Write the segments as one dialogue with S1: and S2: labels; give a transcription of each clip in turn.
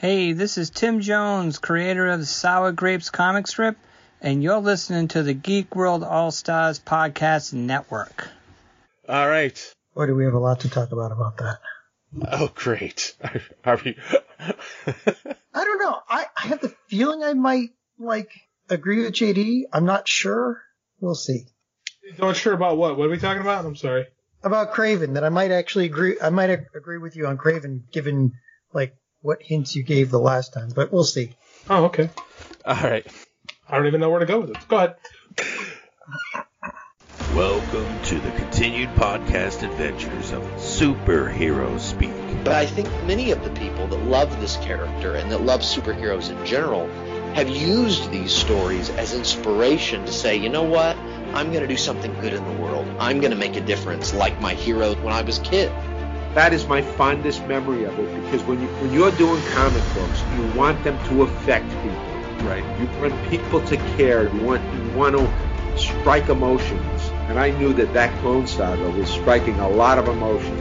S1: Hey, this is Tim Jones, creator of the Sour Grapes comic strip, and you're listening to the Geek World All Stars Podcast Network.
S2: All right.
S3: Boy, do we have a lot to talk about about that.
S2: Oh, great. Are we?
S3: I don't know. I, I have the feeling I might like agree with JD. I'm not sure. We'll see.
S4: Not sure about what? What are we talking about? I'm sorry.
S3: About Craven, that I might actually agree. I might agree with you on Craven, given like what hints you gave the last time. But we'll see.
S4: Oh, okay.
S2: All right.
S4: I don't even know where to go with it. Go ahead.
S5: Welcome to the continued podcast adventures of Superhero Speak.
S6: But I think many of the people that love this character and that love superheroes in general have used these stories as inspiration to say, you know what? I'm going to do something good in the world. I'm going to make a difference like my hero when I was a kid.
S7: That is my fondest memory of it because when you when you're doing comic books, you want them to affect people, right? You want people to care. You want you want to strike emotions, and I knew that that Clone Saga was striking a lot of emotions.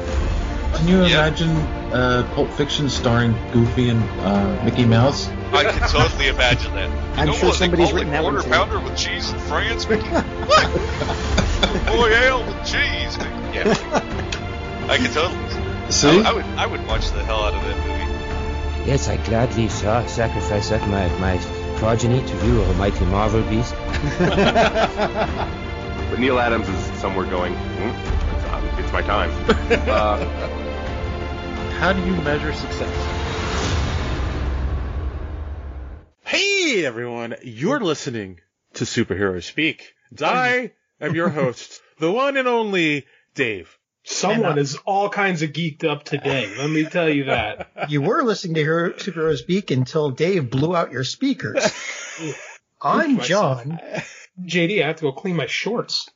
S8: Can you imagine uh, Pulp Fiction starring Goofy and uh, Mickey Mouse?
S9: I can totally imagine that. You
S10: I'm
S9: know
S10: sure
S9: what
S10: somebody's written that one
S9: Quarter pounder with cheese and France, Mickey? what? Royale with cheese. Yeah. I can totally.
S8: See?
S9: I, I would. I would watch the hell out of that movie.
S11: Yes, I gladly saw sacrifice up my, my progeny to you, almighty Marvel beast.
S12: But Neal Adams is somewhere going, "Hmm, it's, um, it's my time. Uh,
S8: How do you measure success?
S2: Hey, everyone. You're listening to Superhero Speak. And I am your host, the one and only Dave.
S4: Someone is all kinds of geeked up today. Let me tell you that.
S3: You were listening to Hero, Superhero Speak until Dave blew out your speakers. I'm. John.
S4: JD, I have to go clean my shorts.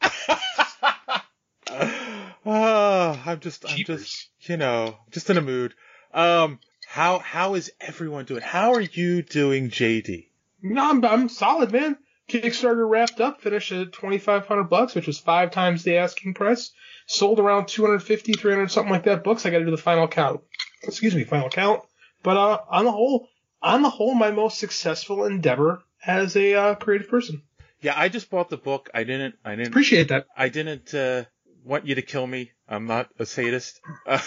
S2: Oh, I'm just, I'm just, you know, just in a mood. Um, how, how is everyone doing? How are you doing, JD?
S4: No, I'm, I'm solid, man. Kickstarter wrapped up, finished at 2,500 bucks, which was five times the asking price. Sold around 250, 300, something like that books. I got to do the final count. Excuse me, final count. But uh, on the whole, on the whole, my most successful endeavor as a uh, creative person.
S2: Yeah, I just bought the book. I didn't, I didn't,
S4: Appreciate that.
S2: I didn't, uh, want you to kill me. I'm not a sadist. Uh,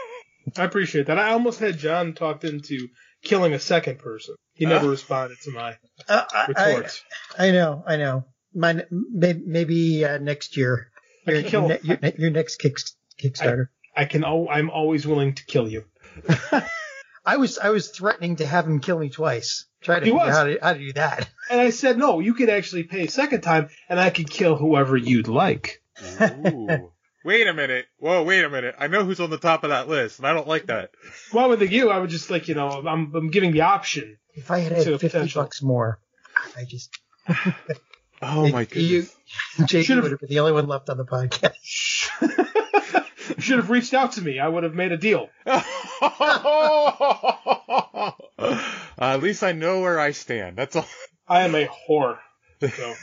S4: I appreciate that. I almost had John talked into killing a second person. He never
S2: Ah.
S4: responded to my
S3: Uh, I,
S4: retorts.
S3: I, I know, I know. My, maybe maybe uh, next year.
S4: I
S3: Your,
S4: can kill-
S3: your, ne- your, ne- your next kick, Kickstarter.
S4: I can. al- I'm always willing to kill you.
S3: I was I was threatening to have him kill me twice. Try to figure out how to, how to do that.
S4: And I said, no, you could actually pay a second time, and I could kill whoever you'd like.
S2: ooh. Wait a minute. Whoa, wait a minute. I know who's on the top of that list, and I don't like that.
S4: Well, with you, I would just like, you know, I'm, I'm giving the option.
S3: If I had
S4: To
S3: had
S4: a
S3: fifty
S4: potential.
S3: bucks more, I just
S2: Oh my
S3: you,
S2: goodness.
S3: JD
S4: Should've-
S3: would have been the only one left on the podcast.
S4: Should have reached out to me. I would have made a deal.
S2: Uh, at least I know where I stand. That's all.
S4: I am a whore. So.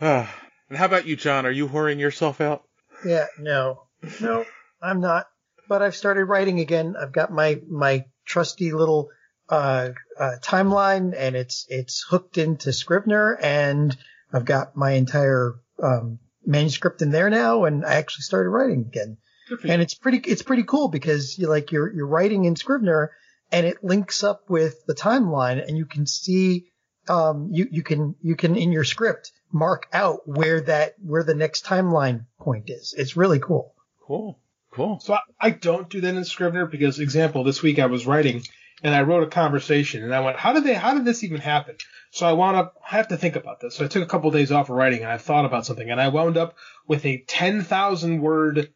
S2: Ah. and how about you, John? Are you whoring yourself out?
S3: Yeah, no, no, I'm not. But I've started writing again. I've got my my trusty little uh, uh, timeline, and it's it's hooked into Scrivener, and I've got my entire um, manuscript in there now, and I actually started writing again.
S4: Good for you.
S3: And it's pretty it's pretty cool because you like you're you're writing in Scrivener, and it links up with the timeline, and you can see um, you you can you can in your script mark out where that where the next timeline point is. It's really cool.
S2: Cool. Cool.
S4: So I, I don't do that in Scrivener because, example, this week I was writing and I wrote a conversation and I went, how did they, how did this even happen? So I wound up, I have to think about this. So I took a couple of days off of writing and I thought about something and I wound up with a 10,000 word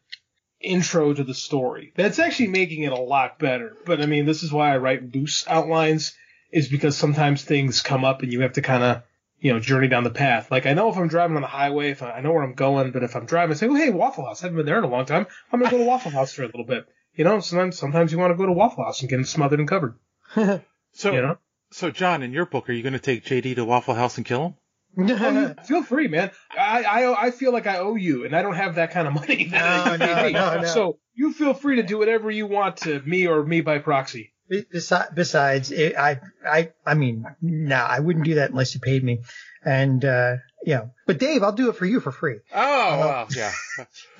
S4: intro to the story. That's actually making it a lot better. But I mean, this is why I write loose outlines is because sometimes things come up and you have to kind of, you know, journey down the path. Like I know if I'm driving on the highway, if I, I know where I'm going, but if I'm driving, I say, oh hey, Waffle House, I haven't been there in a long time. I'm gonna go to Waffle House for a little bit. You know, sometimes sometimes you want to go to Waffle House and get smothered and covered.
S2: So,
S4: You know,
S2: so John, in your book, are you going to take JD to Waffle House and kill him?
S4: Oh, feel free, man. I, I I feel like I owe you, and I don't have that kind of money. That
S3: No, no, no, no.
S4: So you feel free to do whatever you want to me or me by proxy.
S3: Be- besi- Besides, it, I, I, I mean, nah, I wouldn't do that unless you paid me. And, uh, you know, but Dave, I'll do it for you for free.
S2: Oh, well, yeah.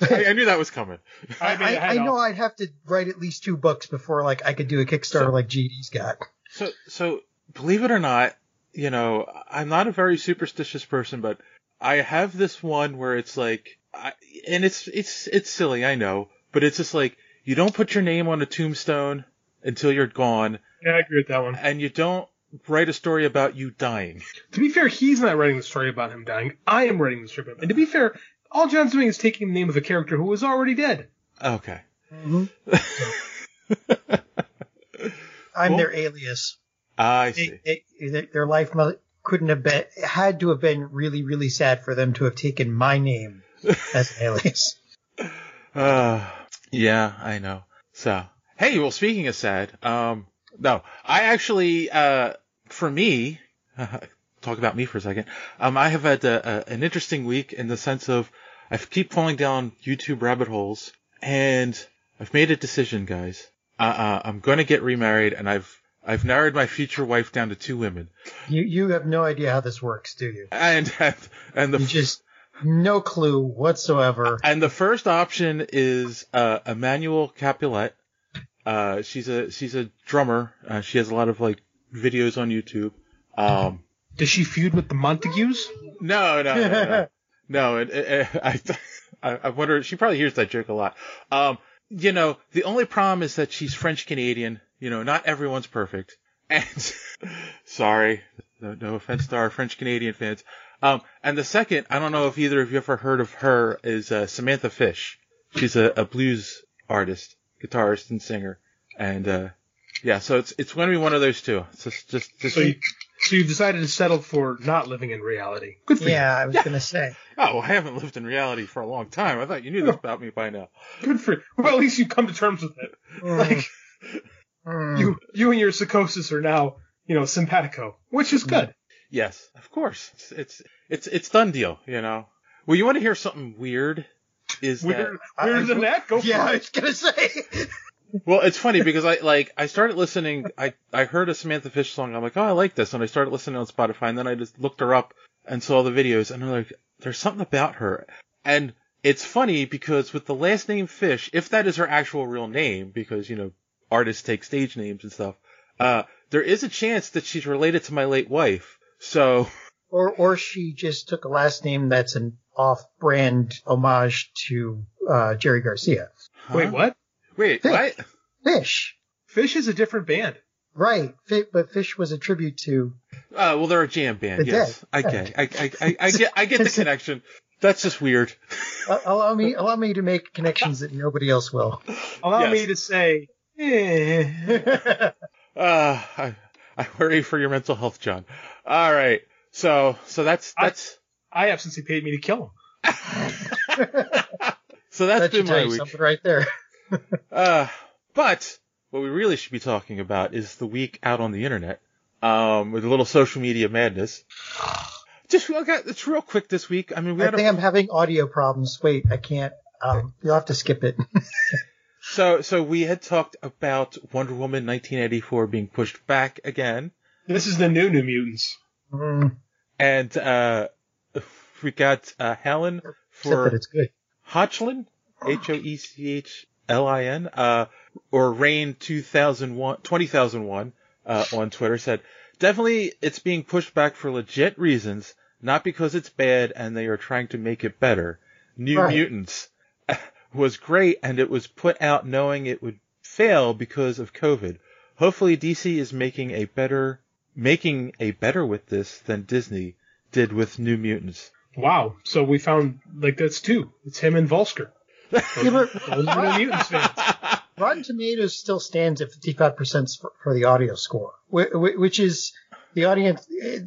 S2: I, I knew that was coming.
S3: I, I, I know I'd have to write at least two books before like I could do a Kickstarter like JD's got.
S2: So, so believe it or not, you know, I'm not a very superstitious person, but I have this one where it's like, I, and it's it's it's silly, I know, but it's just like you don't put your name on a tombstone until you're gone,
S4: Yeah, I agree with that one.
S2: and you don't write a story about you dying.
S4: To be fair, he's not writing the story about him dying. I am writing the story about him. And to be fair, all John's doing is taking the name of a character who was already dead.
S2: Okay.
S3: I'm
S2: Well-
S3: their alias.
S2: I see.
S3: They- they- their life couldn't have been, had to have been really, really sad for them to have taken my name as an alias.
S2: Uh, yeah, I know. So, hey, well, speaking of sad, um, no, I actually, uh, for me, talk about me for a second. Um, I have had a, a, an interesting week in the sense of I keep falling down YouTube rabbit holes, and I've made a decision, guys. Uh, uh, I'm going to get remarried, and I've I've narrowed my future wife down to two women,
S3: You, you have no idea how this works, do you?
S2: and and, and the
S3: You just, no clue whatsoever.
S2: And the first option is uh, Emmanuelle Caplette. Uh, she's a she's a drummer. Uh, she has a lot of like videos on YouTube. Um,
S4: Does she feud with the Montagues?
S2: no, no, no, no. no it, it, it- I, I I wonder. She probably hears that joke a lot. Um, you know, the only problem is that she's French Canadian. You know, not everyone's perfect. And sorry, no, no offense to our French Canadian fans. Um, and the second, I don't know if either of you ever heard of her, is uh, Samantha Fish. She's a, a blues artist, guitarist, and singer. And uh, yeah, so it's it's going to be one of those two. It's just just, just
S4: So you, so you've decided to settle for not living in reality. Good for
S3: Yeah, I was gonna say.
S2: oh, well, I haven't lived in reality for a long time. I thought you knew this about me by now.
S4: Good for you. Well, at least you've come to terms with it. Like
S3: Mm.
S4: you, you and your psychosis are now, you know, simpatico, which is good.
S2: Yes, of course. It's it's it's, it's done deal. You know. Well, you want to hear something weird? Is that
S4: Weirder, weirder than that? Go
S3: yeah,
S4: for
S3: I was gonna say.
S2: Well, it's funny because I like I started listening. I I heard a Samantha Fish song. I'm like, oh, I like this, and I started listening on Spotify, and then I just looked her up and saw the videos, and I'm like, there's something about her, and it's funny because with the last name Fish, if that is her actual real name, because you know artists take stage names and stuff, uh, there is a chance that she's related to my late wife. So
S3: Or, or she just took a last name that's an off-brand homage to uh, Jerry Garcia.
S4: Wait, what?
S2: Wait,
S3: Fish.
S2: what?
S3: Phish,
S4: Phish is a different band.
S3: right? Fi- But Phish was a tribute to.
S2: Uh, well, they're a jam band.
S3: The
S2: yes,
S3: Dead.
S2: I get, I, I, I, I get, I get the connection. That's just weird.
S3: Uh, allow me, allow me to make connections that nobody else will.
S4: Allow
S2: Yes.
S4: me to say, eh.
S2: Uh, I, I worry for your mental health, John. All right. So, so that's, that's,
S4: I have since he paid me to kill him.
S2: so that's
S3: that should
S2: been my week.
S3: something right there.
S2: Uh, but what we really should be talking about is the week out on the internet, um, with a little social media madness. Just, I got, it's real quick this week. I mean, we
S3: I
S2: had
S3: think
S2: a,
S3: I'm having audio problems. Wait, I can't. Um, you'll have to skip it.
S2: so, so we had talked about Wonder Woman 1984 being pushed back again.
S4: This is the new New Mutants.
S3: Mm,
S2: And, uh, we got, uh, Helen for
S3: that it's good.
S2: Hoechlin, H-O-E-C-H-L-I-N, uh, or Rain 2001, 20001, uh, on Twitter said, definitely it's being pushed back for legit reasons, not because it's bad and they are trying to make it better. New
S3: Right.
S2: Mutants was great and it was put out knowing it would fail because of COVID. Hopefully DC is making a better, making a better with this than Disney did with New Mutants.
S4: Wow. So we found, like, that's two. It's him and Volsker.
S3: Yeah, but
S4: Those are New Mutants fans.
S3: Rotten Tomatoes still stands at 55% for, for the audio score, whi- whi- which is the audience. eh,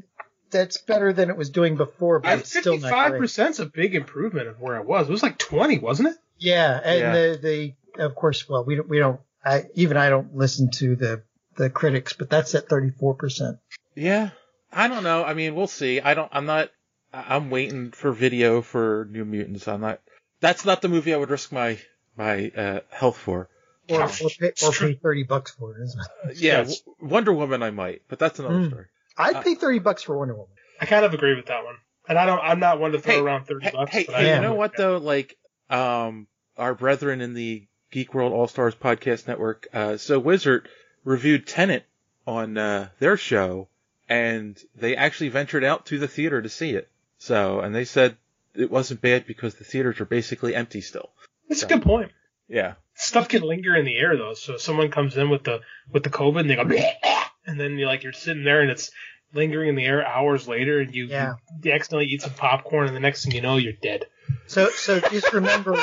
S3: That's better than it was doing before, but it's still not
S4: Fifty-five
S3: great.
S4: percent is a big improvement of where it was. It was like twenty, wasn't it?
S3: Yeah, and
S2: Yeah.
S3: the the of course, well, we don't we don't. I even I don't listen to the the critics, but that's at 34%.
S2: Yeah, I don't know. I mean, we'll see. I don't. I'm not. I- I'm waiting for video for New Mutants. I'm not. That's not the movie I would risk my my uh, health for.
S3: or, or, pay, or pay thirty bucks for it. Isn't it?
S2: yeah,
S4: Yes.
S2: Wonder Woman I might, but that's another
S3: Mm.
S2: story.
S3: I'd pay thirty bucks for Wonder Woman.
S4: I kind of agree with that one. And I don't. I'm not one to throw
S2: Hey,
S4: around thirty
S2: Hey,
S4: bucks.
S2: hey,
S4: but
S2: hey,
S4: I
S2: you know what though? Like, um, our brethren in the Geek World All Stars Podcast Network, uh, so Wizard reviewed Tenet on uh, their show, and they actually ventured out to the theater to see it. So, and they said it wasn't bad because the theaters are basically empty still.
S4: That's a good point.
S2: Yeah.
S4: Stuff can linger in the air though. So if someone comes in with the with the COVID and they go, and then you're like you're sitting there and it's lingering in the air hours later, and you,
S3: Yeah.
S4: you accidentally eat some popcorn, and the next thing you know, you're dead.
S3: So so just remember,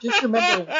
S3: just remember,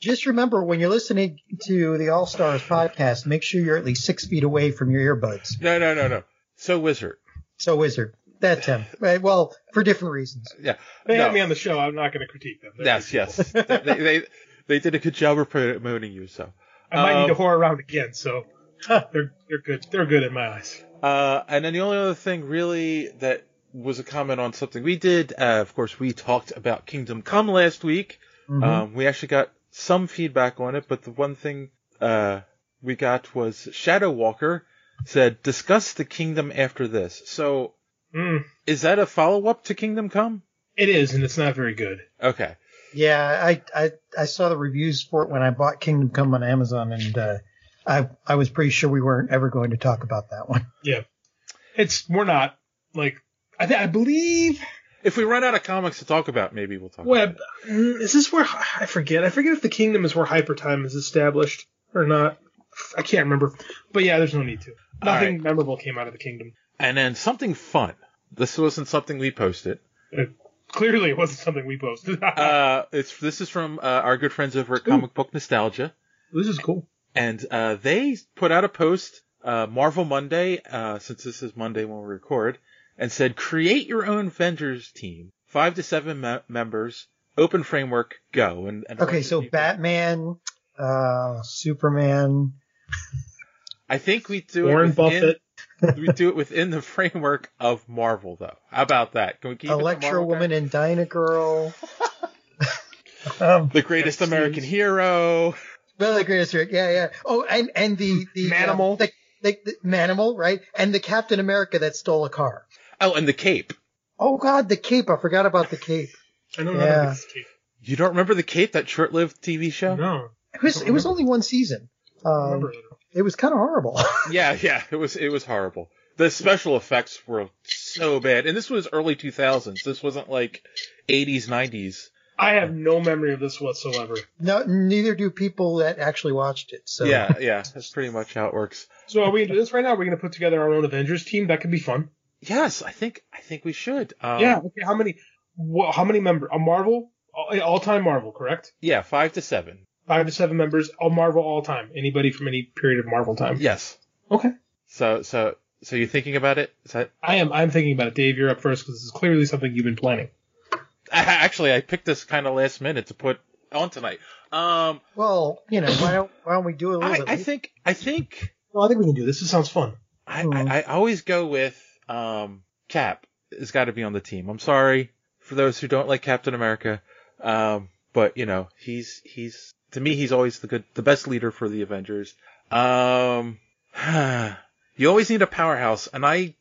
S3: just remember when you're listening to the All Stars podcast, make sure you're at least six feet away from your earbuds.
S2: No, no, no, no. So Wizard.
S3: So Wizard, that's him. Right? Well, for different reasons.
S2: Yeah.
S4: They
S2: No.
S4: had me on the show. I'm not going to critique them. They're
S2: Yes, yes. they, they they did a good job of promoting you. So.
S4: I might need to
S2: Um,
S4: whore around again. So huh, they're they're good. They're good in my eyes.
S2: Uh, and then the only other thing really that was a comment on something we did, uh, of course, we talked about Kingdom Come last week.
S3: Mhm.
S2: Um, we actually got some feedback on it, but the one thing, uh, we got was Shadow Walker said, discuss the kingdom after this. So,
S4: Mm,
S2: is that a follow up to Kingdom Come?
S4: it is, and it's not very good.
S2: Okay.
S3: Yeah, I, I I saw the reviews for it when I bought Kingdom Come on Amazon, and uh, I I was pretty sure we weren't ever going to talk about that one.
S4: Yeah, it's we're not like I th- I believe.
S2: If we run out of comics to talk about, maybe we'll talk
S4: Web mm, is this where I forget? I forget if the kingdom is where hyper time is established or not. I can't remember. But yeah, there's no need to. Nothing
S2: right.
S4: memorable came out of the kingdom.
S2: And then something fun. This wasn't something we posted.
S4: It, clearly, it wasn't something we posted.
S2: Uh, it's, this is from, uh, our good friends over at Comic Book Nostalgia.
S4: this is cool.
S2: and uh, they put out a post uh, Marvel Monday, uh, since this is Monday when we record, and said create your own Avengers team, five to seven me- members, open framework, go. And, and
S3: Okay, so Batman, uh, Superman.
S2: I think we do
S4: Warren
S2: it within,
S4: Buffett.
S2: we do it within the framework of Marvel, though. How about that? Can we keep Electra
S3: Woman
S2: guys?
S3: and Dyna Girl. um,
S2: the greatest American hero?
S3: well, the greatest, hero. yeah, yeah. Oh, and and the the
S4: Manimal.
S3: uh, the, the, the Manimal, right? And the Captain America that stole a car.
S2: Oh, and the cape.
S3: Oh God, the cape! I forgot about the cape.
S4: I know
S3: Yeah.
S4: nothing about this cape.
S2: You don't remember the cape, that short-lived TV show?
S4: No,
S3: It was it was only one season.
S4: I don't
S3: Um,
S4: remember it.
S3: it was kind of horrible.
S2: Yeah, yeah, it was it was horrible. The special effects were so bad, and this was early 2000s. This wasn't like 80s, 90s.
S4: I have no memory of this whatsoever.
S3: no, neither do people that actually watched it. So
S2: Yeah, yeah, that's pretty much how it works.
S4: So are we gonna do this right now? We're gonna put together our own Avengers team. That could be fun.
S2: Yes, I think I think we should. Um,
S4: yeah. Okay. How many? What, how many members? A Marvel, all-time Marvel, correct?
S2: yeah, five to seven.
S4: Five to seven members, all Marvel, all time. Anybody from any period of Marvel time.
S2: Yes.
S4: Okay.
S2: So so so you're thinking about it? Is that
S4: I am. I'm thinking about it. Dave, you're up first because this is clearly something you've been planning.
S2: actually I picked this kind of last minute to put on tonight. Um,
S3: Well, you know, why don't why don't we do it a little
S2: I,
S3: bit?
S2: I think I think
S4: Well, I think we can do this. This sounds fun.
S2: I,
S3: Hmm.
S2: I, I always go with um, Cap has got to be on the team. I'm sorry for those who don't like Captain America, um, but you know he's he's to me he's always the good the best leader for the Avengers. Um, you always need a powerhouse, and I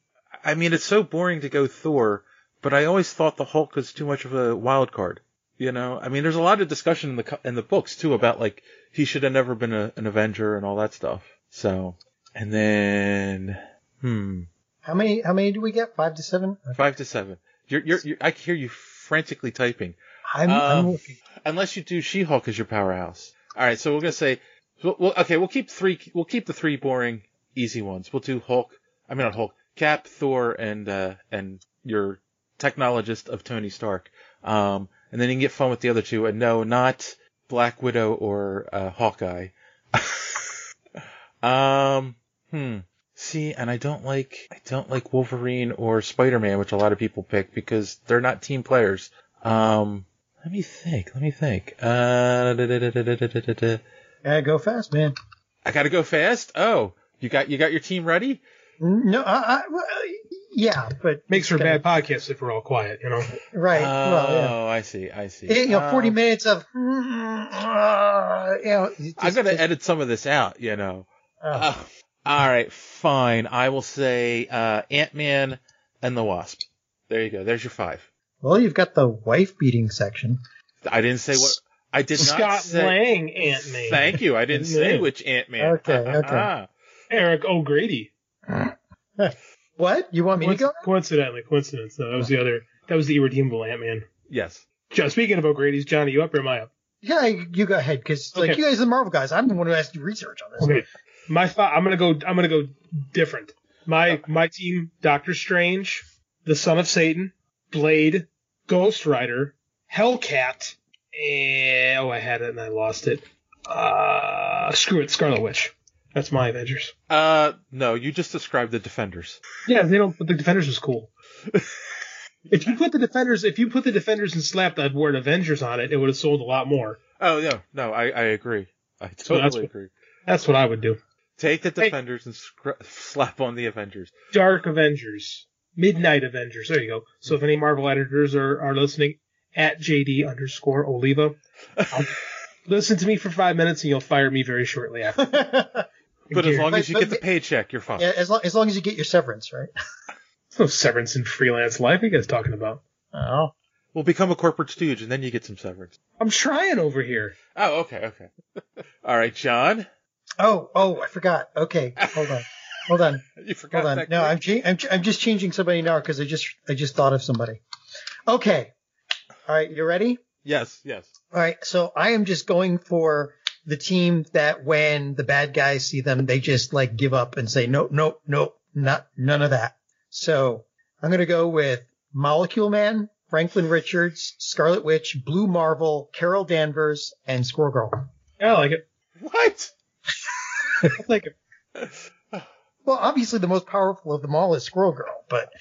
S2: I mean it's so boring to go Thor, but I always thought the Hulk was too much of a wild card. You know, I mean, there's a lot of discussion in the in the books too about like he should have never been a, an Avenger and all that stuff. So, and then, hmm,
S3: how many how many do we get? Five to seven.
S2: five to seven. You're, you're, you're I hear you frantically typing.
S3: I'm, I'm
S2: Um,
S3: looking.
S2: Unless you do She-Hulk as your powerhouse. All right, so we're gonna say, well, well, okay, we'll keep three. We'll keep the three boring, easy ones. We'll do Hulk. I mean, not Hulk. Cap, Thor, and uh, and your technologist of Tony Stark. Um, and then you can get fun with the other two. And no, not Black Widow or uh, Hawkeye. um, hmm. See, and I don't like I don't like Wolverine or Spider-Man, which a lot of people pick because they're not team players. Um, let me think. Let me think. Uh,
S3: go fast, man.
S2: I gotta go fast. Oh, you got you got your team ready?
S3: No, I, I well, yeah, but
S4: makes for a bad podcast if we're all quiet, you know.
S3: Right.
S2: Oh,
S3: well, yeah.
S2: Oh, I see. I see.
S3: It, you know, um, forty
S2: uh,
S3: minutes of. Uh, you know, just,
S2: I gotta
S3: just,
S2: edit some of this out, you know.
S3: Oh.
S2: Uh, all right, fine. I will say uh, Ant Man and the Wasp. There you go. There's your five
S3: well, you've got the wife beating section.
S2: I didn't say what. I did not
S4: Scott
S2: say.
S4: Lang, Ant Man.
S2: Thank you. I didn't say which Ant Man.
S3: Okay, okay.
S4: Eric O'Grady.
S3: What? You want me to go?
S4: Coincidentally, coincidence. No, that was the other. That was the irredeemable Ant Man.
S2: Yes.
S4: John, Speaking of O'Grady's, Johnny, you up or am I up?
S3: Yeah, you go ahead, because like you guys are the Marvel guys. I'm the one who has to do research on this.
S4: Okay. My thought. I'm gonna go. I'm gonna go different. My my team: Doctor Strange, the Son of Satan, Blade, Ghost Rider, Hellcat, and oh, I had it and I lost it. Uh, screw it, Scarlet Witch. That's my Avengers.
S2: Uh, no, you just described the Defenders.
S4: Yeah, they don't. But the Defenders was cool. if you put the Defenders, if you put the Defenders and slapped that word Avengers on it, it would have sold a lot more.
S2: Oh no, no, I, I agree. I
S4: So
S2: totally
S4: that's what-
S2: agree.
S4: That's what I would do.
S2: Take the
S4: Hey.
S2: Defenders and scr- slap on the Avengers.
S4: Dark Avengers, Midnight Avengers. There you go. So if any Marvel editors are, are listening, at JD underscore Oliva, um, listen to me for five minutes and you'll fire me very shortly after.
S2: But as long as you
S3: but-
S2: get the paycheck, you're fine.
S3: Yeah, as long as long as you get your severance, right?
S4: There's no severance in freelance life. What are you guys talking about?
S3: Oh.
S2: We'll become a corporate stooge, and then you get some severance.
S4: I'm trying over here.
S2: Oh, okay, okay. All right, John.
S3: Oh, oh, I forgot. Okay, hold on, hold on,
S2: You forgot
S3: hold on.
S2: that.
S3: No. I'm cha- I'm, ch- I'm just changing somebody now because I just I just thought of somebody. Okay, all right, you ready?
S2: Yes, yes.
S3: All right, so I am just going for the team that when the bad guys see them, they just like give up and say, no, no, no, not none of that. So I'm going to go with Molecule Man, Franklin Richards, Scarlet Witch, Blue Marvel, Carol Danvers, and Squirrel Girl.
S4: Yeah, I like it.
S2: What?
S4: I like it.
S3: Well, obviously the most powerful of them all is Squirrel Girl, but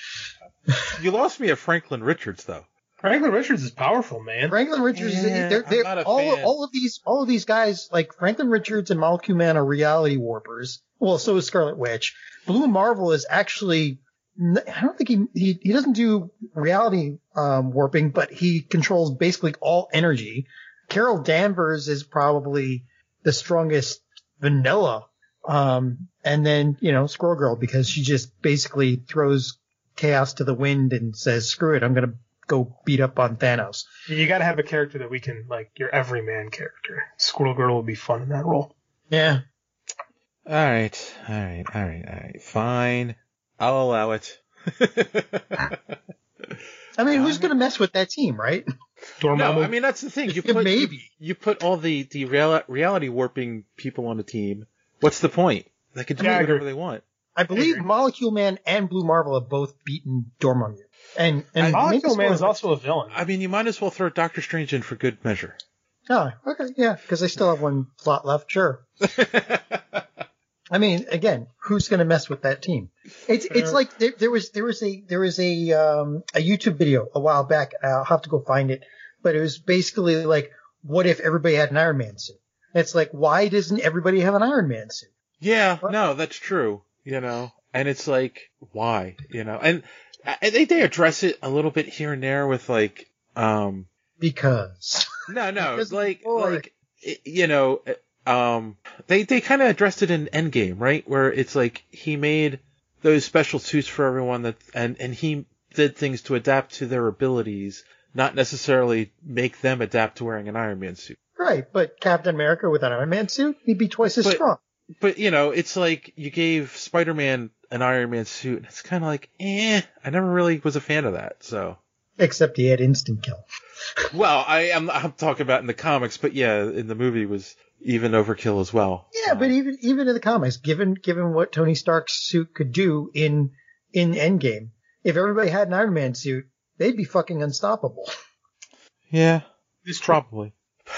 S2: You lost me at Franklin Richards, though.
S4: Franklin Richards is powerful, man.
S3: Franklin Richards,
S2: Yeah,
S3: they're,
S2: I'm
S3: they're,
S2: not a
S3: all,
S2: fan.
S3: all of these, all of these guys, like Franklin Richards and Molecule Man are reality warpers. Well, so is Scarlet Witch. Blue Marvel is actually I don't think he, he, he doesn't do reality, um, warping, but he controls basically all energy. Carol Danvers is probably the strongest vanilla. Um, and then, you know, Squirrel Girl, because she just basically throws chaos to the wind and says, screw it, I'm going to go beat up on Thanos.
S4: You got to have a character that we can like your everyman character. Squirrel Girl would be fun in that role.
S3: Yeah.
S2: All right, all right, all right, all right. Fine. I'll allow it.
S3: I mean, who's going to mess with that team, right?
S2: no,
S4: Dormammu.
S2: I mean that's the thing. You put
S3: maybe.
S2: You, you put all the the real, reality warping people on a team. What's the point? They can do
S4: Yeah,
S2: whatever they want.
S3: I believe
S4: agree.
S3: Molecule Man and Blue Marvel have both beaten Dormammu. And, and maybe
S4: Molecule Man is also a villain.
S2: I mean, you might as well throw Doctor Strange in for good measure.
S3: Oh, okay, yeah, because they still have one plot left. Sure. I mean, again, who's going to mess with that team? It's it's like there, there was there was a there was a um a YouTube video a while back. I'll have to go find it, but it was basically like, what if everybody had an Iron Man suit? It's like, why doesn't everybody have an Iron Man suit?
S2: Yeah, no, that's true. You know, and it's like, why? You know, and uh, they they address it a little bit here and there with like, um,
S3: Because
S2: no, no,
S3: Because
S2: like,
S3: boy.
S2: like, you know, uh, um, they they kind of addressed it in Endgame, right? Where it's like he made those special suits for everyone that, and and he did things to adapt to their abilities, not necessarily make them adapt to wearing an Iron Man suit.
S3: Right, but Captain America with an Iron Man suit, he'd be twice as
S2: But-
S3: strong.
S2: But you know, it's like you gave Spider-Man an Iron Man suit, and it's kind of like, eh, I never really was a fan of that. So,
S3: Except he had instant kill.
S2: well, I am I'm talking about in the comics, but yeah, in the movie was even overkill as well.
S3: Yeah, but even even in the comics, given given what Tony Stark's suit could do in in Endgame, if everybody had an Iron Man suit, they'd be fucking unstoppable.
S2: Yeah,
S4: It's
S2: probably.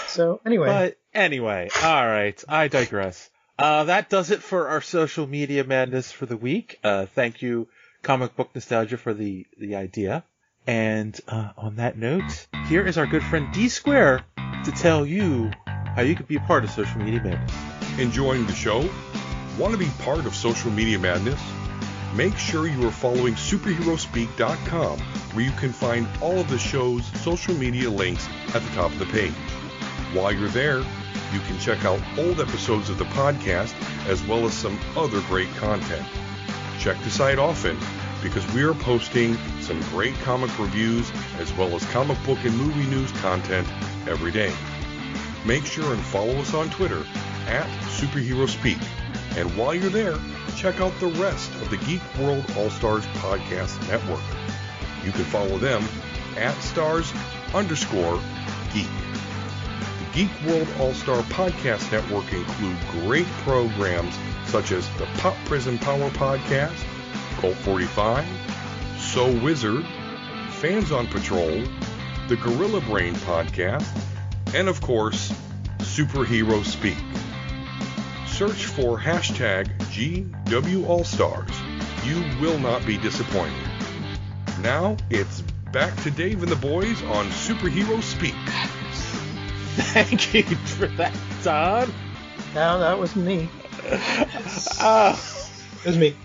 S3: So anyway,
S2: But anyway, all right, I digress. Uh, that does it for our social media madness for the week. Uh, thank you, Comic Book Nostalgia, for the, the idea. And uh, on that note, here is our good friend D Square to tell you how you could be a part of social media madness.
S10: Enjoying the show? Want to be part of social media madness? make sure you are following superherospeak.com where you can find all of the show's social media links at the top of the page. While you're there, you can check out old episodes of the podcast as well as some other great content. Check the site often because we are posting some great comic reviews as well as comic book and movie news content every day. Make sure and follow us on Twitter at Superhero Speak. And while you're there, check out the rest of the Geek World All Stars Podcast Network. You can follow them at stars underscore geek. Geek World All Star Podcast Network include great programs such as the Pop Prison Power Podcast, Cult 45, So Wizard, Fans on Patrol, the Gorilla Brain Podcast, and of course, Superhero Speak. Search for hashtag GWAllStars. You will not be disappointed. Now it's back to Dave and the boys on Superhero Speak.
S2: Thank you for that, Don.
S3: No, that was me.
S2: Uh,
S4: it was me.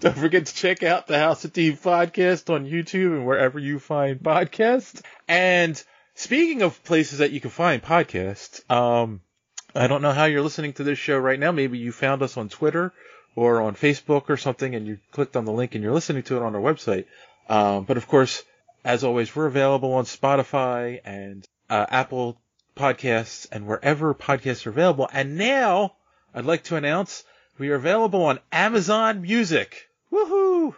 S2: Don't forget to check out the House of Steve podcast on YouTube and wherever you find podcasts. And speaking of places that you can find podcasts, um, I don't know how you're listening to this show right now. Maybe you found us on Twitter or on Facebook or something and you clicked on the link and you're listening to it on our website. Um, but of course, as always, we're available on Spotify and uh, Apple podcasts and wherever podcasts are available. And now I'd like to announce we are available on Amazon Music. Woohoo!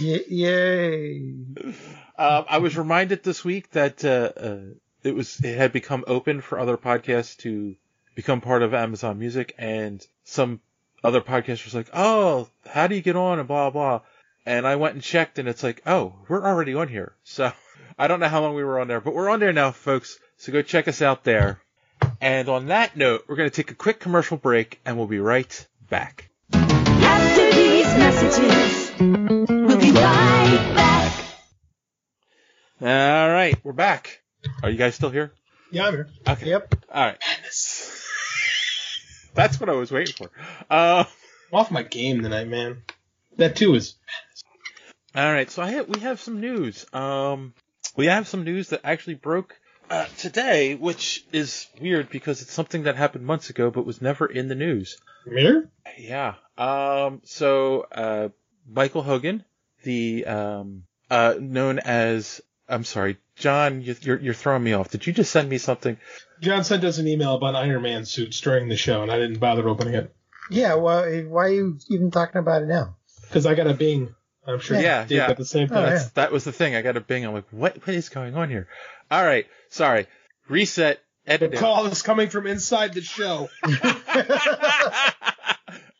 S3: Y- yay!
S2: Um, I was reminded this week that uh, uh, it was it had become open for other podcasts to become part of Amazon Music, and some other podcast was like, "Oh, how do you get on?" and blah blah. And I went and checked, and it's like, "Oh, we're already on here." So I don't know how long we were on there, but we're on there now, folks. So go check us out there. And on that note, we're going to take a quick commercial break, and we'll be right back.
S13: After these messages, we'll be right back.
S2: All right, we're back. Are you guys still here?
S4: Yeah, I'm here.
S2: Okay.
S3: Yep.
S2: All right. That's what I was waiting for. Uh,
S4: I'm off my game tonight, man. That too is.
S2: all right, so I have, we have some news. Um, we have some news that actually broke uh, today, which is weird because it's something that happened months ago but was never in the news.
S4: Mirror?
S2: Yeah. Um, so uh, Michael Hogan, the um, uh, known as I'm sorry, John, you- you're you're throwing me off. Did you just send me something?
S4: John sent us an email about Iron Man suits during the show, and I didn't bother opening it
S3: Yeah, well, why are you even talking about it now?
S4: because I got a Bing. I'm sure
S2: Yeah,
S4: Dave
S2: yeah.
S4: got the same thing.
S3: Oh,
S2: That's,
S3: yeah.
S2: That was the thing. I got a bing. I'm like, what? What is going on here? All right, sorry. Reset.
S4: The
S2: Edit.
S4: call is coming from inside the show.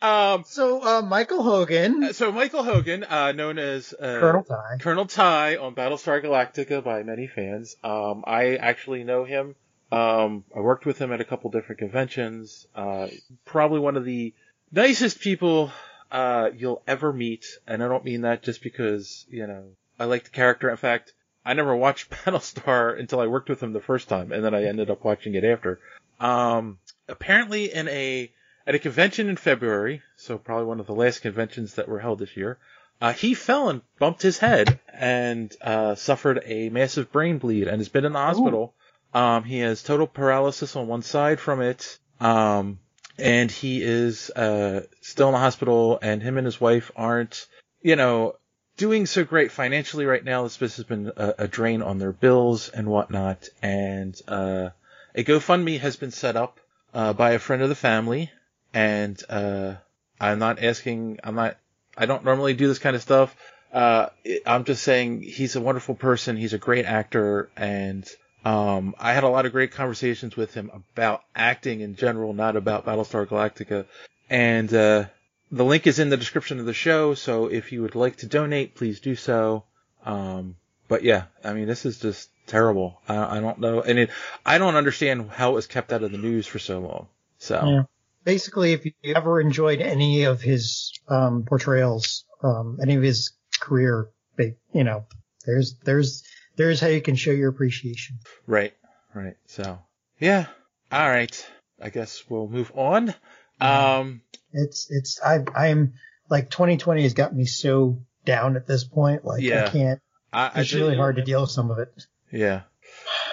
S2: um.
S3: So, uh, Michael Hogan,
S2: So Michael Hogan, uh, known as uh,
S3: Colonel Tigh.
S2: Colonel Tigh on Battlestar Galactica by many fans. Um, I actually know him. Um, I worked with him at a couple different conventions. Uh, probably one of the nicest people uh, you'll ever meet, and I don't mean that just because you know I like the character. In fact, I never watched Battlestar until I worked with him the first time, and then I ended up watching it after. Um, apparently, in a at a convention in February, so probably one of the last conventions that were held this year, uh, he fell and bumped his head and uh, suffered a massive brain bleed and has been in the hospital. Um, he has total paralysis on one side from it. Um, and he is uh, still in the hospital, and him and his wife aren't, you know, doing so great financially right now. This has been a, a drain on their bills and whatnot. And uh, a GoFundMe has been set up uh, by a friend of the family, and uh, I'm not asking. I'm not. I don't normally do this kind of stuff. Uh, I'm just saying he's a wonderful person. He's a great actor, and um, I had a lot of great conversations with him about acting in general, not about Battlestar Galactica. And uh, the link is in the description of the show, so if you would like to donate, please do so. Um, but yeah, I mean, this is just terrible. I, I don't know, and it, I don't understand how it was kept out of the news for so long. So
S3: Yeah. Basically, if you ever enjoyed any of his um, portrayals, um, any of his career, ba- you know, there's there's there's how you can show your appreciation.
S2: right, right. So yeah, all right. I guess we'll move on. Um,
S3: It's it's I I'm like 2020 has got me so down at this point. Like
S2: Yeah.
S3: I can't.
S2: I, I
S3: It's
S2: did-
S3: really hard to deal with some of it.
S2: Yeah.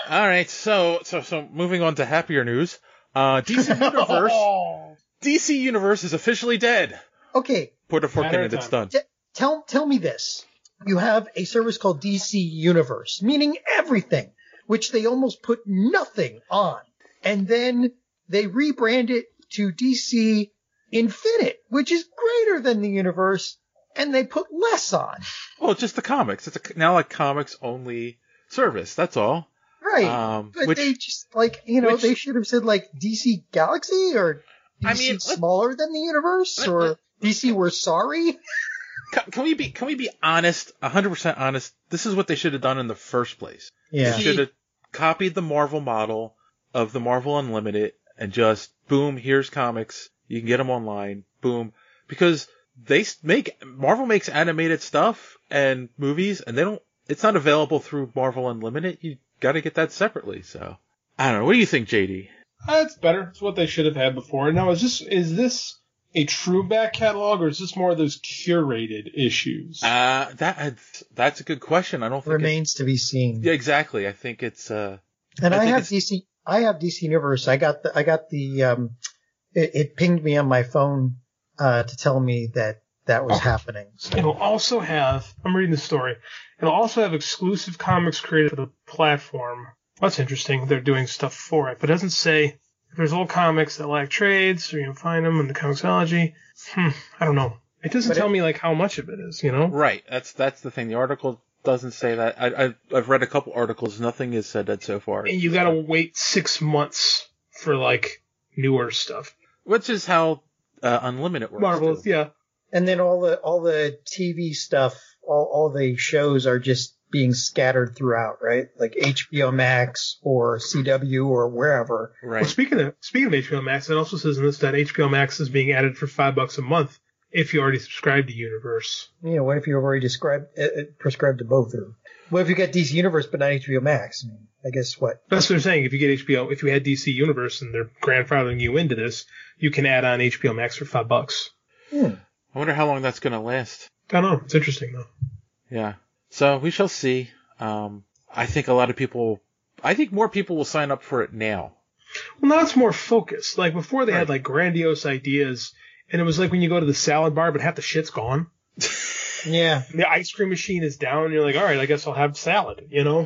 S2: All right. So so so moving on to happier news. Uh, DC Universe. DC Universe is officially dead.
S3: Okay,
S2: Put a fork in
S3: Matter
S2: it. It's done.
S3: T- tell tell me this. You have a service called DC Universe, meaning everything, which they almost put nothing on. And then they rebrand it to DC Infinite, which is greater than the universe, and they put less on.
S2: Well, just the comics. It's a, now a comics only service. That's all.
S3: Right.
S2: Um,
S3: but
S2: which-
S3: they just like you know
S2: which-
S3: they should have said like DC Galaxy or DC
S2: I mean,
S3: smaller than the universe or DC We're Sorry.
S2: Can, can we be can we be honest? hundred percent honest. This is what they should have done in the first place.
S3: Yeah.
S2: They should have copied the Marvel model of the Marvel Unlimited and just boom, here's comics. You can get them online. Boom, because they make Marvel makes animated stuff and movies, and they don't. It's not available through Marvel Unlimited. You got to get that separately. So I don't know. What do you think, JD?
S4: That's uh, better. It's what they should have had before. Now, is this is this a true back catalog or is this more of those curated issues?
S2: Uh, that that's a good question. I don't think it-
S3: Remains to be seen.
S2: yeah, exactly. I think it's uh.
S3: And I,
S2: think
S3: have DC. I have DC Universe. I got the. I got the. Um, it, it pinged me on my phone uh, to tell me that that was happening. So,
S4: It'll also have, I'm reading the story, it'll also have exclusive comics created for the platform. That's interesting. They're doing stuff for it, but it doesn't say if there's old comics that lack trades, so you can find them in the ComiXology, Hmm, I don't know. It doesn't
S2: But
S4: tell
S2: it-
S4: me like how much of it is, you know?
S2: Right. That's that's the thing. The article doesn't say that. I, I I've read a couple articles. Nothing is said that so far.
S4: And you gotta wait six months for like newer stuff.
S2: Which is how uh, Unlimited works.
S4: Marvel,
S2: too.
S4: yeah.
S3: and then all the all the TV stuff, all all the shows are just being scattered throughout, right? Like HBO Max or CW or wherever. Right.
S4: Well, speaking of speaking of HBO Max, it also says in this that HBO Max is being added for five bucks a month if you already subscribe to Universe.
S3: You know, what if you've already described uh, uh, prescribed to both? of them? what if you got DC Universe but not HBO Max? I mean, I guess what?
S4: That's what they're saying. If you get HBO, if you had DC Universe and they're grandfathering you into this, you can add on HBO Max for five bucks. Hmm.
S2: I wonder how long that's going to last.
S4: I don't know. It's interesting though.
S2: Yeah. So we shall see. Um, I think a lot of people. I think more people will sign up for it now.
S4: Well, now it's more focused. Like before, they had like grandiose ideas, and it was like when you go to the salad bar, but half the shit's gone.
S3: Yeah.
S4: The ice cream machine is down, and you're like, all right, I guess I'll have salad. You know.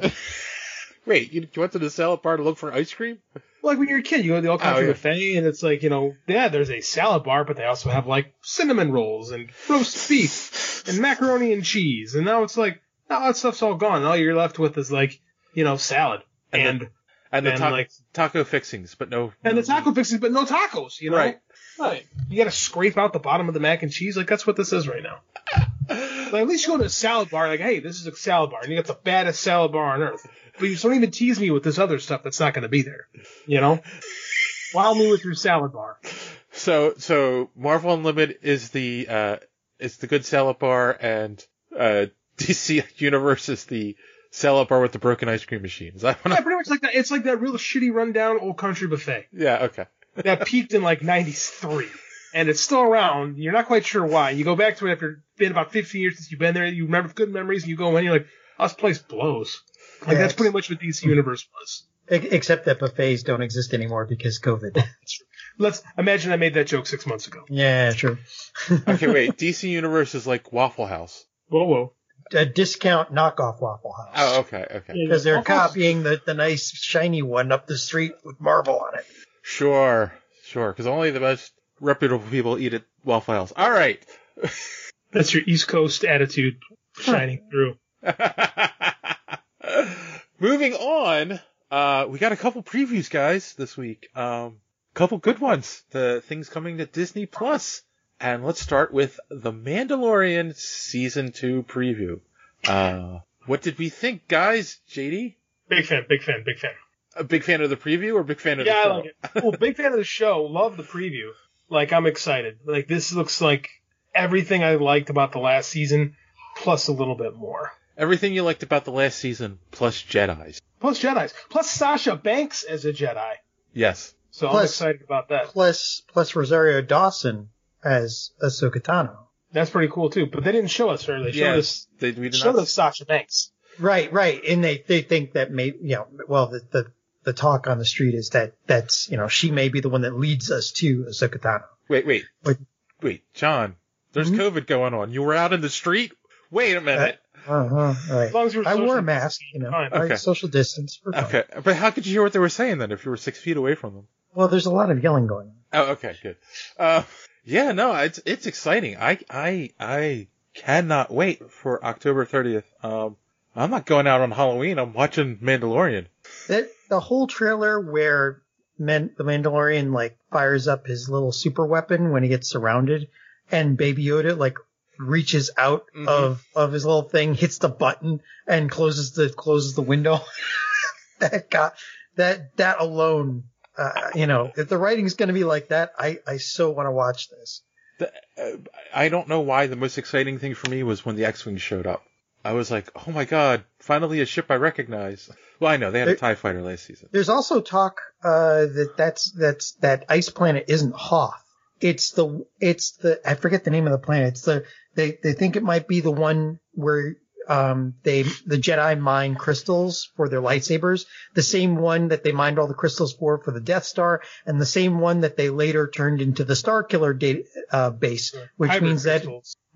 S2: Wait, you, you went to the salad bar to look for ice cream?
S4: like when you're a kid, you go to the all country
S2: Oh, yeah.
S4: buffet, and it's like, you know, yeah, there's a salad bar, but they also have like cinnamon rolls and roast beef and macaroni and cheese, and now it's like, now that stuff's all gone. All you're left with is like, you know, salad and
S2: And And the
S4: and,
S2: taco,
S4: like
S2: taco fixings, but no.
S4: and the taco fixings, but no tacos. You know,
S2: Right.
S4: Right. You got to scrape out the bottom of the mac and cheese. Like that's what this is right now. like at least you go to a salad bar. Like, hey, this is a salad bar, and you got the baddest salad bar on earth. But you just don't even tease me with this other stuff that's not going to be there. You know, wow me with your salad bar.
S2: So so Marvel Unlimited is the uh is the good salad bar and uh DC Universe is the salad bar with the broken ice cream machines. Is that what
S4: Yeah,
S2: I-
S4: pretty much like that. It's like that real shitty rundown old country buffet
S2: Yeah, okay.
S4: that peaked in like '93, and it's still around. You're not quite sure why. You go back to it after it's been about 15 years since you've been there. You remember good memories, and you go in, you're like, oh, this place blows. Like
S3: Yeah,
S4: that's pretty much what DC Universe was.
S3: E- Except that buffets don't exist anymore because COVID.
S4: Let's imagine I made that joke six months ago.
S3: yeah, true.
S2: Okay, wait. DC Universe is like Waffle House.
S4: Whoa, whoa.
S3: A discount knockoff Waffle House.
S2: Oh, okay, okay.
S3: Because they're copying the, the nice shiny one up the street with marble on it.
S2: Sure, sure. Because only the most reputable people eat at Waffle House. All right.
S4: That's your East Coast attitude shining through.
S2: Moving on, uh, we got a couple previews, guys, this week. Um, couple good ones. The things coming to Disney Plus. And let's start with The Mandalorian Season 2 preview. Uh, what did we think, guys? JD?
S4: Big fan, big fan, big fan.
S2: A big fan of the preview or big fan of
S4: Yeah,
S2: the
S4: I
S2: show?
S4: like it. Well, big fan of the show. Love the preview. Like, I'm excited. Like, this looks like everything I liked about the last season, plus a little bit more.
S2: Everything you liked about the last season, plus Jedi's.
S4: Plus Jedi's. Plus Sasha Banks as a Jedi.
S2: Yes.
S4: So I'm excited about that.
S3: Plus, plus Rosario Dawson as Ahsoka Tano.
S4: That's pretty cool too. But they didn't show us her. They showed
S2: Yeah,
S4: us
S2: they, we did
S4: showed
S2: not
S4: us Sasha Banks.
S3: Right, right. And they, they think that may, you know, well, the, the, the talk on the street is that that's, you know, she may be the one that leads us to Ahsoka Tano.
S2: Wait, wait,
S3: Wait.
S2: wait, John. There's
S3: Mhm.
S2: COVID going on. You were out in the street. Wait a minute.
S3: Uh-huh, right.
S4: As long as you were
S3: I wore a mask, you know,
S4: fine.
S3: all right,
S2: Okay.
S3: social distance. we're fine.
S2: Okay, but how could you hear what they were saying then if you were six feet away from them?
S3: Well, there's a lot of yelling going on.
S2: Oh, okay, good. Uh, yeah, no, it's it's exciting. I I I cannot wait for October 30th. Um, I'm not going out on Halloween. I'm watching Mandalorian.
S3: That, the whole trailer where Man, the Mandalorian like fires up his little super weapon when he gets surrounded and Baby Yoda like reaches out
S2: Mhm.
S3: of, of his little thing, hits the button and closes the, closes the window. that got, that, that alone, uh, you know, if the writing's going to be like that, I, I so want to watch this.
S2: The, uh, I don't know why the most exciting thing for me was when the X-wing showed up. I was like, oh my god, finally a ship I recognize. Well, I know they had a
S3: There-
S2: Tie Fighter last season.
S3: There's also talk uh, that that's that's that ice planet isn't Hoth. It's the it's the I forget the name of the planet. It's the they they think it might be the one where um they the Jedi mine crystals for their lightsabers, the same one that they mined all the crystals for for the Death Star, and the same one that they later turned into the Star Killer data, uh, base, which
S4: Hybrid
S3: means that.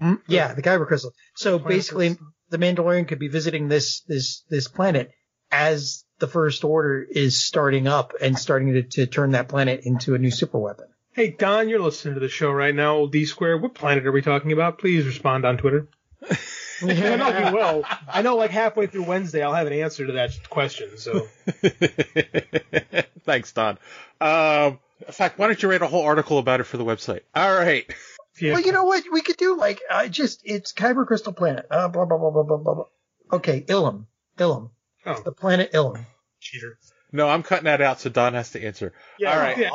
S3: Mm, yeah, the Kyber crystal. So
S4: Kyber
S3: basically,
S4: crystal.
S3: the Mandalorian could be visiting this this this planet as the First Order is starting up and starting to, to turn that planet into a new super weapon.
S4: Hey Don, you're listening to the show right now. D Square. What planet are we talking about? Please respond on Twitter. I know you will. I know, like halfway through Wednesday, I'll have an answer to that question. So
S2: Thanks, Don. Um, in fact, why don't you write a whole article about it for the website? All right.
S4: yeah,
S3: Well, you know what we could do? Like, I just it's Kyber crystal planet. Uh, blah blah blah blah blah blah. blah. Okay, Ilum, Ilum,
S4: Oh.
S3: the planet Ilum.
S4: cheater.
S2: No, I'm cutting that out so Don has to answer.
S4: Yeah,
S2: All right.
S4: yeah.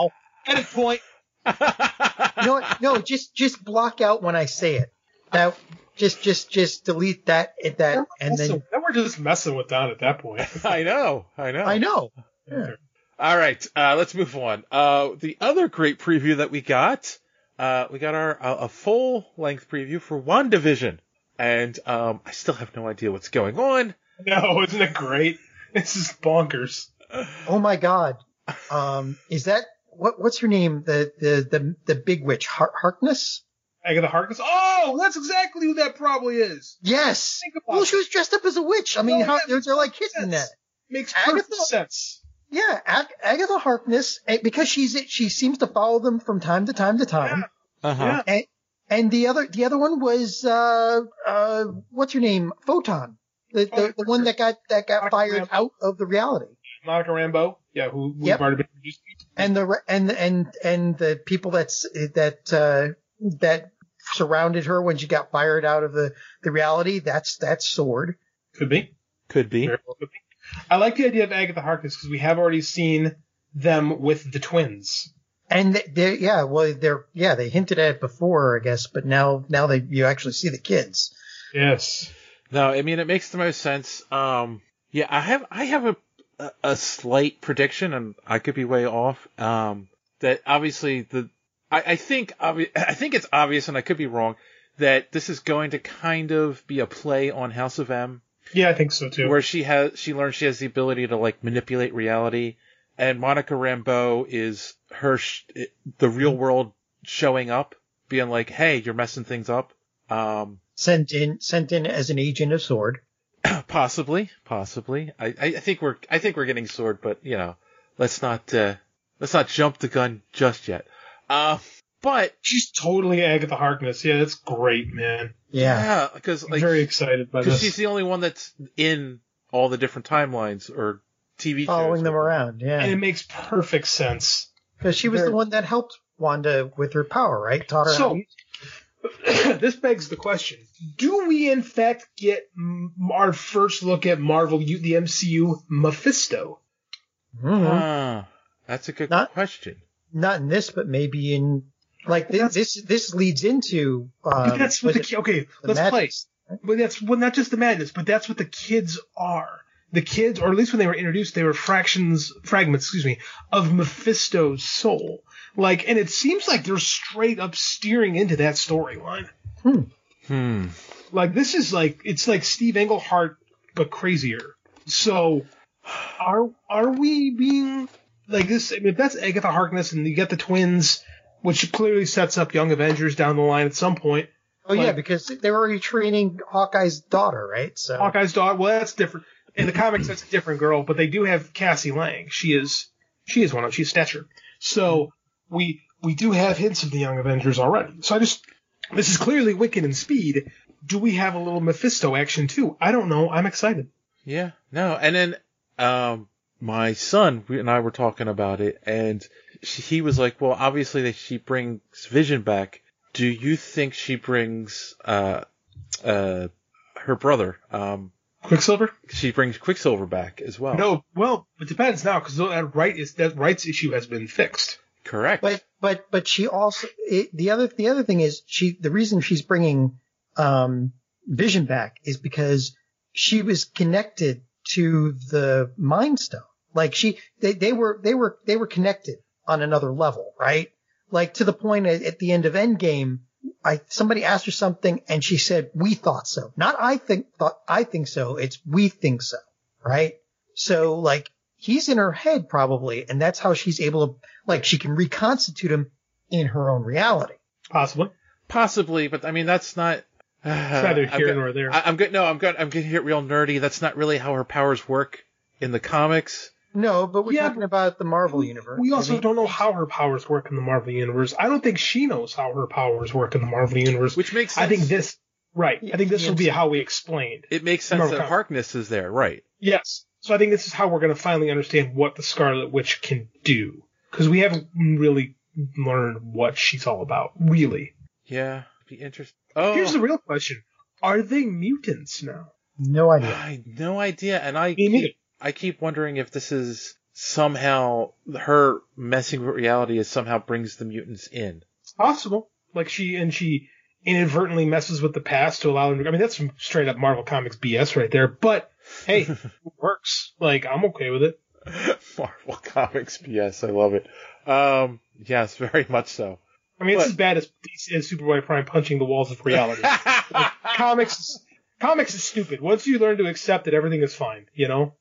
S4: Edit point.
S3: no. No, just just block out when I say it. That just just just delete that at that and then
S4: then we're just messing with Don at that point.
S2: I know. I know.
S3: I know. Yeah.
S2: All right, uh, let's move on. Uh, the other great preview that we got, uh, we got our uh, a full length preview for WandaVision, and um, I still have no idea what's going on.
S4: no, isn't it great? This is bonkers.
S3: Oh my God. Um, is that what? What's her name? The the the the big witch Har- Harkness?
S4: Agatha Harkness. Oh, that's exactly who that probably is.
S3: Yes.
S4: Think about
S3: Well, she was dressed up as a witch. I mean,
S4: Oh,
S3: how they're, they're like hitting that.
S4: sense. Makes
S3: Agatha-
S4: perfect sense.
S3: Yeah, Ag- Agatha Harkness, eh, because she's she seems to follow them from time to time to time.
S2: Uh huh.
S4: Yeah.
S3: And, and the other the other one was uh uh what's her name? Photon. The the, the one that got that got fired out of the reality.
S4: Monica Rambeau. Yeah, who we've
S3: Yep.
S4: already been introduced to.
S3: And the and and and the people that's that uh that surrounded her when she got fired out of the the reality, that's that's Sword.
S4: Could be.
S2: Could be.
S4: Well could be. I like the idea of Agatha Harkness because we have already seen them with the twins.
S3: And they yeah, well they're yeah, they hinted at it before, I guess, but now now they you actually see the kids.
S4: Yes.
S2: No, I mean it makes the most sense. Um, yeah, I have I have a a, a slight prediction, and I could be way off. Um, that obviously the I, I think obvi- I think it's obvious, and I could be wrong, that this is going to kind of be a play on House of M,
S4: Yeah, I think so too.
S2: where she has she learns she has the ability to like manipulate reality, and Monica Rambeau is her sh- the real world showing up, being like, hey, you're messing things up. Um,
S3: Sent in sent in as an agent of Sword.
S2: Possibly, possibly. I, I, I think we're I think we're getting sword, but you know, let's not uh, let's not jump the gun just yet. Uh, but
S4: She's totally Agatha Harkness. Yeah, that's great, man.
S3: Yeah.
S2: yeah, because
S4: I'm
S2: like
S4: very excited by
S2: because
S4: this.
S2: she's the only one that's in all the different timelines or TV
S3: Following
S2: shows.
S3: them around, Yeah, and
S4: it makes perfect sense.
S3: Because she was
S4: Very-
S3: the one that helped Wanda with her power, right? Taught her how
S4: So,
S3: to use
S4: this begs the question: Do we in fact get m- our first look at Marvel, U- the MCU, Mephisto?
S3: it. Mhm.
S2: Ah, that's a good
S3: Not-
S2: question.
S3: Not in this, but maybe in like thi- this. This leads into.
S4: But
S3: Um,
S4: that's what the
S3: it
S4: okay.
S3: the
S4: let's play. But that's well, not just the madness, but that's what the kids are. The kids, or at least when they were introduced, they were fractions, fragments, excuse me, of Mephisto's soul. Like, and it seems like they're straight up steering into that storyline.
S2: Hmm.
S4: Like this is like it's like Steve Englehart but crazier. So are are we being like this? I mean, if that's Agatha Harkness and you get the twins, which clearly sets up Young Avengers down the line at some point.
S3: Oh yeah, because they were already training Hawkeye's daughter, right? So
S4: Hawkeye's daughter. Well, that's different. In the comics, that's a different girl, but they do have Cassie Lang. She is she is one of she's Stature. So we we do have hints of the Young Avengers already. So I just this is clearly Wiccan and Speed. Do we have a little Mephisto action too? I don't know. I'm excited.
S2: Yeah, no, and then um, my son and I were talking about it, and she, he was like, "Well, obviously that she brings Vision back. Do you think she brings uh, uh, her brother? Um,
S4: Quicksilver?
S2: She brings Quicksilver back as well.
S4: No, well, it depends now because that right is that rights issue has been fixed.
S2: Correct.
S3: But but but she also it, the other the other thing is she the reason she's bringing um Vision back is because she was connected to the Mind Stone. Like she they they were they were they were connected on another level, right? Like to the point at, at the end of Endgame, I somebody asked her something and she said we thought so. Not I think thought I think so. It's we think so, right? So like he's in her head probably, and that's how she's able to like she can reconstitute him in her own reality.
S4: Possibly.
S2: Possibly, but I mean that's not. Uh,
S4: neither
S2: I'm
S4: here
S2: go-
S4: nor there.
S2: I, I'm good. No, I'm good. I'm getting to get real nerdy. That's not really how her powers work in the comics.
S3: No, but we're
S4: Yeah,
S3: talking about the Marvel universe.
S4: We also
S3: I mean,
S4: don't know how her powers work in the Marvel universe. I don't think she knows how her powers work in the Marvel universe.
S2: Which makes
S4: I think this right. I think this will be how we explained.
S2: It makes sense that
S4: comics.
S2: Harkness is there, right?
S4: Yes. So I think this is how we're going to finally understand what the Scarlet Witch can do because we haven't really learned what she's all about. Really.
S2: Yeah, be interesting. Oh,
S4: Here's the real question: Are they mutants now?
S3: No idea.
S2: I no idea, and I
S4: Me neither.
S2: I keep wondering if this is somehow her messing with reality is somehow brings the mutants in.
S4: It's possible. Like she and she inadvertently messes with the past to allow them. To, I mean, that's some straight up Marvel Comics BS right there. But hey, it works. Like I'm okay with it.
S2: Marvel Comics BS, I love it. Um, yes, very much so.
S4: I mean, it's
S2: But-
S4: as bad as, as Superboy Prime punching the walls of reality. Like, comics, comics is stupid. Once you learn to accept that everything is fine, you know.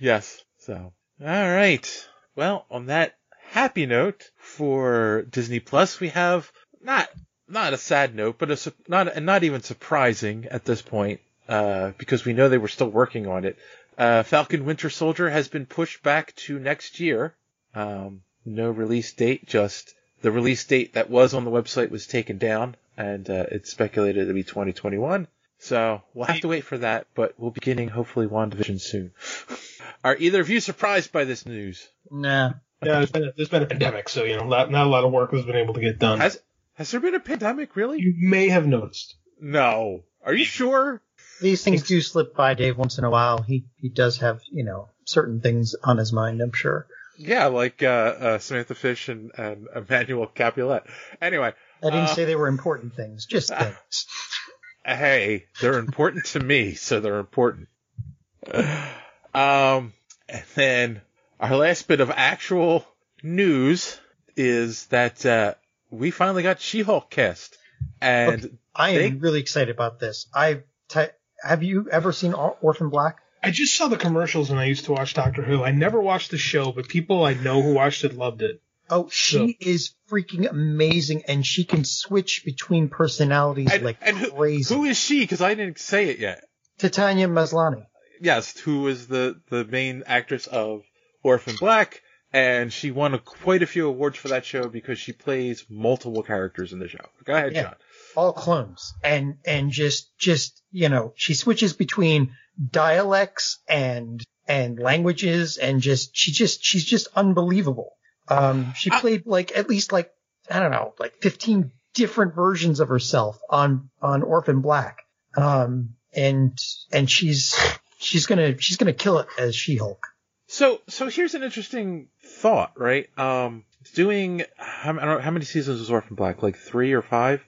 S2: Yes. So, all right. Well, on that happy note for Disney Plus, we have not not a sad note, but a not and not even surprising at this point, uh, because we know they were still working on it. Uh, Falcon Winter Soldier has been pushed back to next year. Um, no release date, just the release date that was on the website was taken down, and uh, it's speculated to be 2021. So we'll have to wait for that, but we'll be getting hopefully WandaVision soon. Are either of you surprised by this news?
S3: Nah.
S4: Yeah, there's been a, there's been a pandemic, so you know, not, not a lot of work has been able to get done.
S2: Has has there been a pandemic really?
S4: you may have noticed.
S2: No. Are you sure?
S3: These things do slip by Dave once in a while. He he does have, you know, certain things on his mind, I'm sure.
S2: Yeah, like uh, uh, Samantha Fish and, and Emmanuelle Caplette. Anyway,
S3: I didn't
S2: Uh,
S3: say they were important things, just things.
S2: Hey, they're important to me, so they're important. Um, and then our last bit of actual news is that uh, we finally got She-Hulk cast, and
S3: I am
S2: they-
S3: really excited about this. I t- have you ever seen Orphan Black?
S4: I just saw the commercials and I used to watch Doctor Who. I never watched the show, but people I know who watched it loved it.
S3: Oh, she is freaking amazing, and she can switch between personalities
S2: and,
S3: like
S2: and who,
S3: crazy.
S2: who is she? Because I didn't say it yet.
S3: Tatiana Maslany.
S2: Yes, who is the the main actress of Orphan Black, and she won a, quite a few awards for that show because she plays multiple characters in the show. Go ahead,
S3: Yeah.
S2: John.
S3: all clones and and just just you know she switches between dialects and and languages and just she just she's just unbelievable um she played like at least like i don't know like 15 different versions of herself on on orphan black um and and she's she's gonna she's gonna kill it as she-hulk
S2: So so here's an interesting thought, right? Um, doing I don't know, how many seasons was Orphan Black? Like three or five?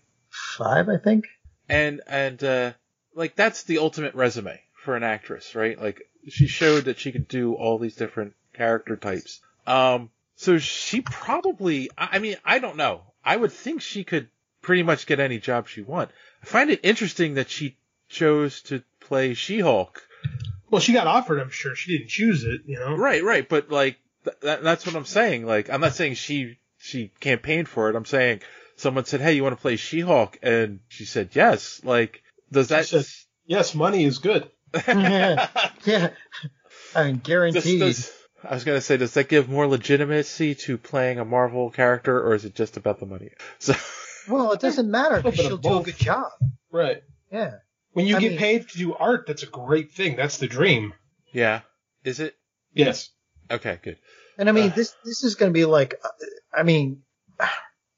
S3: five i think
S2: and and uh like that's the ultimate resume for an actress, right? Like she showed that she could do all these different character types. Um so she probably I I mean, I don't know. I would think she could pretty much get any job she want. I find it interesting that she chose to play She-Hulk.
S4: Well, she got offered. I'm sure she didn't choose it. You know.
S2: Right, right, but like th- that, that's what I'm saying. Like I'm not saying she she campaigned for it. I'm saying someone said, "Hey, you want to play She-Hulk?" and she said yes. Like does that
S4: She said, yes, money is good.
S3: yeah. yeah. I mean,
S2: Does-
S3: guaranteed.
S2: does- I was gonna say, does that give more legitimacy to playing a Marvel character, or is it just about the money? So,
S3: Well, it doesn't matter
S4: Little
S3: because she'll
S4: of
S3: do a good job.
S4: Right.
S3: Yeah.
S4: When you
S3: I
S4: get
S3: mean-
S4: paid to do art, that's a great thing. That's the dream.
S2: yeah, is it?
S4: Yes.
S2: Okay, good.
S3: And I mean,
S2: Uh.
S3: this this is going to be like, uh, I mean,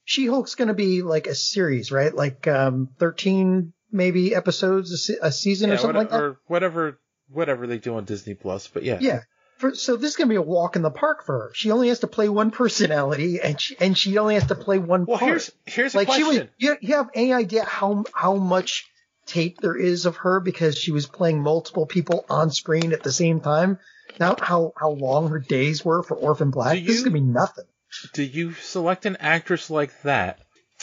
S3: She Hulk's going to be like a series, right? Like um, thirteen maybe episodes a, se- a season
S2: Yeah,
S3: or something
S2: what-
S3: like that.
S2: or whatever, whatever they do on Disney Plus. But yeah,
S3: Yeah. For, so this is going to be a walk in the park for her. She only has to play one personality, and she and she only has to play one
S2: Well,
S3: part.
S2: here's here's a
S3: like she was. You, you have any idea how how much tape there is of her because she was playing multiple people on screen at the same time? Now, how how long her days were for Orphan Black?
S2: Do
S3: This is gonna be nothing.
S2: Do you select an actress like that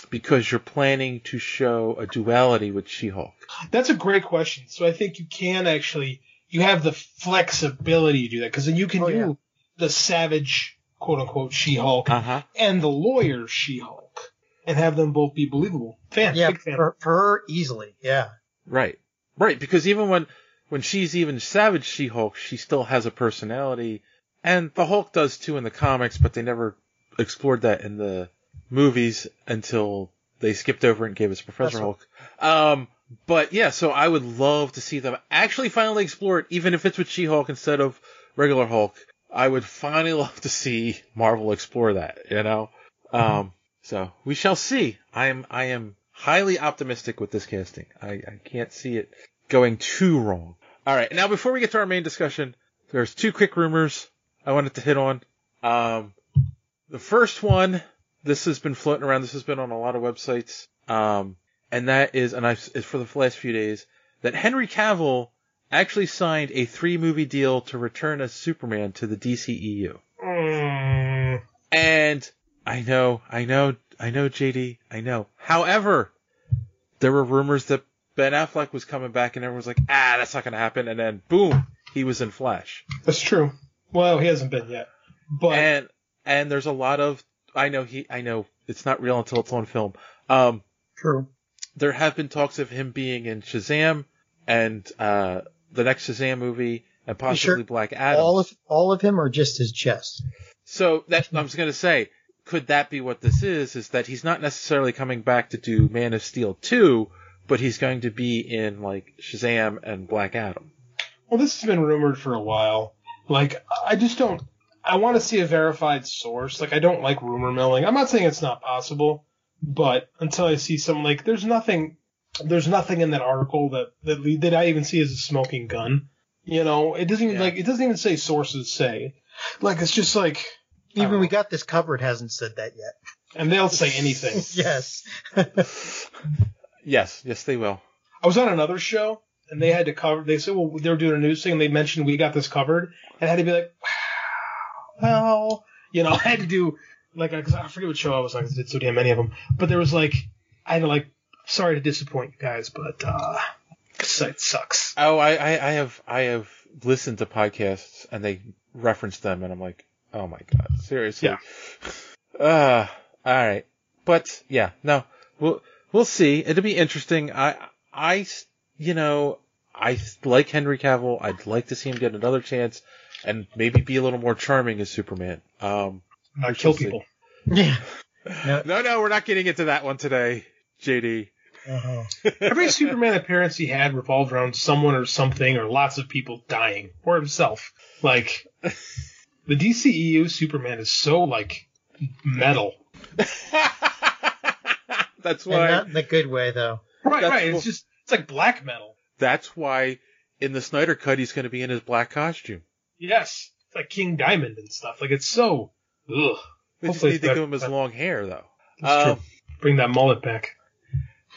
S2: because you're planning to show a duality with She-Hulk?
S4: That's a great question. So I think you can actually, you have the flexibility to do that because then you can
S3: Oh,
S4: do
S3: yeah.
S4: the savage, quote unquote, She-Hulk
S2: Uh huh.
S4: and the lawyer She-Hulk and have them both be believable. Fan,
S3: Yeah,
S4: big fan.
S3: for, for her easily. Yeah.
S2: Right. Right. Because even when when she's even Savage She-Hulk, she still has a personality, and the Hulk does too in the comics, but they never explored that in the movies until they skipped over and gave us Professor
S3: That's
S2: Hulk. Um, but yeah, so I would love to see them actually finally explore it, even if it's with She-Hulk instead of regular Hulk. I would finally love to see Marvel explore that, you know? Um, so we shall see. I am, I am highly optimistic with this casting. I, I can't see it going too wrong. All right. Now, before we get to our main discussion, there's two quick rumors I wanted to hit on. Um, the first one, this has been floating around. This has been on a lot of websites. Um, and that is, and I've, it's for the last few days, that Henry Cavill actually signed a three movie deal to return as Superman to the DCEU.
S4: Mm,
S2: And I know, I know, I know, JD, I know. However, there were rumors that Ben Affleck was coming back, and everyone was like, "Ah, that's not going to happen." And then, boom, he was in Flash.
S4: that's true. Well, he hasn't been yet, but
S2: And and there's a lot of, I know he, I know it's not real until it's on film. Um,
S3: True.
S2: There have been talks of him being in Shazam and uh the next Shazam movie and possibly
S3: sure?
S2: Black Adam.
S3: All of all of him or just his chest?
S2: So that I was going to say, could that be what this is? Is that he's not necessarily coming back to do Man of Steel 2, but he's going to be in like Shazam and Black Adam.
S4: well, this has been rumored for a while. Like, I just don't. I want to see a verified source. Like, I don't like rumor milling. I'm not saying it's not possible, but until I see some, like, there's nothing, there's nothing in that article that that, that I even see as a smoking gun. You know, it doesn't even
S2: Yeah.
S4: like it doesn't even say sources say. Like, it's just like,
S3: Even we oh. got this covered hasn't said that yet.
S4: and they'll say anything.
S3: yes.
S2: Yes, yes, they will.
S4: I was on another show and they had to cover. They said, well, they were doing a news thing. and They mentioned we got this covered, and I had to be like, well, you know, I had to do like I I forget what show I was on. 'cause I did so damn many of them, but there was like I had to like, sorry to disappoint you guys, but uh, it sucks.
S2: Oh, I, I, I have I have listened to podcasts and they reference them, and I'm like, oh my god, seriously.
S4: Yeah.
S2: Uh, all right, but yeah, no, we'll we'll see. It'll be interesting. I I you know I like Henry Cavill. I'd like to see him get another chance and maybe be a little more charming as Superman. Um,
S4: I kill people.
S3: Yeah.
S2: No, no, we're not getting into that one today, JD.
S3: Uh-huh.
S4: Every Superman appearance he had revolved around someone or something or lots of people dying or himself. Like the DCEU Superman is so like metal.
S2: That's
S3: And
S2: why.
S3: not in the good way though.
S4: Right,
S2: That's
S4: right.
S2: what-
S4: It's just it's like black metal.
S2: That's why in the Snyder cut he's going to be in his black costume.
S4: Yes, it's like King Diamond and stuff. Like it's so. Ugh.
S2: They just
S4: Hopefully
S2: need to give him his long hair though.
S4: That's
S2: Um,
S4: true. Bring that mullet back.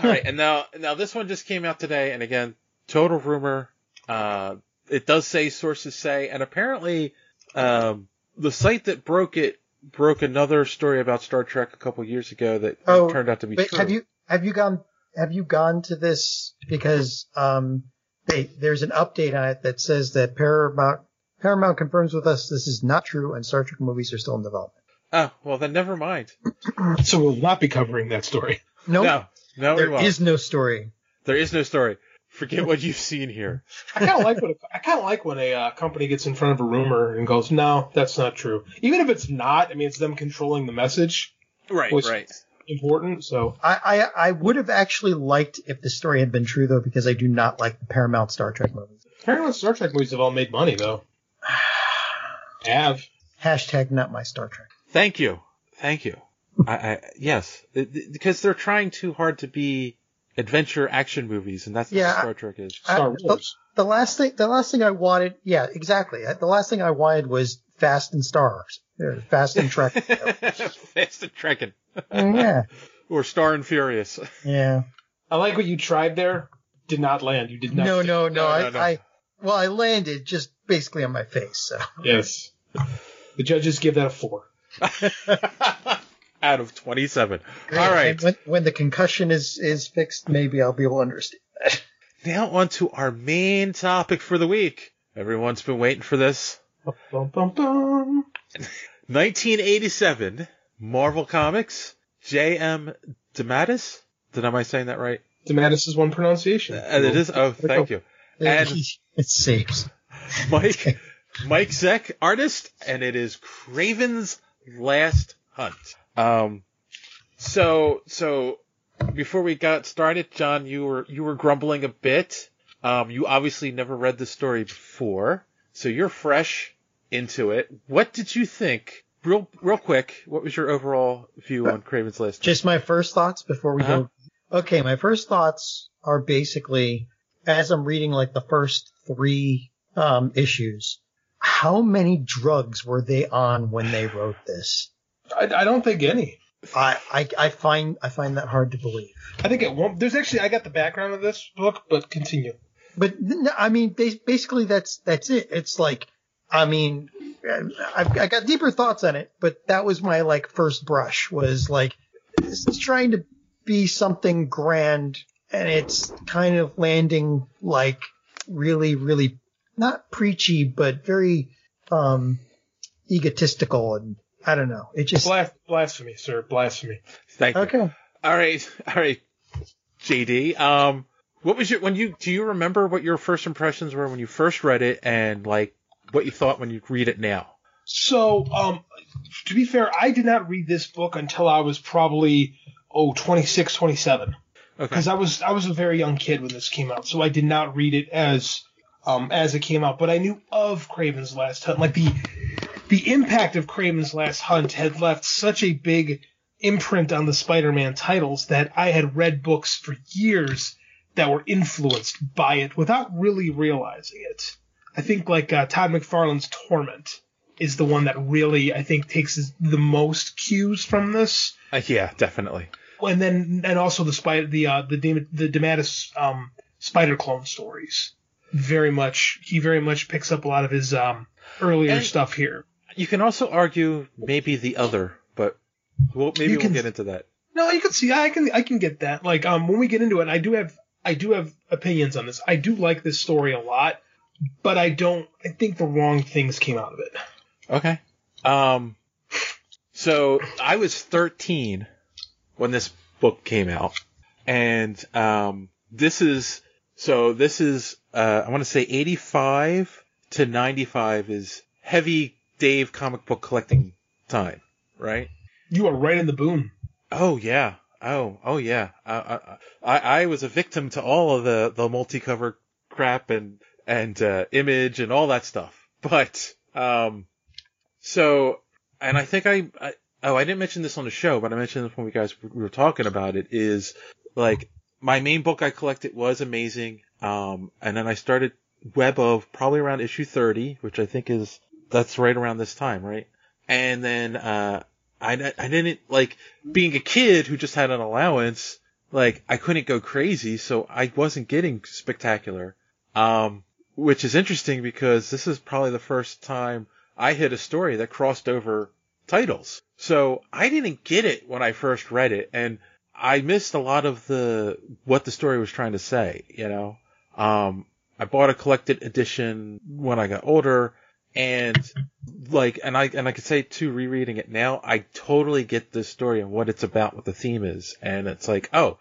S2: All right, and now now this one just came out today, and again, total rumor. Uh, it does say sources say, and apparently, um, the site that broke it broke another story about Star Trek a couple years ago that
S3: Oh,
S2: turned out to be
S3: But
S2: true.
S3: have you have you gone have you gone to this because um they there's an update on it that says that Paramount Paramount confirms with us this is not true and Star Trek movies are still in development.
S2: Oh, well then never mind.
S4: So we'll not be covering that story.
S3: Nope.
S2: No, no, we
S3: there
S2: won't.
S3: is no story.
S2: There is no story. Forget what you've seen here.
S4: I kind of like when a, I kind of like when a uh, company gets in front of a rumor and goes, "No, that's not true." Even if it's not, I mean, it's them controlling the message.
S2: Right,
S4: which
S2: right.
S4: Important. So
S3: I, I I would have actually liked if the story had been true though because I do not like the Paramount Star Trek movies.
S4: Paramount Star Trek movies have all made money though. have.
S3: Hashtag not my Star Trek.
S2: Thank you. Thank you. I, I yes, It- it- because they're trying too hard to be adventure action movies, and that's
S3: Yeah,
S2: what Star Trek is.
S3: I- the, the last thing, the last thing I wanted, yeah, exactly. The last thing I wanted was Fast and Stars, uh, Fast and Trek.
S2: Fast and Trekking.
S3: yeah,
S2: Or Star and Furious.
S3: yeah.
S4: I like what you tried there. Did not land. You did not.
S3: No,
S4: stick.
S3: no, no. I, I, well, I landed just basically on my face. So
S4: Yes. The judges give that a four.
S2: Out of 27.
S3: Great.
S2: All right.
S3: When, when the concussion is is fixed, maybe I'll be able to understand that.
S2: Now on to our main topic for the week. Everyone's been waiting for this.
S4: Bum, bum, bum.
S2: 1987, Marvel Comics, J.M. DeMatteis. Did am I saying that right?
S4: DeMatteis is one pronunciation.
S2: Uh, it is. Oh, thank you. And
S3: it saves.
S2: Mike Mike Zeck, artist, and it is Kraven's Last Hunt. Um, so so before we got started, John, you were you were grumbling a bit. Um, you obviously never read the story before, so you're fresh into it. What did you think? Real real quick, what was your overall view on Kraven's Last? Hunt?
S3: Just my first thoughts before we
S2: Uh-huh.
S3: go. Okay, my first thoughts are basically as I'm reading like the first three um, issues. How many drugs were they on when they wrote this?
S4: I, I don't think any.
S3: I, I I find I find that hard to believe.
S4: I think it won't. There's actually I got the background of this book, but continue.
S3: But I mean, basically that's that's it. It's like, I mean, I've, I got deeper thoughts on it, but that was my like first brush was like, this is trying to be something grand, and it's kind of landing like really, really not preachy, but very um egotistical, and I don't know. It just
S4: Blas- blasphemy, sir. Blasphemy.
S2: Thank you.
S3: okay.
S2: All right, all right, JD. Um, what was your when you do you remember what your first impressions were when you first read it, and like what you thought when you read it now?
S4: So, um, to be fair, I did not read this book until I was probably oh 26, 27.
S2: Okay.
S4: Because I was I was a very young kid when this came out, so I did not read it as um as it came out. But I knew of Kraven's Last Hunt. Like the the impact of Kraven's Last Hunt had left such a big imprint on the Spider-Man titles that I had read books for years that were influenced by it without really realizing it. I think like uh, Todd McFarlane's Torment is the one that really I think takes the most cues from this
S2: Uh, yeah, definitely.
S4: and then and also the spider the uh the Dem- the DeMatteis um spider clone stories very much he very much picks up a lot of his um earlier
S2: And-
S4: stuff here
S2: You can also argue maybe the other, but we'll, maybe
S4: You
S2: we'll
S4: can-
S2: get into that.
S4: no you can see I can I can get that like um when we get into it I do have I do have opinions on this I do like this story a lot but I don't I think the wrong things came out of it
S2: Okay. Um, so I was 13 when this book came out, and um, this is so this is uh, I want to say 85 to 95 is heavy Dave comic book collecting time, right?
S4: you are right in the boom
S2: Oh yeah. Oh oh yeah. I I I, I was a victim to all of the the multi-cover crap and and uh, image and all that stuff. But um, so and I think I, I oh I didn't mention this on the show, but I mentioned this when we guys we were talking about it. Is like my main book I collected was amazing. Um, and then I started Web of probably around issue 30, which I think is that's right around this time, right? And then uh, I I didn't like being a kid who just had an allowance. Like I couldn't go crazy, so I wasn't getting spectacular. Um, which is interesting because this is probably the first time I hit a story that crossed over titles. So I didn't get it when I first read it, and I missed a lot of the what the story was trying to say. You know, um, I bought a collected edition when I got older, and like, and I and I could say too, rereading it now, I totally get this story and what it's about, what the theme is, and it's like, oh,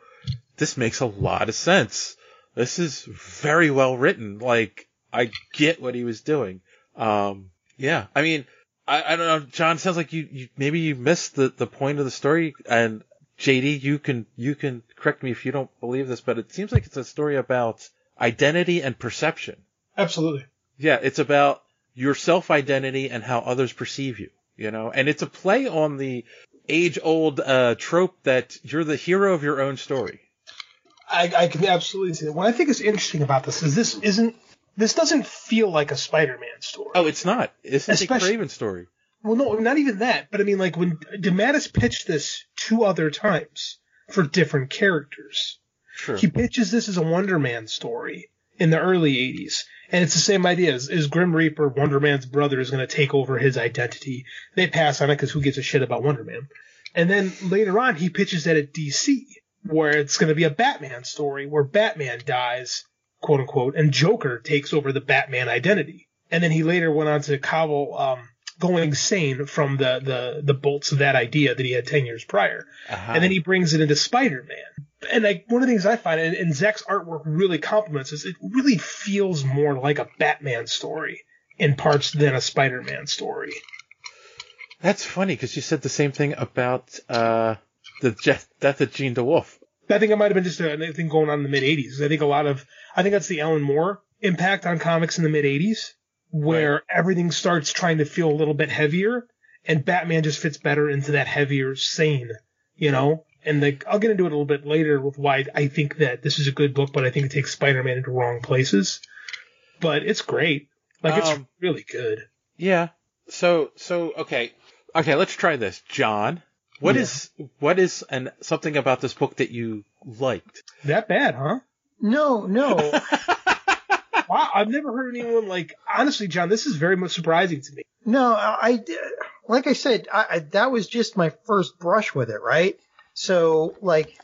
S2: this makes a lot of sense. This is very well written. Like, I get what he was doing. Um, yeah, I mean, I, I don't know, John. Sounds like you, you maybe you missed the the point of the story, and JD, you can you can correct me if you don't believe this, but it seems like it's a story about identity and perception.
S4: Absolutely.
S2: Yeah, it's about your self identity and how others perceive you. You know, and it's a play on the age old uh, trope that you're the hero of your own story.
S4: I, I can absolutely see that. What I think is interesting about this is this isn't this doesn't feel like a Spider-Man story.
S2: Oh, it's not. It's a Kraven story.
S4: Well, no, not even that. But I mean, like when DeMatteis pitched this two other times for different characters,
S2: Sure.
S4: he pitches this as a Wonder Man story in the early '80s, and it's the same idea. Is, is Grim Reaper Wonder Man's brother is going to take over his identity? They pass on it because who gives a shit about Wonder Man? And then later on, he pitches that at DC, where it's going to be a Batman story where Batman dies, quote unquote, and Joker takes over the Batman identity. And then he later went on to cobble um, going sane from the, the, the bolts of that idea that he had 10 years prior.
S2: Uh-huh.
S4: And then he brings it into Spider-Man. And like one of the things I find, and, and Zeck's artwork really complements, is it really feels more like a Batman story in parts than a Spider-Man story.
S2: That's funny because you said the same thing about uh, the Je- death of Jean DeWolff.
S4: I think it might have been just a thing going on in the mid 80s. I think a lot of, I think that's the Alan Moore impact on comics in the mid 80s, where everything starts trying to feel a little bit heavier, and Batman just fits better into that heavier sane, you know? And like, I'll get into it a little bit later with why I think that this is a good book, but I think it takes Spider-Man into wrong places. But it's great. Like, it's
S2: Um,
S4: really good.
S2: Yeah. So so okay okay let's try this, John. What
S3: Yeah.
S2: is what is an something about this book that you liked?
S4: That bad, huh?
S3: No, no.
S4: wow, I've never heard anyone like, honestly, John, this is very much surprising to me.
S3: No, I, I- like I said, I, I, that was just my first brush with it, right? So, like,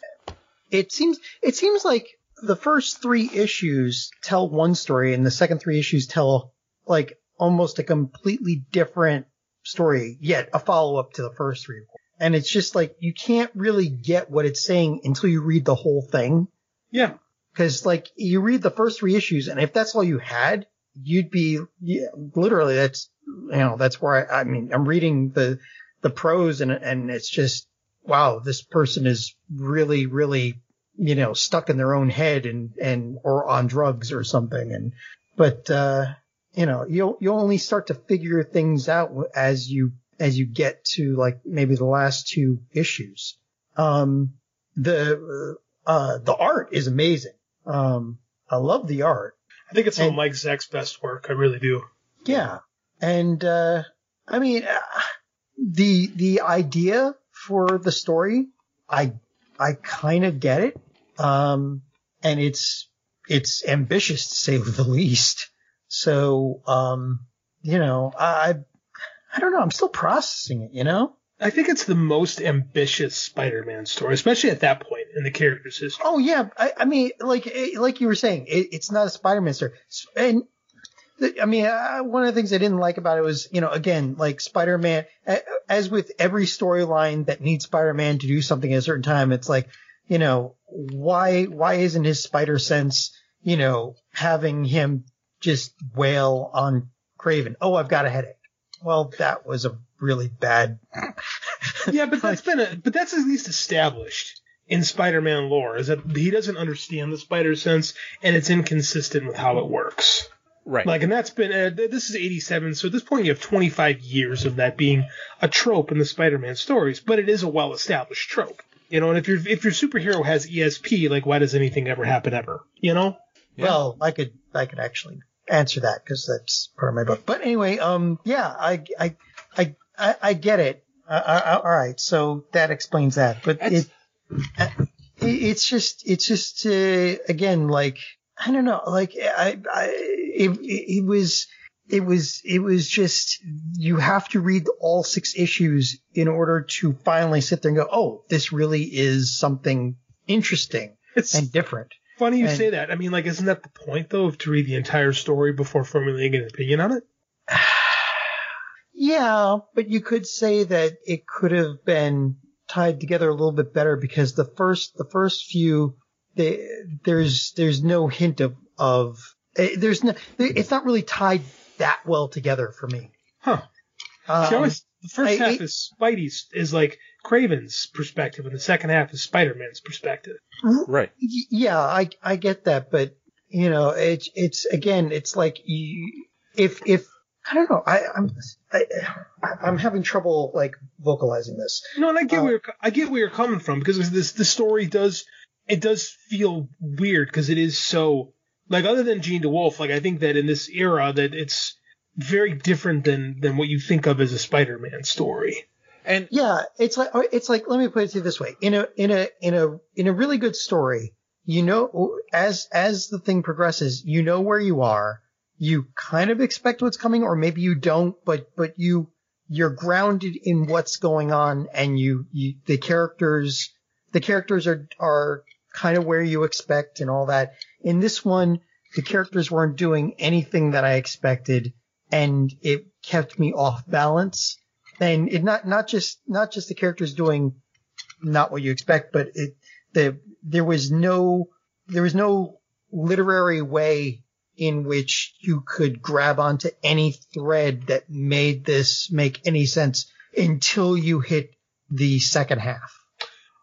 S3: it seems, it seems like the first three issues tell one story and the second three issues tell, like, almost a completely different story, yet a follow up to the first three. And it's just like, you can't really get what it's saying until you read the whole thing.
S4: Yeah.
S3: Cause like, you read the first three issues and if that's all you had, you'd be, yeah, literally that's, you know, that's where I, I mean, I'm reading the, the prose and, and it's just, wow, this person is really, really, you know, stuck in their own head and, and, or on drugs or something. And, but, uh, you know, you'll, you'll only start to figure things out as you, as you get to like maybe the last two issues. Um, the, uh, the art is amazing. Um, I love the art.
S4: I think it's some of Mike Zeck's best work. I really do.
S3: Yeah. And, uh, I mean, uh, the, the idea for the story, I, I kind of get it. Um, and it's, it's ambitious to say the least. So, um, you know, I, I don't know. I'm still processing it, you know?
S4: I think it's the most ambitious Spider-Man story, especially at that point in the character's history.
S3: Oh yeah, I, I mean, like eh, like you were saying, it, it's not a Spider-Man story, and I mean, uh, one of the things I didn't like about it was, you know, again, like Spider-Man, as with every storyline that needs Spider-Man to do something at a certain time, it's like, you know, why why isn't his spider sense, you know, having him just wail on Kraven? Oh, I've got a headache. Well, that was a really bad.
S4: yeah, but that's been a, but that's at least established in Spider-Man lore is that he doesn't understand the spider sense and it's inconsistent with how it works.
S2: Right.
S4: Like, and that's been, uh, this is 87, so at this point you have 25 years of that being a trope in the Spider-Man stories, but it is a well-established trope. You know, and if your if your superhero has ESP, like why does anything ever happen ever? You know?
S3: Well, I could I could actually answer that because that's part of my book. But anyway, um, yeah, I I I I, I get it. I, I, all right, so that explains that. But it, uh, it it's just it's just uh, again like I don't know, like I I it, it was it was it was just you have to read all six issues in order to finally sit there and go, oh, this really is something interesting and different.
S4: Funny you
S3: And-
S4: say that. I mean, like, isn't that the point though, of to read the entire story before formulating an opinion on it?
S3: Yeah, but you could say that it could have been tied together a little bit better because the first the first few they, there's there's no hint of of eh, there's no it's not really tied that well together for me.
S4: Huh.
S3: Um,
S4: See, always, the first
S3: I-
S4: half is Spidey's is like Kraven's perspective, and the second half is Spider-Man's perspective.
S2: Right.
S3: Yeah, I I get that, but you know, it's it's again, it's like you, if if I don't know, I I'm I, I'm having trouble like vocalizing this.
S4: No, and I
S3: Uh,
S4: get where you're, I get where you're coming from because this the story does it does feel weird because it is so like other than Jean DeWolff, like I think that in this era that it's very different than than what you think of as a Spider-Man story.
S2: And
S3: yeah, it's like it's like let me put it to you this way: in a in a in a in a really good story, you know, as as the thing progresses, you know where you are. You kind of expect what's coming, or maybe you don't, but but you you're grounded in what's going on, and you you the characters the characters are are kind of where you expect and all that. In this one, the characters weren't doing anything that I expected, and it kept me off balance and it not not just not just the characters doing not what you expect, but it the there was no there was no literary way in which you could grab onto any thread that made this make any sense until you hit the second half.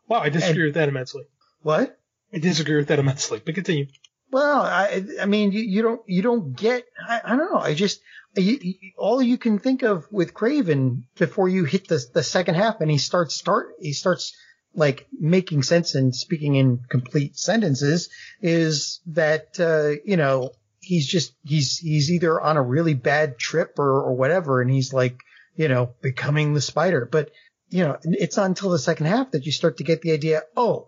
S4: Wow, I disagree with that immensely.
S3: What?
S4: I disagree with that immensely. But continue.
S3: Well, I, I mean, you, you don't, you don't get, I, I don't know. I just, you, you, all you can think of with Kraven before you hit the, the second half and he starts start, he starts like making sense and speaking in complete sentences is that, uh, you know, he's just, he's, he's either on a really bad trip or, or whatever. And he's like, you know, becoming the spider. But, you know, it's not until the second half that you start to get the idea, oh,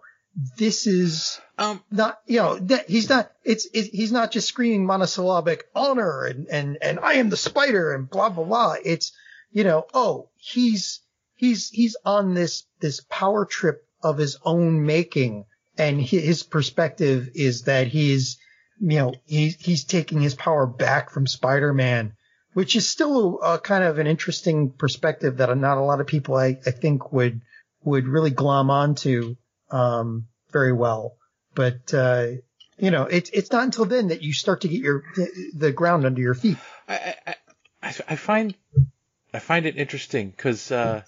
S3: this is
S2: um
S3: not you know that he's not it's it, he's not just screaming monosyllabic honor and and and I am the spider and blah blah blah. It's you know oh he's he's he's on this this power trip of his own making. And hi- his perspective is that he's you know he's he's taking his power back from Spider-Man which is still a, kind of an interesting perspective that not a lot of people I, I think would would really glom onto um, very well. But uh, you know, it's it's not until then that you start to get your the ground under your feet.
S2: I, I, I I find I find it interesting because uh,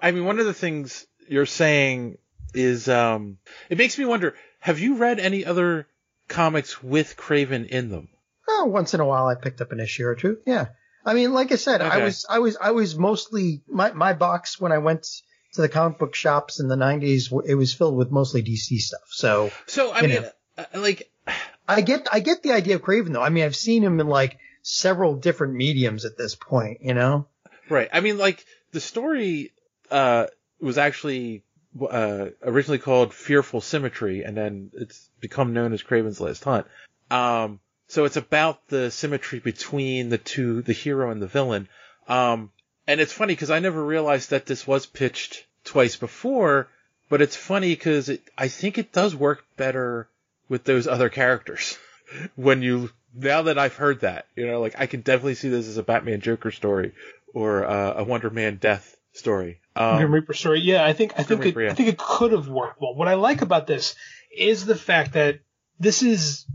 S2: I mean one of the things you're saying is um, it makes me wonder: Have you read any other comics with Kraven in them?
S3: Oh, once in a while I picked up an issue or two. Yeah. I mean, like I said, I was I was I was mostly my my box when I went to the comic book shops in the 90s it was filled with mostly DC stuff. So
S2: So I mean,
S3: know.
S2: uh, like
S3: I get I get the idea of Kraven though. I mean, I've seen him in like several different mediums at this point, you know.
S2: Right. I mean, like the story uh, was actually uh, originally called Fearful Symmetry, and then it's become known as Kraven's Last Hunt. Um, so it's about the symmetry between the two, the hero and the villain. Um, and it's funny because I never realized that this was pitched twice before, but it's funny because it, I think it does work better with those other characters when you now that I've heard that, you know, like I can definitely see this as a Batman Joker story or uh, a Wonder Man Death story. Um,
S4: Grim Reaper story. Yeah, I think I think
S2: Grim
S4: it,
S2: yeah.
S4: I think it could have worked well. What I like about this is the fact that this is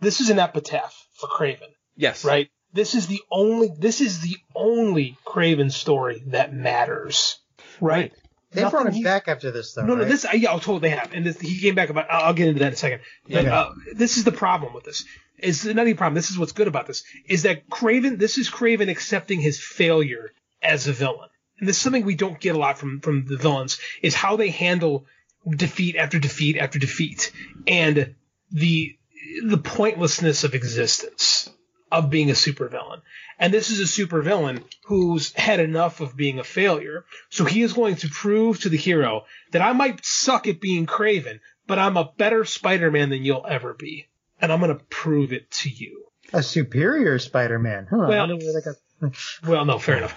S4: this is an epitaph for Kraven.
S2: Yes.
S4: Right. This is the only this is the only Kraven story that matters. Right.
S3: They
S4: Nothing
S3: brought him
S4: he-
S3: back after this though.
S4: no, no,
S3: right?
S4: this yeah, I'll totally have, and this, he came back about. I'll, I'll get into that in a second. But
S3: Yeah.
S4: uh, this is the problem with this. Is not the problem. This is what's good about this is that Kraven. This is Kraven accepting his failure as a villain, and this is something we don't get a lot from from the villains. Is how they handle defeat after defeat after defeat, and the the pointlessness of existence of being a supervillain. And this is a supervillain who's had enough of being a failure. So he is going to prove to the hero that I might suck at being Kraven, but I'm a better Spider-Man than you'll ever be. And I'm going to prove it to you.
S3: A superior Spider-Man. Huh,
S4: Well-
S3: wonder where they got-
S4: Well, no, fair enough.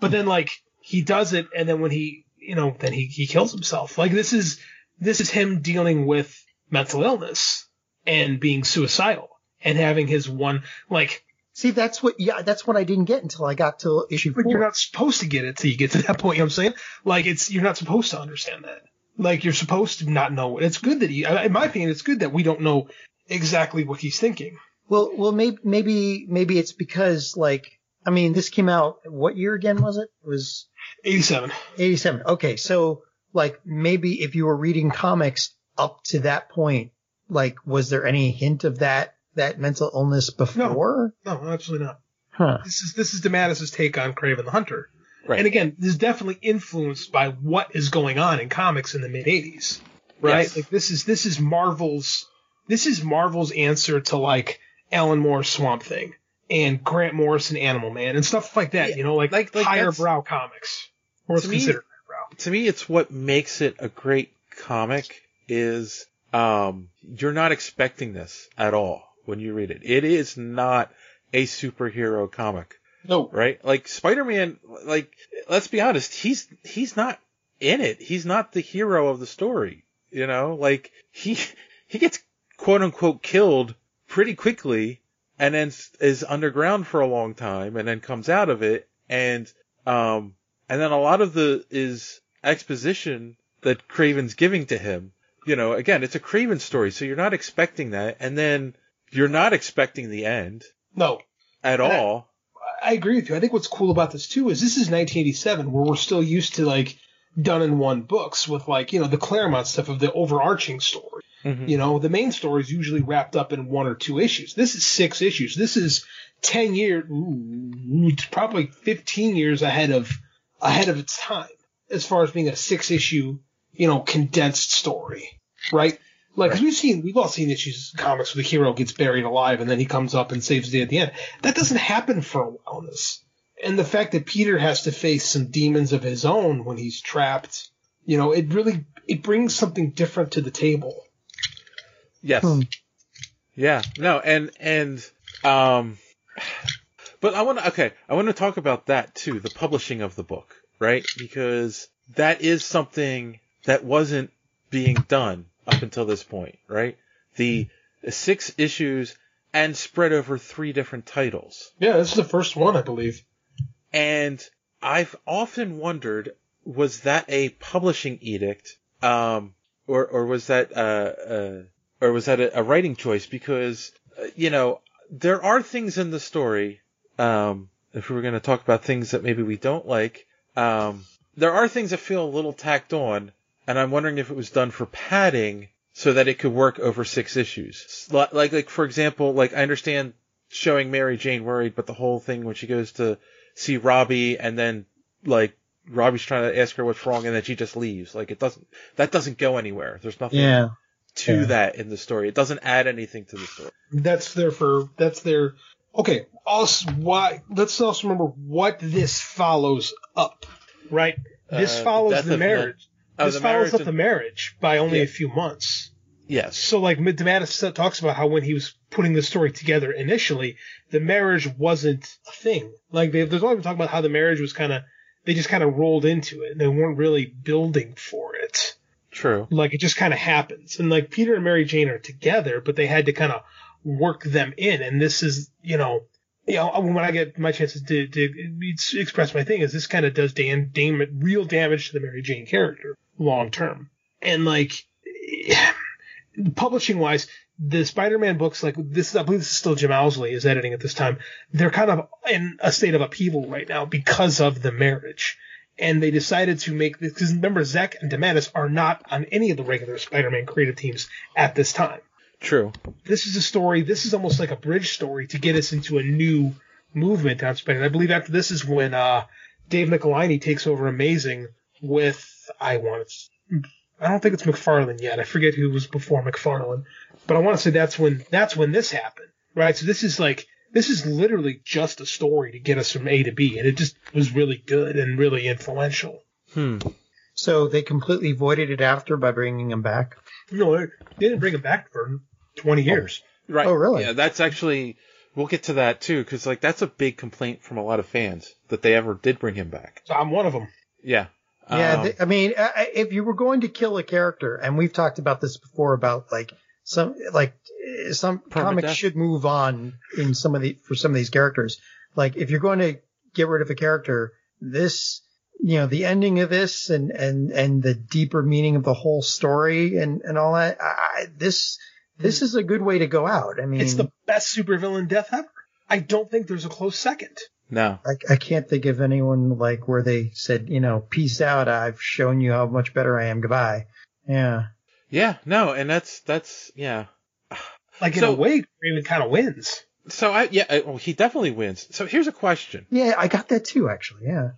S4: But then like he does it, and then when he, you know, then he he kills himself. Like this is this is him dealing with mental illness and being suicidal and having his one like.
S3: See, that's what. Yeah, that's what I didn't get until I got to issue
S4: But
S3: four.
S4: you're not supposed to get it till you get to that point. You know what I'm saying? Like it's you're not supposed to understand that. Like you're supposed to not know. It's good that he, in my opinion, it's good that we don't know exactly what he's thinking.
S3: Well, well, maybe, maybe, maybe it's because, like, I mean, this came out. What year again was it? It was
S4: 87.
S3: 87. Okay, so like maybe if you were reading comics up to that point, like, was there any hint of that that mental illness before?
S4: No, no absolutely not.
S3: Huh.
S4: This is this is DeMatteis's take on Kraven the Hunter.
S2: Right.
S4: And again, this is definitely influenced by what is going on in comics in the mid '80s, right?
S2: Yes.
S4: Like this is this is Marvel's this is Marvel's answer to like Alan Moore's Swamp Thing and Grant Morrison Animal Man and stuff like that. you know, like,
S2: like- like
S4: higher brow comics, or what's
S2: To me-
S4: considered.
S2: to me, it's what makes it a great comic is um, you're not expecting this at all when you read it. It is not a superhero comic.
S4: No.
S2: Right? Like Spider-Man, like, let's be honest, he's, he's not in it. He's not the hero of the story. You know, like, he, he gets quote unquote killed pretty quickly and then is underground for a long time and then comes out of it and, um, and then a lot of the is exposition that Kraven's giving to him. You know, again, it's a Kraven story, so you're not expecting that, and then you're not expecting the end
S4: No,
S2: at
S4: And
S2: all.
S4: I agree with you. I think what's cool about this too is this is 1987, where we're still used to like done in one books with like you know the Claremont stuff of the overarching story.
S2: Mhm.
S4: You know, the main story is usually wrapped up in one or two issues. This is six issues. This is ten years, probably fifteen years ahead of ahead of its time as far as being a six issue, you know, condensed story, right? Like, 'cause we've seen, we've all seen issues comics where the hero gets buried alive and then he comes up and saves the day at the end. That doesn't happen for a while in this. And the fact that Peter has to face some demons of his own when he's trapped, you know, it really, it brings something different to the table.
S2: Yes. Yeah. No, and and um but I want to okay, I want to talk about that too, the publishing of the book, right? Because that is something that wasn't being done up until this point, right? The six issues and spread over three different titles.
S4: Yeah, this is the first one, I believe.
S2: And I've often wondered, was that a publishing edict, um, or or was that uh, uh or was that a, a writing choice? Because uh, you know there are things in the story. Um, if we were going to talk about things that maybe we don't like, um, there are things that feel a little tacked on, and I'm wondering if it was done for padding so that it could work over six issues. Like like, like for example, like I understand showing Mary Jane worried, but the whole thing when she goes to see Robbie and then like Robbie's trying to ask her what's wrong and then she just leaves. Like it doesn't that doesn't go anywhere. There's nothing
S3: Yeah.
S2: to
S3: Yeah.
S2: that in the story. It doesn't add anything to the story.
S4: That's there for, that's there. okay, also, why, let's also remember what this follows up, right? This
S2: Uh,
S4: follows
S2: death
S4: the
S2: of
S4: marriage.
S2: Oh,
S4: this follows up
S2: and-
S4: the marriage by only
S2: Yeah.
S4: a few months.
S2: Yes.
S4: So like DeMatteis talks about how when he was putting the story together initially, the marriage wasn't a thing. Like they, there's only been talking about how the marriage was kind of they just kind of rolled into it. And they weren't really building for it.
S2: True.
S4: Like it just kind of happens. And like Peter and Mary Jane are together, but they had to kind of work them in. And this is you know. You know, when I get my chances to, to express my thing, is this kind of does dam, dam, real damage to the Mary Jane character long term. And like, publishing wise, the Spider-Man books, like this, I believe this is still Jim Owsley is editing at this time. They're kind of in a state of upheaval right now because of the marriage. And they decided to make this, because remember, Zeck and DeMatteis are not on any of the regular Spider-Man creative teams at this time.
S2: True.
S4: This is a story, this is almost like a bridge story to get us into a new movement on Spider-Man. I believe after this is when, uh, Dave Michelinie takes over Amazing with, I want to, I don't think it's McFarlane yet. I forget who was before McFarlane, but I want to say that's when that's when this happened, right? So this is like this is literally just a story to get us from A to B, and it just was really good and really influential.
S2: Hmm.
S3: So they completely voided it after by bringing him back.
S4: No, they didn't bring him back for 20 years.
S2: Right.
S3: Oh, really?
S2: Yeah, that's actually we'll get to that too, because like that's a big complaint from a lot of fans that they ever did bring him back.
S4: So I'm one of them.
S2: Yeah.
S3: Yeah,
S2: Um,
S3: th- I mean, if you were going to kill a character, and we've talked about this before about like some like some comics
S2: Permadeath?
S3: should move on in some of the for some of these characters. Like if you're going to get rid of a character, this you know the ending of this and and and the deeper meaning of the whole story and and all that. I- this this is a good way to go out. I mean,
S4: It's the best supervillain death ever. I don't think there's a close second.
S2: No.
S3: I, I can't think of anyone like where they said, you know, peace out. I've shown you how much better I am. Goodbye. Yeah.
S2: Yeah, no, and that's that's yeah.
S4: Like in
S2: So-
S4: a way, Kraven kind of wins.
S2: So I yeah, I, well, he definitely wins. So here's a question,
S3: Yeah, I got that too, actually. Yeah.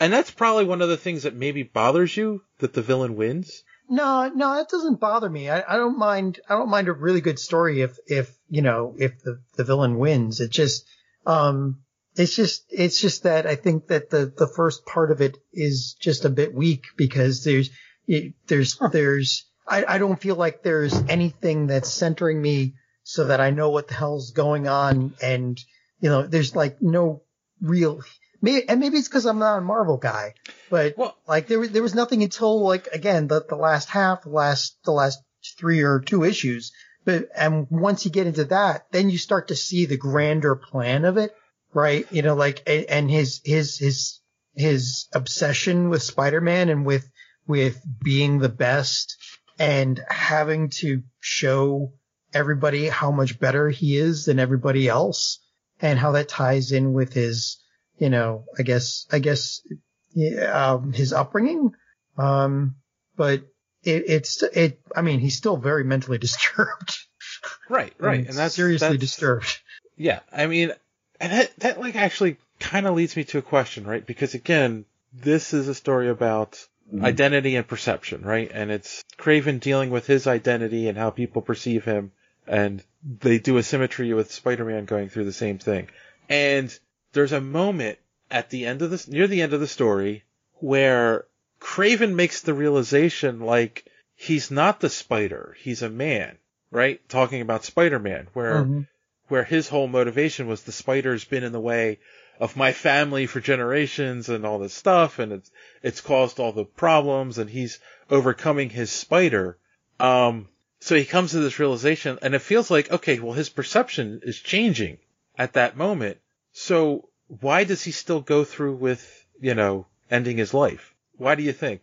S2: and that's probably one of the things that maybe bothers you that the villain wins.
S3: No, no, that doesn't bother me. I, I don't mind. I don't mind a really good story if, if you know, if the the villain wins. It just, um, it's just, it's just that I think that the the first part of it is just a bit weak because there's, it, there's, there's, I, I don't feel like there's anything that's centering me so that I know what the hell's going on, and you know, there's like no real. Maybe, and maybe it's because I'm not a Marvel guy, but
S2: Well-
S3: like there was there was nothing until like again the the last half, the last the last three or two issues. But and once you get into that, then you start to see the grander plan of it, right? You know, like and, and his his his his obsession with Spider-Man and with with being the best and having to show everybody how much better he is than everybody else and how that ties in with his you know i guess i guess um, his upbringing. Um but it, it's it i mean he's still very mentally disturbed.
S2: Right, right, and that's
S3: seriously
S2: that's,
S3: disturbed.
S2: Yeah, I mean, and that that like actually kind of leads me to a question, right? Because again, this is a story about identity and perception, right? And it's Kraven dealing with his identity and how people perceive him, and they do a symmetry with Spider-Man going through the same thing. And there's a moment at the end of this, near the end of the story, where Kraven makes the realization like he's not the spider, he's a man, right? Talking about Spider-Man, where
S3: Mhm.
S2: Where his whole motivation was the spider's been in the way of my family for generations and all this stuff and it's it's caused all the problems and he's overcoming his spider um so he comes to this realization and it feels like okay well his perception is changing at that moment so why does he still go through with you know ending his life why do you think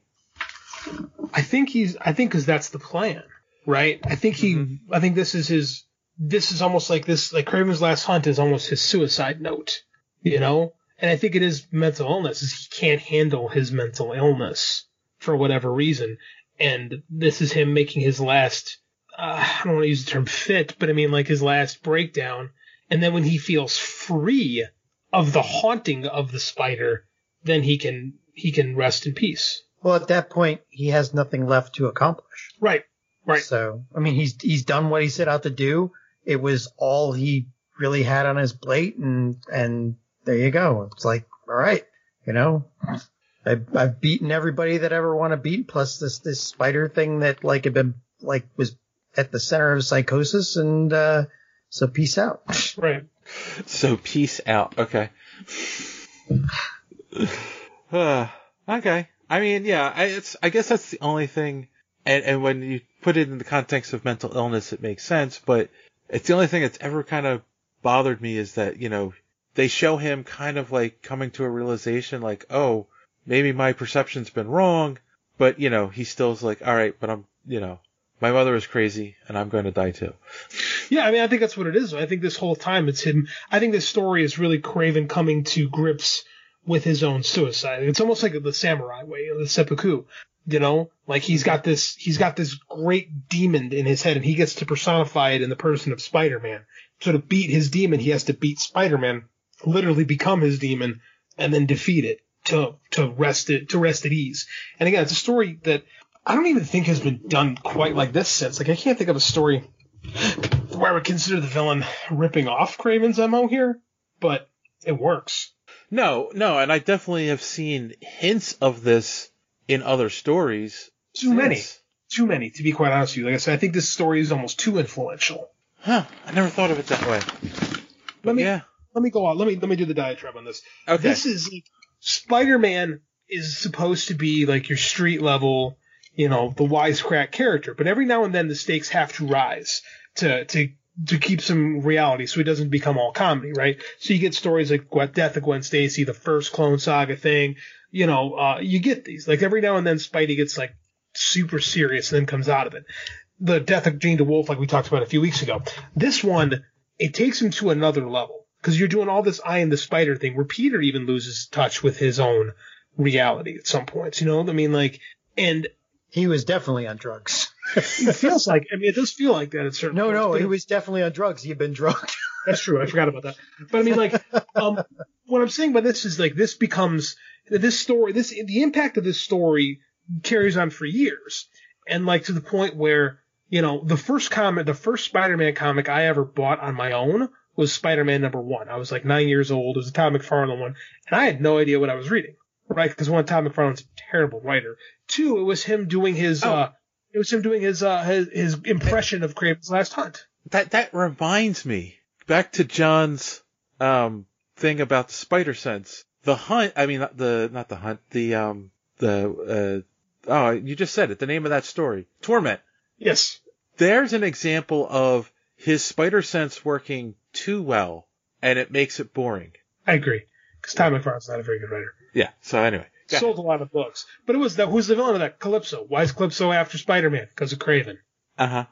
S4: I think he's. I think because that's the plan, right? I think he. I think this is his. This is almost like this. Like Kraven's Last Hunt is almost his suicide note, you know. And I think it is mental illness. Is he can't handle his mental illness for whatever reason, and this is him making his last. Uh, I don't want to use the term fit, but I mean like his last breakdown. And then when he feels free of the haunting of the spider, then he can he can rest in peace.
S3: well at that point he has nothing left to accomplish
S4: Right. Right.
S3: So, I mean, he's he's done what he set out to do. It was all he really had on his plate, and and there you go. It's like, all right, you know, I've, I've beaten everybody that I ever want to beat, plus this this spider thing that like had been like was at the center of psychosis, and uh, so peace out.
S4: Right.
S2: So peace out. Okay. Uh, okay. I mean, yeah, I, it's, I guess that's the only thing. And, and when you put it in the context of mental illness, it makes sense, but it's the only thing that's ever kind of bothered me is that, you know, they show him kind of like coming to a realization like, oh, maybe my perception's been wrong, but, you know, he still's like, all right, but I'm, you know, my mother is crazy and I'm going to die too.
S4: Yeah, I mean, I think that's what it is. I think this whole time it's him. I think this story is really Kraven coming to grips with his own suicide. It's almost like the samurai way, the seppuku. You know, like he's got this, he's got this great demon in his head, and he gets to personify it in the person of Spider-Man. So to beat his demon, he has to beat Spider-Man, literally become his demon, and then defeat it to to rest it to rest at ease. And again, it's a story that I don't even think has been done quite like this since. Like I can't think of a story where I would consider the villain ripping off Kraven's MO here, but it works.
S2: No, no, and I definitely have seen hints of this in other stories.
S4: Too many. Too many, to be quite honest with you. Like I said, I think this story is almost too influential.
S2: Huh, I never thought of it that way.
S4: let me
S2: yeah.
S4: let me go on. Let me let me do the diatribe on this.
S2: Okay.
S4: This is like, Spider-Man is supposed to be like your street level, you know, the wisecrack character, but every now and then the stakes have to rise to to to keep some reality, so he doesn't become all comedy, right? So you get stories like Death of Gwen Stacy, the first Clone Saga thing. You know, uh, you get these. Like every now and then, Spidey gets like super serious and then comes out of it. The Death of Jean DeWolff, like we talked about a few weeks ago. This one, it takes him to another level because you're doing all this I am the Spider thing where Peter even loses touch with his own reality at some points. You know, I mean, like, and
S3: He was definitely on drugs.
S4: it feels like, I mean, it does feel like that at certain
S3: No,
S4: points.
S3: no, he was definitely on drugs. He had been drugged.
S4: That's true. I forgot about that. But I mean, like, um, what I'm saying by this is like this becomes this story. This the impact of this story carries on for years, and like to the point where you know the first comic, the first Spider-Man comic I ever bought on my own was Spider-Man number one. I was like nine years old. It was a Todd McFarlane one, and I had no idea what I was reading. Right? Because one, Todd McFarlane's a terrible writer. Two, it was him doing his. uh it was him doing his uh his, his impression of Kraven's Last Hunt.
S2: That that reminds me back to John's um thing about the spider sense. The hunt. I mean, not the not the hunt. The um the uh oh you just said it. The name of that story. Torment.
S4: Yes.
S2: There's an example of his spider sense working too well, and it makes it boring.
S4: I agree. Because Todd McFarlane's not a very good writer.
S2: Yeah. So anyway.
S4: Sold a lot of books. But it was that who's the villain of that? Calypso. Why is Calypso after Spider Man? Because of Kraven.
S2: Uh huh.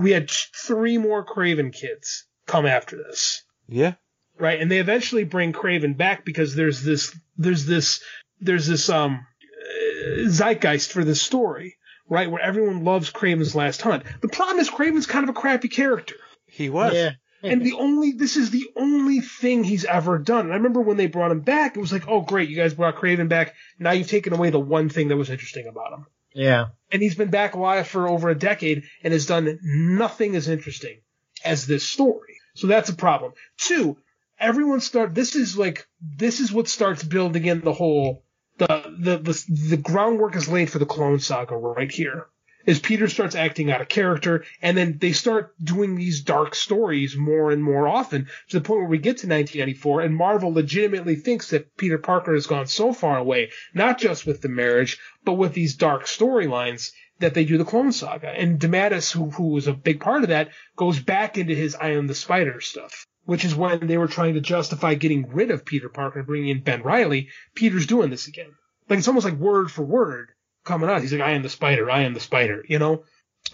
S4: We had three more Kraven kids come after this.
S2: Yeah.
S4: Right? And they eventually bring Kraven back because there's this there's this there's this um uh, zeitgeist for this story, right? Where everyone loves Kraven's last hunt. The problem is Kraven's kind of a crappy character.
S2: He was.
S3: Yeah.
S4: And the only this is the only thing he's ever done. And I remember when they brought him back, it was like, oh great, you guys brought Kraven back. Now you've taken away the one thing that was interesting about him.
S3: Yeah.
S4: And he's been back alive for over a decade and has done nothing as interesting as this story. So that's a problem. Two, everyone start this is like this is what starts building in the whole the the the, the groundwork is laid for the clone saga right here. Is Peter starts acting out of character, and then they start doing these dark stories more and more often to the point where we get to 1994, and Marvel legitimately thinks that Peter Parker has gone so far away, not just with the marriage, but with these dark storylines that they do the Clone Saga. And DeMatteis, who who was a big part of that, goes back into his I Am the Spider stuff, which is when they were trying to justify getting rid of Peter Parker and bringing in Ben Reilly. Peter's doing this again. Like it's almost like word for word coming out. He's like, I am the spider, I am the spider, you know?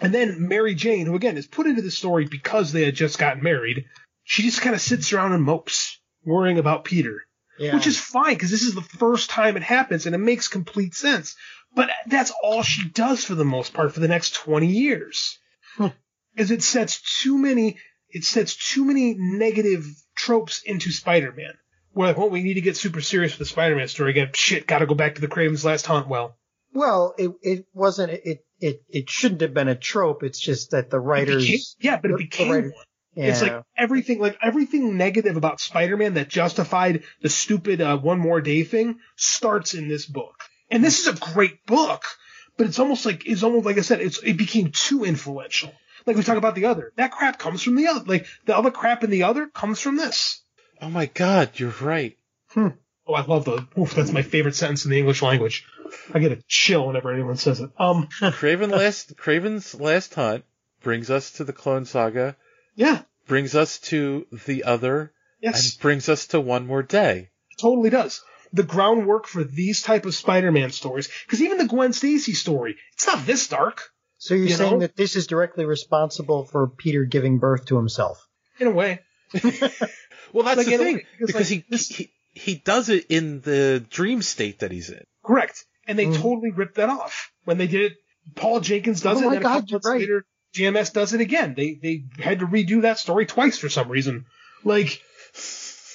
S4: And then Mary Jane, who again is put into the story because they had just gotten married, she just kind of sits around and mopes, worrying about Peter.
S3: Yeah.
S4: Which is fine because this is the first time it happens and it makes complete sense. But that's all she does for the most part for the next 20 years. Hmm. Is it sets too many, it sets too many negative tropes into Spider-Man. Where like, well, we need to get super serious with the Spider-Man story again. Shit, gotta go back to the Kraven's Last Hunt. Well,
S3: Well, it it wasn't it it it shouldn't have been a trope. It's just that the writers.
S4: became- yeah, but it became
S3: writer-
S4: one. It's like everything, like everything negative about Spider-Man that justified the stupid uh, One More Day thing starts in this book. And this is a great book, but it's almost like it's almost like I said, it's it became too influential. Like we talk about the other, that crap comes from the other. Like the other crap in the other comes from this.
S2: Oh my God, you're right.
S4: Oh, I love the. Oof, that's my favorite sentence in the English language. I get a chill whenever anyone says it. Um,
S2: Kraven last Kraven's last hunt brings us to the Clone Saga,
S4: yeah,
S2: brings us to the other,
S4: yes.
S2: and brings us to one more day.
S4: totally does. The groundwork for these type of Spider-Man stories, because even the Gwen Stacy story, it's not this dark
S3: So you're
S4: you
S3: saying
S4: know?
S3: that this is directly responsible for Peter giving birth to himself?
S4: in a way.
S2: Well, that's
S4: Like,
S2: the thing
S4: way, because,
S2: because
S4: like,
S2: he, he he does it in the dream state that he's in.
S4: Correct. And they
S3: Mhm.
S4: totally ripped that off when they did it. Paul Jenkins does
S3: Oh
S4: it,
S3: my
S4: and a
S3: God, you're right.
S4: later, JMS does it again. They they had to redo that story twice for some reason. Like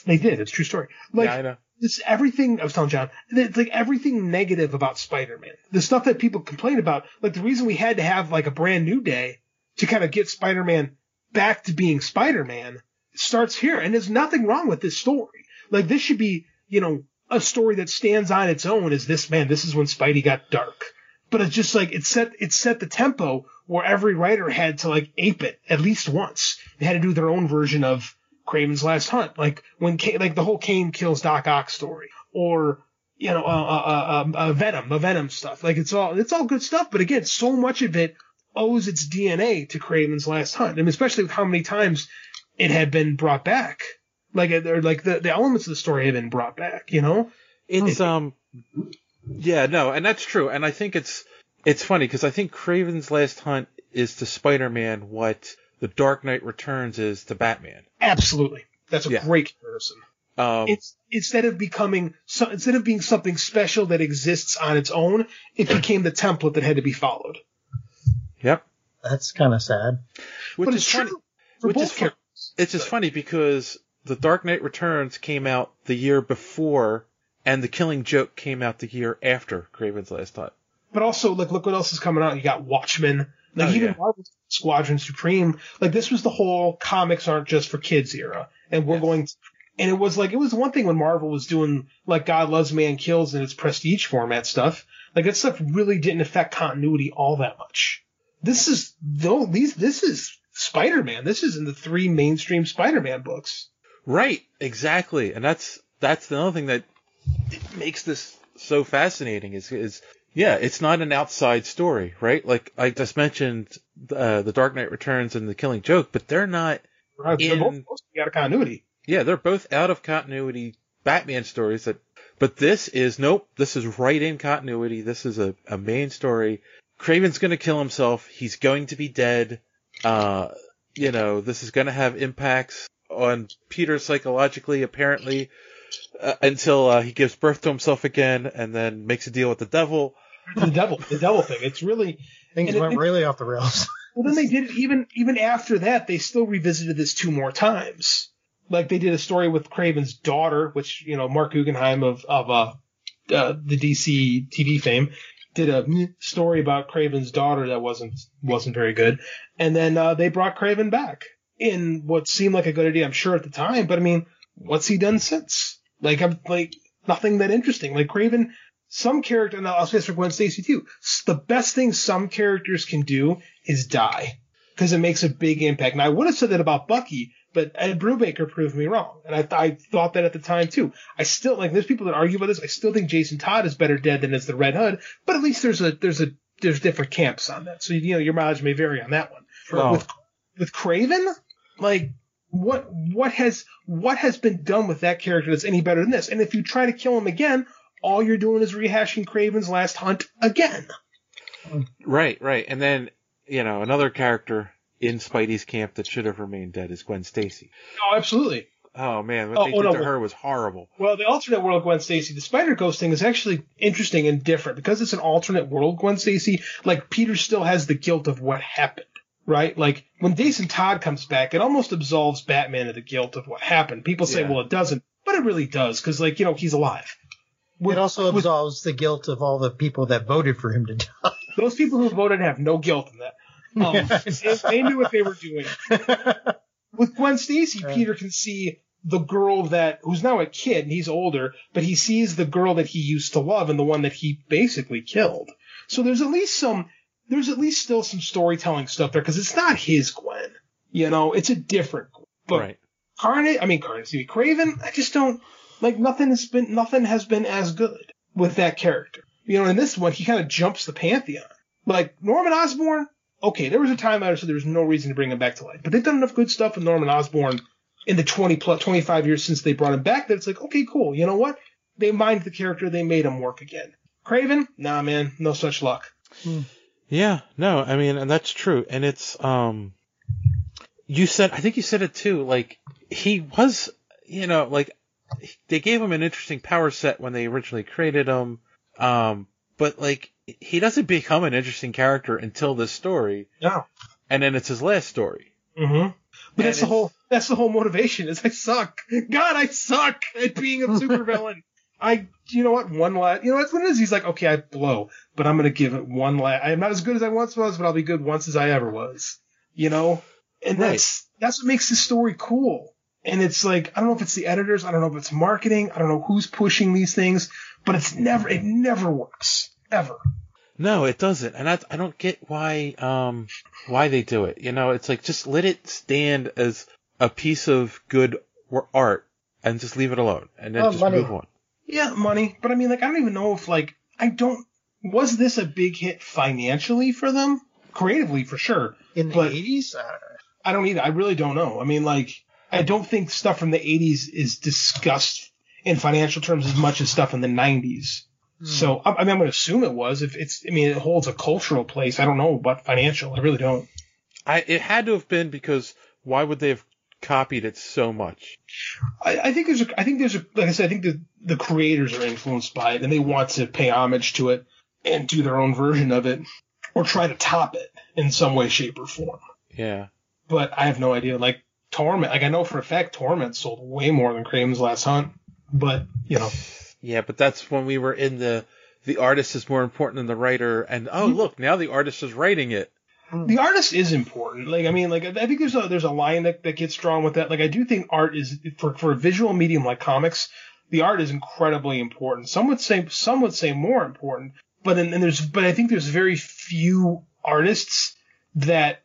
S4: they did. It's a true story. Like
S2: yeah,
S4: It's everything I was telling John, it's like everything negative about Spider-Man. The stuff that people complain about, like the reason we had to have like a brand new day to kind of get Spider-Man back to being Spider-Man starts here. And there's nothing wrong with this story. Like this should be, you know, a story that stands on its own as this man, this is when Spidey got dark. But it's just like it set it set the tempo where every writer had to like ape it at least once. They had to do their own version of Kraven's Last Hunt, like when Ca- like the whole Kaine kills Doc Ock story, or you know, uh, uh, uh, uh, Venom, the Venom stuff. Like it's all it's all good stuff, but again, so much of it owes its DNA to Kraven's Last Hunt, and especially with how many times it had been brought back. Like or like the the elements of the story had been brought back. You know,
S2: It's um, yeah, no, and that's true, and I think it's it's funny because I think Kraven's Last Hunt is to Spider-Man what The Dark Knight Returns is to Batman.
S4: absolutely, that's a
S2: Yeah.
S4: great comparison.
S2: Um,
S4: it's instead of becoming so, instead of being something special that exists on its own, it became the template that had to be followed.
S2: yep.
S3: That's kind of sad.
S2: Which
S4: but
S2: is
S4: it's
S2: funny.
S4: true for
S2: Which
S4: both
S2: is fun-
S4: characters.
S2: It's just funny because The Dark Knight Returns came out the year before, and The Killing Joke came out the year after Kraven's Last Hunt.
S4: But also, like, look what else is coming out. You got Watchmen. Like
S2: Oh,
S4: even
S2: yeah.
S4: Marvel's Squadron Supreme. Like this was the whole comics aren't just for kids era, and we're going. To, and it was like it was one thing when Marvel was doing like God Loves Man Kills and its prestige format stuff. Like that stuff really didn't affect continuity all that much. This is though these this is Spider Man. This is in the three mainstream Spider Man books.
S2: Right, exactly, and that's that's the other thing that makes this so fascinating is is yeah, it's not an outside story, right? Like I just mentioned, uh, the Dark Knight Returns and the Killing Joke, but they're not.
S4: Right, they're
S2: In-
S4: both to be out of continuity.
S2: Yeah, they're both out of continuity Batman stories that, but this is nope. This is right in continuity. This is a, a main story. Kraven's gonna kill himself. He's going to be dead. Uh, you know, this is gonna have impacts on Peter psychologically, apparently, uh, until uh, he gives birth to himself again and then makes a deal with the devil.
S4: The devil, the devil thing. It's really
S3: Things went
S4: it-
S3: really off the rails.
S4: Well, then they did it even even after that. They still revisited this two more times. Like they did a story with Kraven's daughter, which you know Mark Guggenheim of of uh, uh the DC TV fame did a story about Kraven's daughter that wasn't wasn't very good, and then uh, they brought Kraven back in what seemed like a good idea, I'm sure at the time. But I mean, what's he done since? Like I'm like nothing that interesting. Like Kraven, some character, and I'll say this for Gwen Stacy too. The best thing some characters can do is die because it makes a big impact. And I would have said that about Bucky, but Ed Brubaker proved me wrong, and I, I thought that at the time too. I still like there's people that argue about this. I still think Jason Todd is better dead than as the Red Hood, but at least there's a there's a there's different camps on that. So you know your mileage may vary on that one.
S2: Oh.
S4: With with Kraven, like what what has what has been done with that character that's any better than this? And if you try to kill him again, all you're doing is rehashing Kraven's last hunt again.
S2: Right, right, and then you know another character in Spidey's camp that should have remained dead is Gwen Stacy.
S4: Oh, absolutely.
S2: Oh man, what
S4: Oh,
S2: they
S4: oh,
S2: did
S4: no,
S2: to her was horrible.
S4: Well, the alternate world Gwen Stacy, the Spider Ghost thing is actually interesting and different because it's an alternate world Gwen Stacy. Like Peter still has the guilt of what happened, right? Like when Jason Todd comes back, it almost absolves Batman of the guilt of what happened. People say,
S2: Yeah.
S4: well, it doesn't, but it really does because, like, you know, he's alive.
S3: It also absolves the guilt of all the people that voted for him to die.
S4: Those people who voted have no guilt in that. Um, they, they knew what they were doing. With Gwen Stacy, Peter can see the girl that who's now a kid and he's older, but he sees the girl that he used to love and the one that he basically killed. So there's at least some, there's at least still some storytelling stuff there because it's not his Gwen. You know, it's a different Gwen. But
S2: right.
S4: Carnage, I mean Carnage, excuse me, Kraven, I just don't like nothing has been nothing has been as good with that character. You know, in this one, he kind of jumps the pantheon. Like Norman Osborn, okay, there was a time out, so there was no reason to bring him back to life, but they've done enough good stuff with Norman Osborn in the 20 plus 25 years since they brought him back that it's like, okay, cool. You know what? They mined the character, they made him work again. Kraven, nah, man, no such luck.
S2: Yeah, no, I mean, and that's true. And it's, um, you said, I think you said it too, like, he was, you know, like, they gave him an interesting power set when they originally created him. Um, but like, he doesn't become an interesting character until this story.
S4: No.
S2: And then it's his last story.
S4: Mm-hmm. But
S2: And
S4: that's the whole that's the whole motivation is I suck. God, I suck at being a supervillain. I you know what? One last you know that's what it is. He's like, okay, I blow, but I'm gonna give it one last I'm not as good as I once was, but I'll be good once as I ever was. You know? And
S2: Right.
S4: that's that's what makes this story cool. And it's like I don't know if it's the editors, I don't know if it's marketing, I don't know who's pushing these things, but it's never it never works. Ever.
S2: No, it doesn't, and I I don't get why um why they do it. You know, it's like just let it stand as a piece of good art and just leave it alone and then
S4: Oh,
S2: just
S4: money.
S2: move on.
S4: Yeah, money. But I mean, like, I don't even know if, like, I don't. Was this a big hit financially for them? Creatively, for sure.
S3: In the
S4: But-
S3: 80s?
S4: I don't either. I really don't know. I mean, like, I don't think stuff from the 80s is discussed in financial terms as much as stuff in the 90s. Hmm. So, I, I mean, I'm going to assume it was. If it's, I mean, it holds a cultural place. I don't know about financial. I really don't.
S2: I it had to have been because why would they have copied it so much?
S4: I, I think there's a, I think there's a, like I said, I think the, the creators are influenced by it and they want to pay homage to it and do their own version of it or try to top it in some way, shape, or form.
S2: Yeah.
S4: But I have no idea. Like Torment, like I know for a fact Torment sold way more than Kraven's Last Hunt. But, you know,
S2: Yeah, but that's when we were in the the artist is more important than the writer and oh mm-hmm. look, now the artist is writing it.
S4: the artist is important. Like I mean, like I think there's a there's a line that, that gets drawn with that. Like I do think art is for for a visual medium like comics, the art is incredibly important. Some would say some would say more important, but then and there's but I think there's very few artists that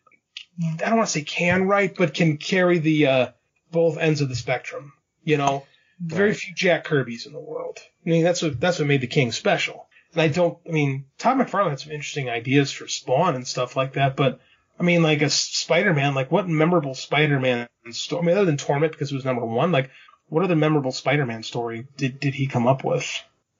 S4: I don't want to say can write, but can carry the uh, both ends of the spectrum. You know, very few Jack Kirby's in the world. I mean, that's what that's what made the King special. And I don't. I mean, Todd McFarlane had some interesting ideas for Spawn and stuff like that, but I mean, like a Spider-Man, like what memorable Spider-Man story? I mean, other than Torment because it was number one, like what other memorable Spider-Man story did did he come up with?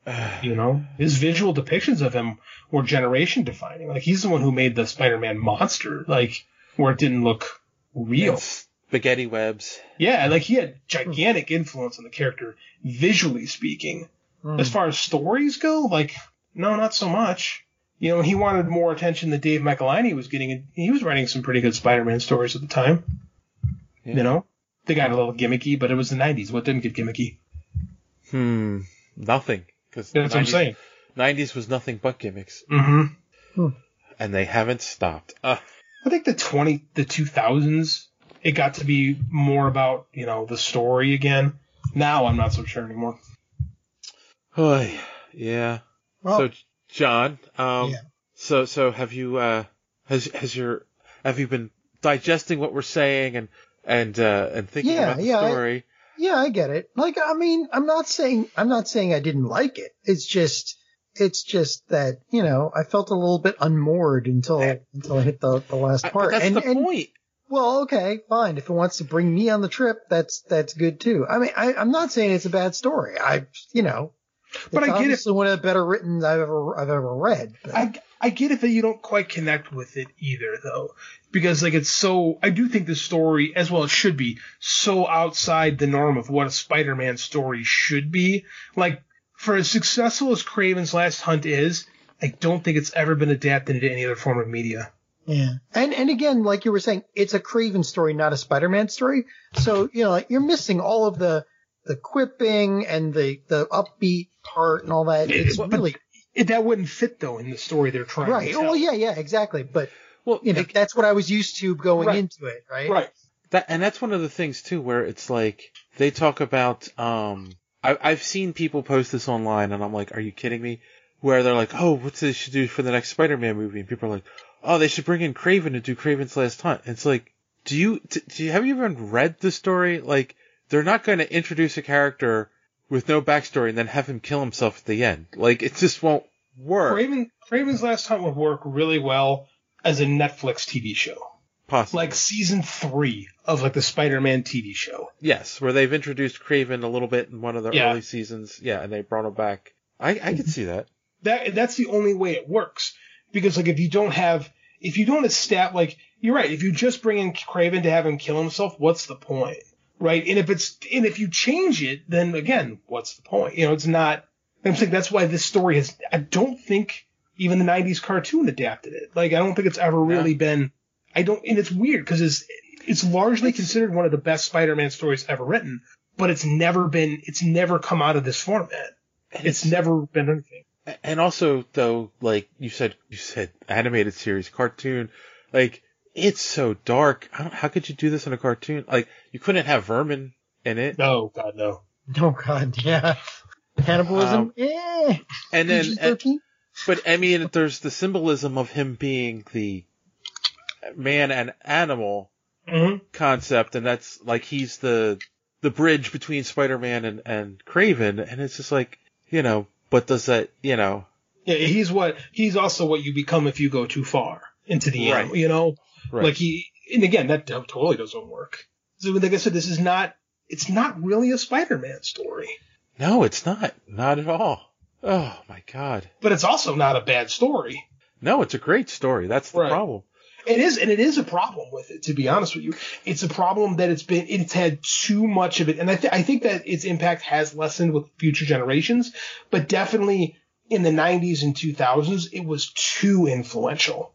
S4: You know, his visual depictions of him were generation defining. Like he's the one who made the Spider-Man monster, like where it didn't look real.
S2: Spaghetti webs.
S4: Yeah, like he had gigantic influence on the character visually speaking. As far as stories go, like no, not so much. You know, he wanted more attention than Dave Michelinie was getting. and He was writing some pretty good Spider-Man stories at the time. You know, they got a little gimmicky, but it was the '90s. What didn't get gimmicky?
S2: Hmm. Nothing. Because
S4: That's what I'm saying.
S2: 90s was nothing but gimmicks.
S4: Mm-hmm.
S2: And they haven't stopped. Uh,
S4: I think the 20, the 2000s, it got to be more about you know the story again. Now I'm not so sure anymore.
S2: Oy, yeah.
S4: Well-
S2: so, John, um,
S3: Yeah.
S2: so, so have you, uh, has, has your, have you been digesting what we're saying and, and, uh, and thinking
S3: Yeah,
S2: about the
S3: yeah, I-
S2: story?
S3: Yeah, I get it. Like, I mean, I'm not saying, I'm not saying I didn't like it. It's just, it's just that, you know, I felt a little bit unmoored until, until I hit the, the last part.
S2: but that's
S3: and,
S2: the
S3: and-
S2: point.
S3: Well, okay, fine. If it wants to bring me on the trip, that's, that's good too. I mean, I, I'm not saying it's a bad story. I, you know,
S4: But
S3: it's
S4: I get it.
S3: one of the better written I've ever, I've ever read. But
S4: I, I get it that you don't quite connect with it either, though, because like it's so. I do think the story, as well it should be, so outside the norm of what a Spider-Man story should be. Like for as successful as Kraven's Last Hunt is, I don't think it's ever been adapted into any other form of media.
S3: Yeah. And and again, like you were saying, it's a Kraven story, not a Spider-Man story. So, you know, like you're missing all of the the quipping and the the upbeat part and all that. It's
S4: But-
S3: really
S4: It, that wouldn't fit though in the story they're trying
S3: right.
S4: to tell. Right.
S3: Well, yeah, yeah, exactly. But
S2: Well,
S3: you know, that's what I was used to going
S2: Right.
S3: into it, right?
S4: Right.
S2: That and that's one of the things too, where it's like they talk about. Um, I, I've seen people post this online, and I'm like, "Are you kidding me?" Where they're like, "Oh, what they should do for the next Spider-Man movie?" And people are like, "Oh, they should bring in Kraven to do Kraven's Last Hunt." And it's like, do you do you have you even read the story? Like, they're not going to introduce a character with no backstory and then have him kill himself at the end. Like, it just won't work.
S4: Kraven, Kraven's Last Hunt would work really well as a Netflix TV show.
S2: Possibly.
S4: Like season three of like the Spider-Man TV show.
S2: Yes, where they've introduced Kraven a little bit in one of the
S4: Yeah.
S2: early seasons. Yeah, and they brought him back. I I could see that.
S4: That that's the only way it works. Because like if you don't have if you don't establish like you're right, if you just bring in Kraven to have him kill himself, what's the point? Right? And if it's and if you change it, then again, what's the point? You know, it's not I'm saying that's why this story has I don't think even the 90s cartoon adapted it. Like I don't think it's ever really been I don't and it's weird because it's it's largely considered one of the best Spider-Man stories ever written, but it's never been it's never come out of this format. It's never been anything.
S2: And also, though, like you said, you said animated series, cartoon, like it's so dark. I don't, how could you do this in a cartoon? Like you couldn't have vermin in it.
S4: No, God, no.
S3: No, God, yeah. Cannibalism,
S2: Um,
S3: eh.
S2: And then,
S3: PG-13?
S2: but I mean, there's the symbolism of him being the man and animal,
S4: Mhm.
S2: concept, and that's like he's the the bridge between Spider-Man and and Kraven, and it's just like you know, but does that you know?
S4: Yeah, he's what he's also what you become if you go too far into the
S2: Right.
S4: animal. You know,
S2: Right.
S4: like he and again that totally doesn't work. So like I said, this is not. It's not really a Spider-Man story,
S2: No, it's not, not at all. Oh my god.
S4: but it's also not a bad story.
S2: No, it's a great story. That's the
S4: Right.
S2: problem.
S4: It is, and it is a problem with it. To be honest with you, it's a problem that it's been, it's had too much of it, and I, th- I think that its impact has lessened with future generations, but definitely in the '90s and 2000s, it was too influential.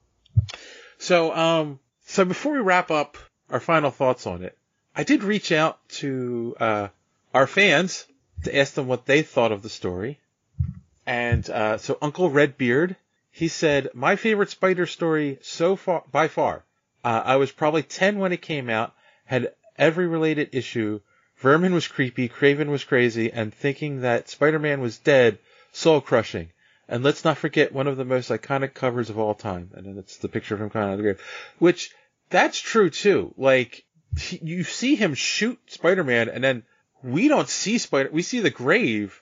S2: So, um, so before we wrap up our final thoughts on it, I did reach out to uh, our fans to ask them what they thought of the story, and uh, so Uncle Redbeard, he said my favorite Spider story so far by far. Uh, I was probably ten when it came out, had every related issue. Vermin was creepy, Kraven was crazy, and thinking that Spider-Man was dead, soul crushing. And let's not forget one of the most iconic covers of all time, and then it's the picture of him coming out of the grave, which that's true too. Like he- you see him shoot Spider-Man, and then we don't see Spider. We see the grave.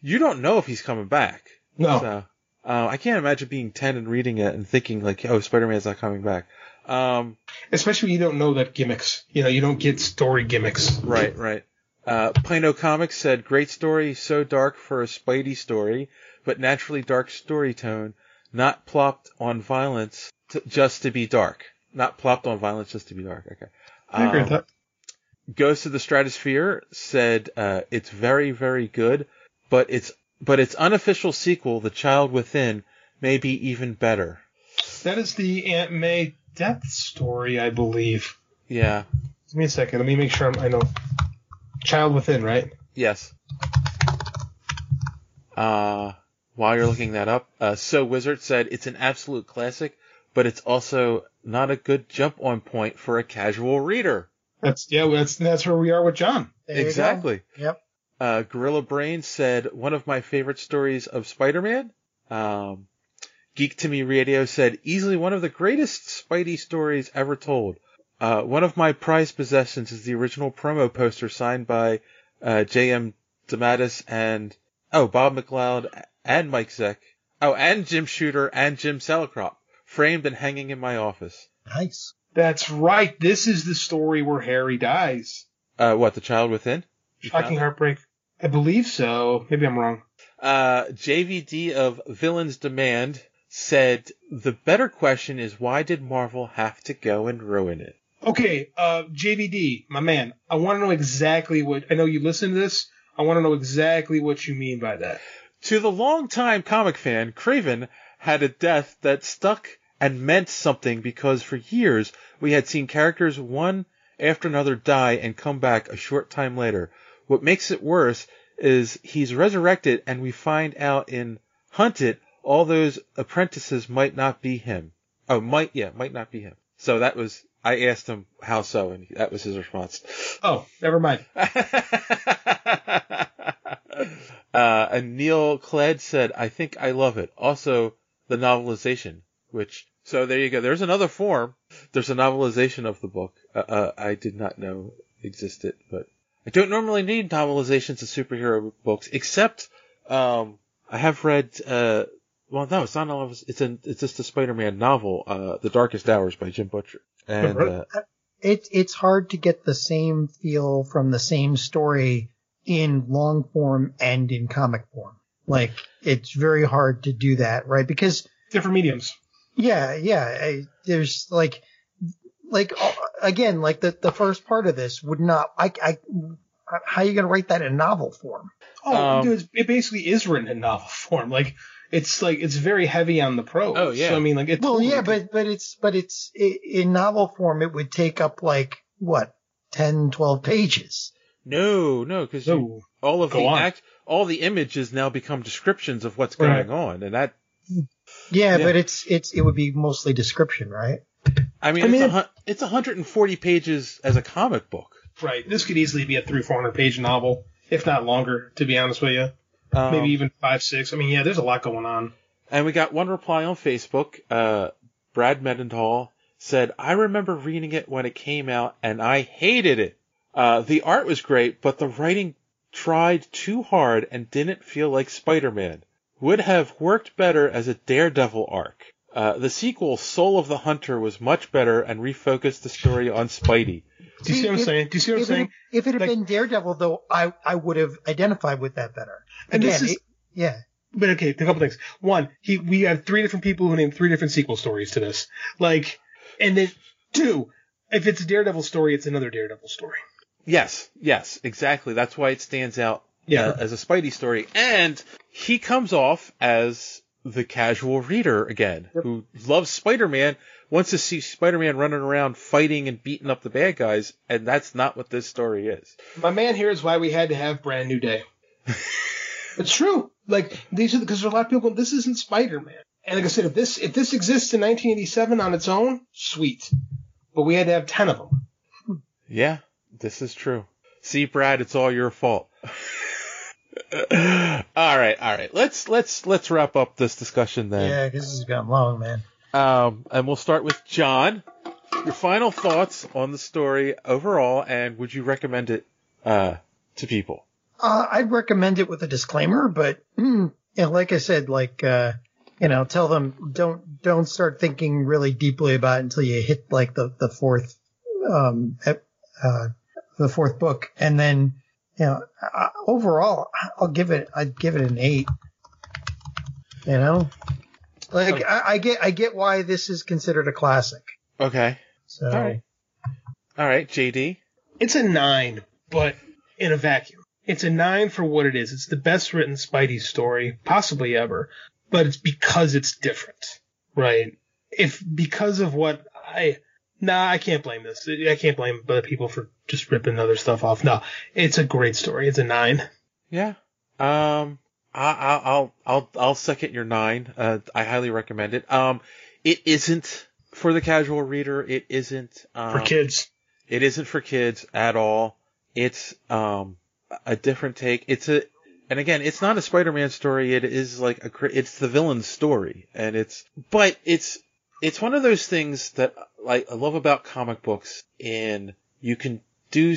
S2: You don't know if he's coming back.
S4: No.
S2: So, uh, I can't imagine being ten and reading it and thinking like, oh, Spider-Man's not coming back. Um,
S4: Especially when you don't know that gimmicks. You know, you don't get story gimmicks.
S2: Right, right. Uh, Pino Comics said, great story, so dark for a Spidey story, but naturally dark story tone, not plopped on violence to, just to be dark. Not plopped on violence just to be dark. Okay.
S4: I agree with
S2: Um,
S4: that.
S2: Ghost of the Stratosphere said, uh, it's very, very good, but its, but its unofficial sequel, The Child Within, may be even better.
S4: That is the Aunt May death story, I believe.
S2: Yeah.
S4: Give me a second. Let me make sure I'm, I know. Child Within, right?
S2: Yes. Uh, while you're looking that up, uh, So Wizard said it's an absolute classic, but it's also not a good jump on point for a casual reader.
S4: That's yeah. That's that's where we are with John.
S3: There
S2: exactly.
S3: Yep.
S2: Uh, Gorilla Brain said one of my favorite stories of Spider-Man. Um, Geek to Me Radio said easily one of the greatest Spidey stories ever told. Uh, one of my prized possessions is the original promo poster signed by uh, J.M. DeMatteis and oh Bob McLeod and Mike Zeck. Oh, and Jim Shooter and Jim Salicrup, framed and hanging in my office.
S3: Nice.
S4: That's right. This is the story where Harry dies.
S2: Uh, what the Child Within?
S4: Shocking heartbreak. I believe so. Maybe I'm wrong.
S2: Uh, JVD of Villains Demand said the better question is why did Marvel have to go and ruin it?
S4: Okay, uh, JVD, my man. I want to know exactly what. I know you listen to this. I want to know exactly what you mean by that.
S2: To the longtime comic fan, Kraven had a death that stuck and meant something because for years we had seen characters one after another die and come back a short time later. What makes it worse is he's resurrected and we find out in Hunted all those apprentices might not be him. Oh, might, yeah, might not be him. So that was, I asked him how so and that was his response.
S4: Oh, never mind.
S2: Uh, and Neil Cled said, I think I love it. Also, the novelization, which, so there you go. There's another form. There's a novelization of the book. Uh, uh, I did not know existed, but I don't normally need novelizations of superhero books, except, um, I have read, uh, well, no, it's not a novel. It's a, it's just a Spider-Man novel, uh, The Darkest Hours by Jim Butcher. And, uh,
S3: It, it's hard to get the same feel from the same story in long form and in comic form. Like, it's very hard to do that, right? Because
S4: Different mediums.
S3: Yeah, yeah. I, there's like, like uh, again, like the the first part of this would not. I, I how are you gonna write that in novel form?
S4: Oh,
S2: Um,
S4: dude, it basically is written in novel form. Like it's like it's very heavy on the prose.
S2: Oh, yeah.
S4: So I mean, like it's
S3: Well, yeah,
S4: could-
S3: but but it's but it's i in novel form. It would take up like what 10, 12 pages.
S2: no, no, because
S4: No.
S2: all of
S4: Go
S2: the
S4: on.
S2: act, all the images now become descriptions of what's
S4: Right.
S2: going on, and that
S3: Yeah,
S2: Yeah.
S3: but it's it's it would be mostly description, right?
S2: I mean,
S4: I mean,
S2: it's, a, it's 140 pages as a comic book.
S4: right, this could easily be a three, four hundred page novel, if not longer. To be honest with you,
S2: Um,
S4: maybe even five, six. I mean, yeah, there's a lot going on.
S2: And we got one reply on Facebook. Uh, Brad Mendenhall said, I remember reading it when it came out and I hated it. Uh, the art was great, but the writing tried too hard and didn't feel like Spider-Man. Would have worked better as a Daredevil arc. Uh, the sequel, Soul of the Hunter, was much better and refocused the story on Spidey.
S4: Do you see what I'm
S3: if-
S4: saying? Do you see what I'm saying?
S3: It, if it had been Daredevil, though, I, I would have identified with that better.
S4: And this is-
S3: it- yeah.
S4: But okay, a couple things. One, he we have three different people who named three different sequel stories to this. Like, and then two, if it's a Daredevil story, it's another Daredevil story.
S2: Yes, yes, exactly. That's why it stands out
S4: Yeah.
S2: as a Spidey story. And he comes off as the casual reader again, who loves Spider-Man, wants to see Spider-Man running around fighting and beating up the bad guys, and that's not what this story is.
S4: My man here is why we had to have Brand New Day. it's true. Like these are because there's a lot of people. This isn't Spider Man. And like I said, if this if this exists in 1987 on its own, sweet. But we had to have ten of them.
S2: Yeah, this is true. See, Brad, it's all your fault. all right, all right. Let's let's let's wrap up this discussion then.
S3: Yeah, because this has gone long, man.
S2: Um, and we'll start with John. Your final thoughts on the story overall, and would you recommend it uh, to people?
S3: Uh, I'd recommend it with a disclaimer, but mm, yeah, like I said, like uh, you know, tell them don't don't start thinking really deeply about it until you hit like the the fourth um uh the fourth book, and then you know uh, overall I'll give it I'd give it an eight. You know, like I, I get I get why this is considered a classic.
S2: Okay.
S3: So
S2: All right. All right, JD.
S4: It's a nine, but in a vacuum. It's a nine for what it is. It's the best written Spidey story possibly ever, but it's because it's different, right? If because of what I, nah, I can't blame this. I can't blame other people for just ripping other stuff off. No, it's a great story. It's a nine.
S2: Yeah. Um, I, I, I'll I'll I'll second your nine. Uh, I highly recommend it. Um, it isn't for the casual reader. It isn't um,
S4: For kids.
S2: It isn't for kids at all. It's um a different take. It's a and again, it's not a Spider-Man story. It is like a it's the villain's story, and it's but it's it's one of those things that like I love about comic books. In you can do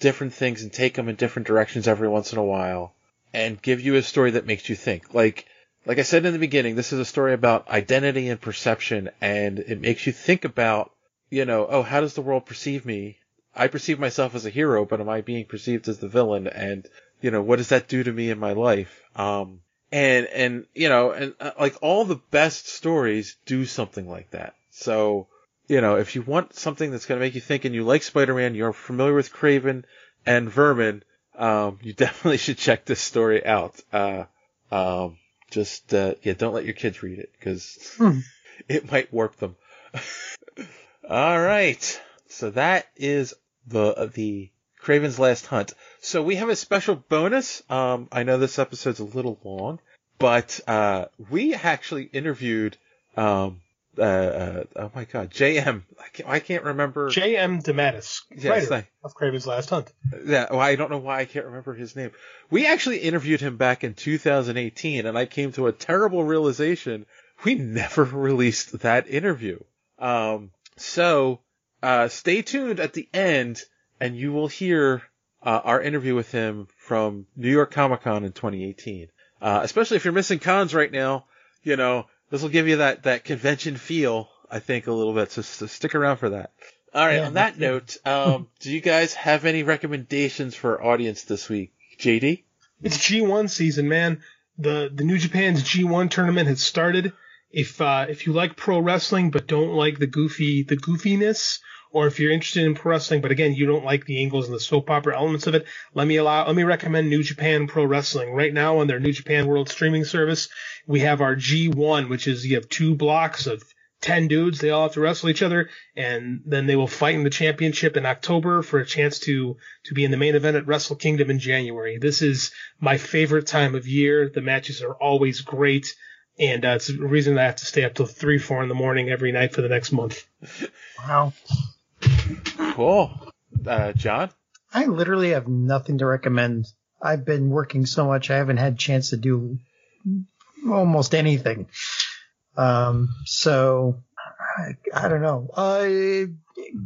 S2: different things and take them in different directions every once in a while, and give you a story that makes you think. Like like I said in the beginning, this is a story about identity and perception, and it makes you think about you know, oh, how does the world perceive me? I perceive myself as a hero, but am I being perceived as the villain? And, you know, what does that do to me in my life? Um, and, and, you know, and uh, like all the best stories do something like that. So, you know, if you want something that's going to make you think and you like Spider-Man, you're familiar with Kraven and Vermin, um, you definitely should check this story out. Uh, um, just, uh, yeah, don't let your kids read it because
S3: Hmm.
S2: it might warp them. All right. So that is the the Kraven's Last Hunt. So we have a special bonus. Um, I know this episode's a little long, but uh, we actually interviewed. Um, uh, uh, oh my God, JM. I can't, I can't remember.
S4: J.M. DeMatteis,
S2: Yes,
S4: of Kraven's Last Hunt.
S2: Yeah, well, I don't know why I can't remember his name. We actually interviewed him back in 2018, and I came to a terrible realization: we never released that interview. Um, so uh, stay tuned at the end, and you will hear uh, our interview with him from New York Comic Con in 2018. Uh, especially if you're missing cons right now, you know this will give you that that convention feel. I think a little bit. So, so stick around for that. All right.
S4: Yeah,
S2: on that note, um, do you guys have any recommendations for our audience this week, JD?
S4: It's G1 season, man. The the New Japan's G1 tournament has started. If uh, if you like pro wrestling but don't like the goofy the goofiness, or if you're interested in pro wrestling but again you don't like the angles and the soap opera elements of it, let me allow let me recommend New Japan Pro Wrestling right now on their New Japan World streaming service. We have our G1, which is you have two blocks of 10 dudes. They all have to wrestle each other and then they will fight in the championship in October for a chance to, to be in the main event at Wrestle Kingdom in January. This is my favorite time of year. The matches are always great. And uh, it's a reason I have to stay up till three, four in the morning every night for the next month.
S3: Wow.
S2: Cool. Uh, John?
S3: I literally have nothing to recommend. I've been working so much, I haven't had a chance to do almost anything. Um, so I, I don't know. Uh,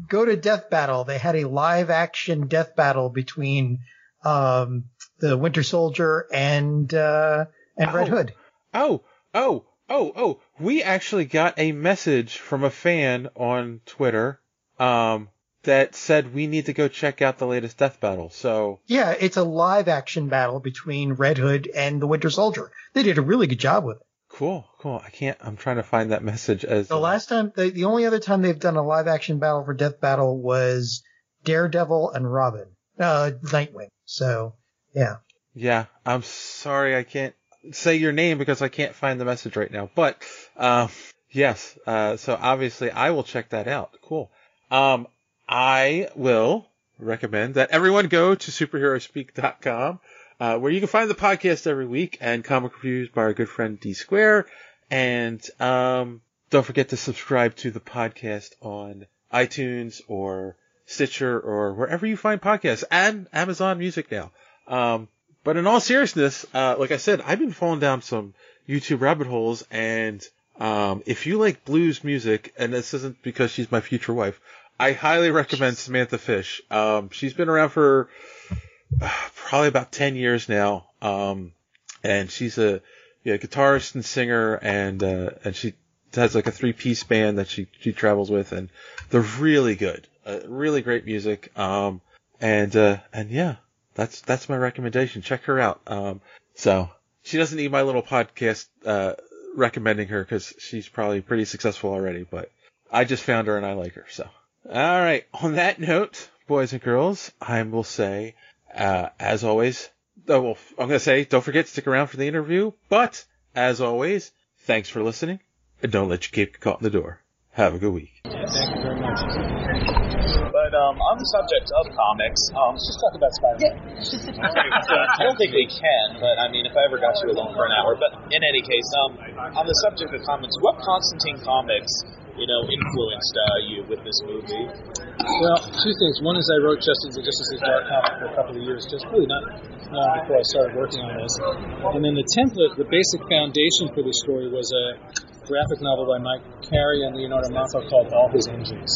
S3: go to Death Battle. They had a live action death battle between um, the Winter Soldier and uh, and Red
S2: Oh.
S3: Hood.
S2: Oh, oh, oh, oh. We actually got a message from a fan on Twitter um, that said we need to go check out the latest Death Battle. So,
S3: Yeah, it's a live action battle between Red Hood and the Winter Soldier. They did a really good job with it.
S2: cool, cool. I can't, I'm trying to find that message as.
S3: The last time, the, the only other time they've done a live action battle for Death Battle was Daredevil and Robin, uh, Nightwing. So, yeah.
S2: Yeah, I'm sorry I can't say your name because I can't find the message right now. But um, yes, uh, so obviously I will check that out. Cool. Um, I will recommend that everyone go to superherospeak.com, uh, where you can find the podcast every week and comic reviews by our good friend D Square. And um, don't forget to subscribe to the podcast on iTunes or Stitcher or wherever you find podcasts and Amazon Music now. Um, but in all seriousness, uh, like I said, I've been falling down some YouTube rabbit holes and, um, if you like blues music, and this isn't because she's my future wife, I highly recommend Samantha Fish. Um, she's been around for uh, probably about 10 years now. Um, and she's a, yeah, guitarist and singer and, uh, and she has like a three piece band that she, she travels with and they're really good. Uh, really great music. Um, and, uh, and yeah, that's, that's my recommendation. Check her out. Um, so she doesn't need my little podcast, uh, recommending her because she's probably pretty successful already, but I just found her and I like her. So, all right. On that note, boys and girls, I will say, uh, as always, oh, well, I'm going to say, don't forget to stick around for the interview, but as always, thanks for listening and don't let your cape get caught in the door. Have a good week.
S14: Thank you very much. But um, on the subject of comics, um, let's just talk about Spider-Man. I don't think we can, but I mean, if I ever got you alone for an hour. But in any case, um, on the subject of comics, what Constantine comics, you know, influenced uh, you with this movie?
S15: Well, two things. One is I wrote Justice, the Justice League Dark comic for a couple of years, just really not long before I started working on this. And then the template, the basic foundation for this story was a graphic novel by Mike Carey and Leonardo Manco called All His Engines.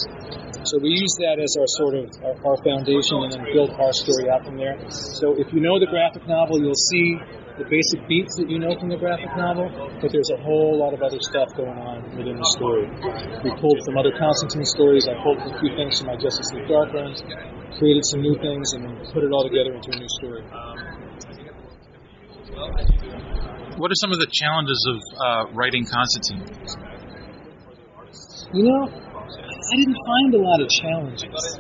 S15: So we used that as our sort of our, our foundation and then built our story out from there. So if you know the graphic novel, you'll see the basic beats that you know from the graphic novel, but there's a whole lot of other stuff going on within the story. We pulled from other Constantine stories. I pulled a few things from my Justice League Dark runs, created some new things, and then put it all together into a new story.
S16: What are some of the challenges of uh, writing Constantine?
S15: You know, I didn't find a lot of challenges.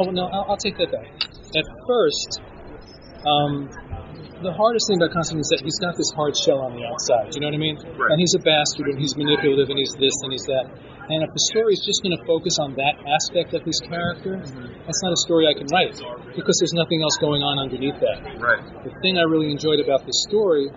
S15: Oh no, I'll, I'll take that back. At first, um, the hardest thing about Constantine is that he's got this hard shell on the outside. You know what I mean? And he's a bastard, and he's manipulative, and he's this, and he's that. And if the story is just going to focus on that aspect of his character, mm-hmm. that's not a story I can write because there's nothing else going on underneath that.
S16: Right.
S15: The thing I really enjoyed about this story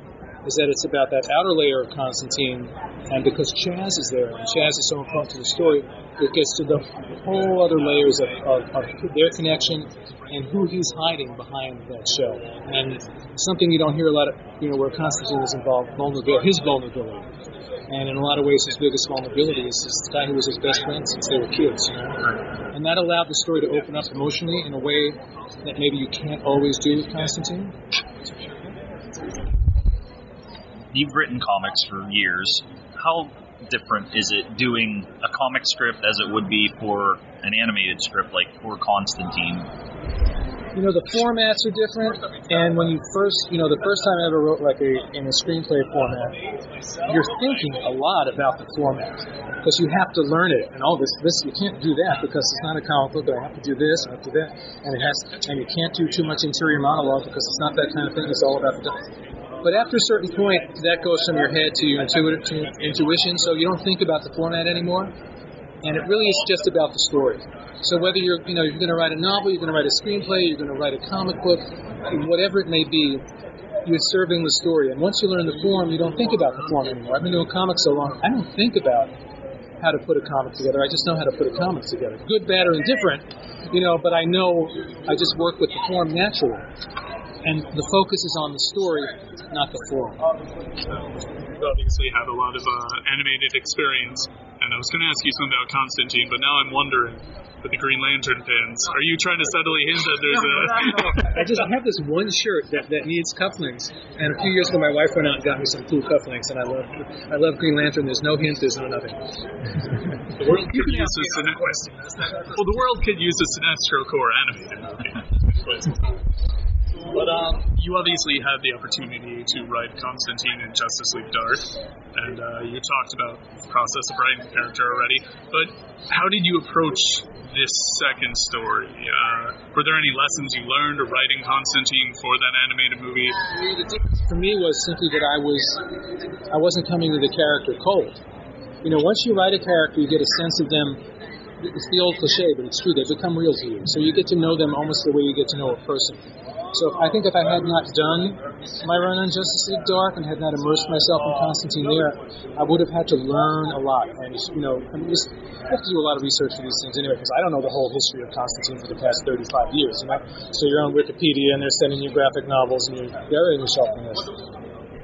S15: is that it's about that outer layer of Constantine, and because Chaz is there, and Chaz is so important to the story, it gets to the whole other layers of, of, of their connection and who he's hiding behind that shell. And something you don't hear a lot of, you know, where Constantine is involved, vulnerability, his vulnerability. And in a lot of ways, his biggest vulnerability is this guy who was his best friend since they were kids. You know? And that allowed the story to open up emotionally in a way that maybe you can't always do with Constantine.
S16: You've written comics for years. How different is it doing a comic script as it would be for an animated script like for Constantine?
S15: you know the formats are different and when you first you know the first time i ever wrote like a in a screenplay format you're thinking a lot about the format because you have to learn it and all this this you can't do that because it's not a comic book i have to do this i have to do that and it has and you can't do too much interior monologue because it's not that kind of thing it's all about the but after a certain point that goes from your head to your intuitive to intuition so you don't think about the format anymore and it really is just about the story. So whether you're, you know, you're going to write a novel, you're going to write a screenplay, you're going to write a comic book, whatever it may be, you're serving the story. And once you learn the form, you don't think about the form anymore. I've been doing comics so long, I don't think about how to put a comic together. I just know how to put a comic together. Good, bad, or indifferent, you know, but I know I just work with the form naturally. And the focus is on the story, not the form.
S17: You obviously had a lot of uh, animated experience and I was going to ask you something about Constantine, but now I'm wondering, with the Green Lantern fans, are you trying to subtly hint that there's no, a?
S15: I just have this one shirt that, that needs cufflinks, and a few years ago my wife went out and got me some cool cufflinks, and I love I love Green Lantern. There's no hint, there's no nothing.
S17: The world could use a Sinestro. Well, the world could use a Sinestro Corps animated movie. But um, you obviously had the opportunity to write Constantine in Justice League Dark, and uh, you talked about the process of writing the character already. But how did you approach this second story? Uh, were there any lessons you learned of writing Constantine for that animated movie?
S15: The difference for me was simply that I was I wasn't coming to the character cold. You know, once you write a character, you get a sense of them. It's the old cliche, but it's true. They become real to you. So you get to know them almost the way you get to know a person. So I think if I had not done my run on Justice League Dark and had not immersed myself in Constantine there, I would have had to learn a lot. And you know, I mean, just have to do a lot of research for these things anyway, because I don't know the whole history of Constantine for the past 35 years. You know, so you're on Wikipedia and they're sending you graphic novels and you're burying yourself in this.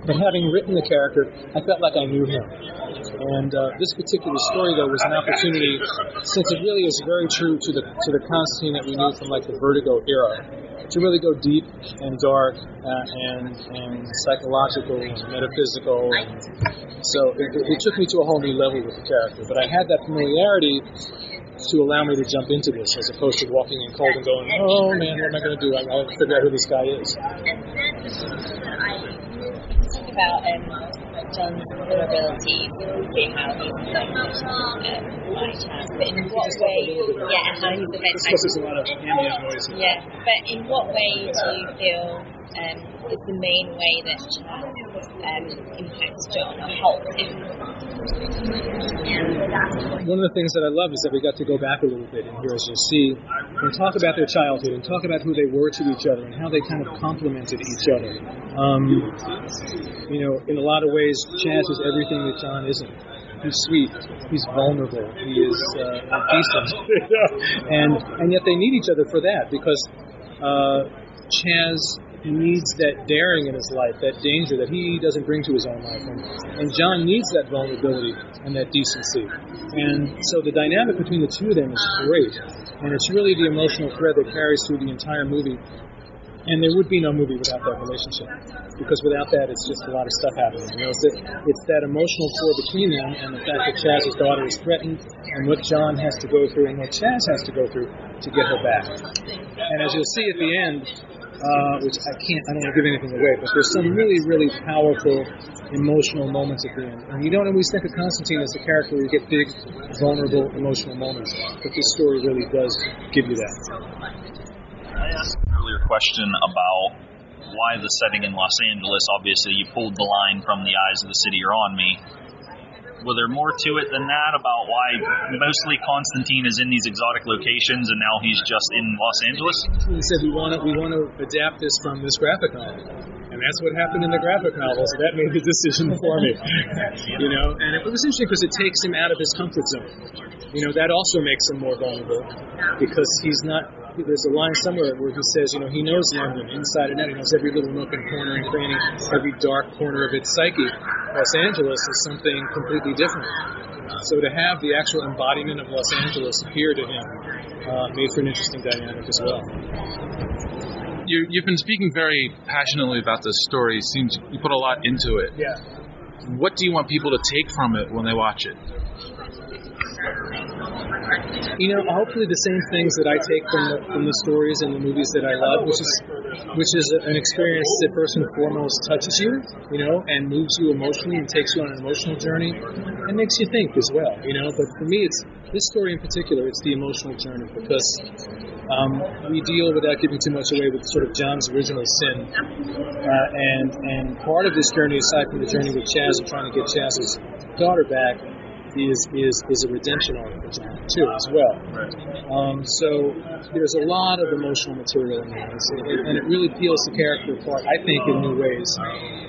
S15: But having written the character, I felt like I knew him. And uh, this particular story, though, was an opportunity, since it really is very true to the to the Constantine that we knew from like the Vertigo era, to really go deep and dark uh, and and psychological and metaphysical. And so it, it took me to a whole new level with the character. But I had that familiarity to allow me to jump into this, as opposed to walking in cold and going, "Oh man, what am I going to do? I to figure out who this guy is."
S18: talk about um, Vulnerability, seeing how he's affected um, by but in what way, yeah, and how he's affected.
S15: This was a lot of ambient noise.
S18: Yeah, but in what way do you feel um, is the main way that Um, impacts John or helps him?
S15: One of the things that I love is that we got to go back a little bit in here, as you'll see, and talk about their childhood and talk about who they were to each other and how they kind of complemented each other. Um, you know, in a lot of ways, Chaz is everything that John isn't. He's sweet. He's vulnerable. He is uh, decent, and and yet they need each other for that because uh, Chaz needs that daring in his life, that danger that he doesn't bring to his own life, and, and John needs that vulnerability and that decency. And so the dynamic between the two of them is great, and it's really the emotional thread that carries through the entire movie. And there would be no movie without that relationship, because without that, it's just a lot of stuff happening. You know, it's it's that emotional core between them, and the fact that Chaz's daughter is threatened, and what John has to go through, and what Chaz has to go through to get her back. And as you'll see at the end, uh, which I can't, I don't want to give anything away, but there's some really, really powerful emotional moments at the end. And you don't always think of Constantine as a character where you get big, vulnerable, emotional moments, but this story really does give you that.
S16: I asked an earlier question about why the setting in Los Angeles. Obviously, you pulled the line from the eyes of the city are on me. Was there more to it than that about why mostly Constantine is in these exotic locations and now he's just in Los Angeles?
S15: He said we want to we want to adapt this from this graphic novel, and that's what happened in the graphic novel. So that made the decision for me, you know. And it was interesting because it takes him out of his comfort zone. You know, that also makes him more vulnerable because he's not. There's a line somewhere where he says, you know, he knows London inside and out. He knows every little nook and corner and cranny, every dark corner of its psyche. Los Angeles is something completely different. So to have the actual embodiment of Los Angeles appear to him uh, made for an interesting dynamic as well.
S19: You, you've been speaking very passionately about this story. Seems you put a lot into it.
S15: Yeah.
S19: What do you want people to take from it when they watch it?
S15: You know, hopefully the same things that I take from the, from the stories and the movies that I love, which is which is an experience that first and foremost touches you, you know, and moves you emotionally and takes you on an emotional journey and makes you think as well, you know. But for me, it's this story in particular, it's the emotional journey because um, we deal without giving too much away with sort of John's original sin, uh, and and part of this journey, aside from the journey with Chaz and trying to get Chaz's daughter back, is is is a redemption arc too as well. Um, so there's a lot of emotional material in there, and it really peels the character apart. I think in new ways,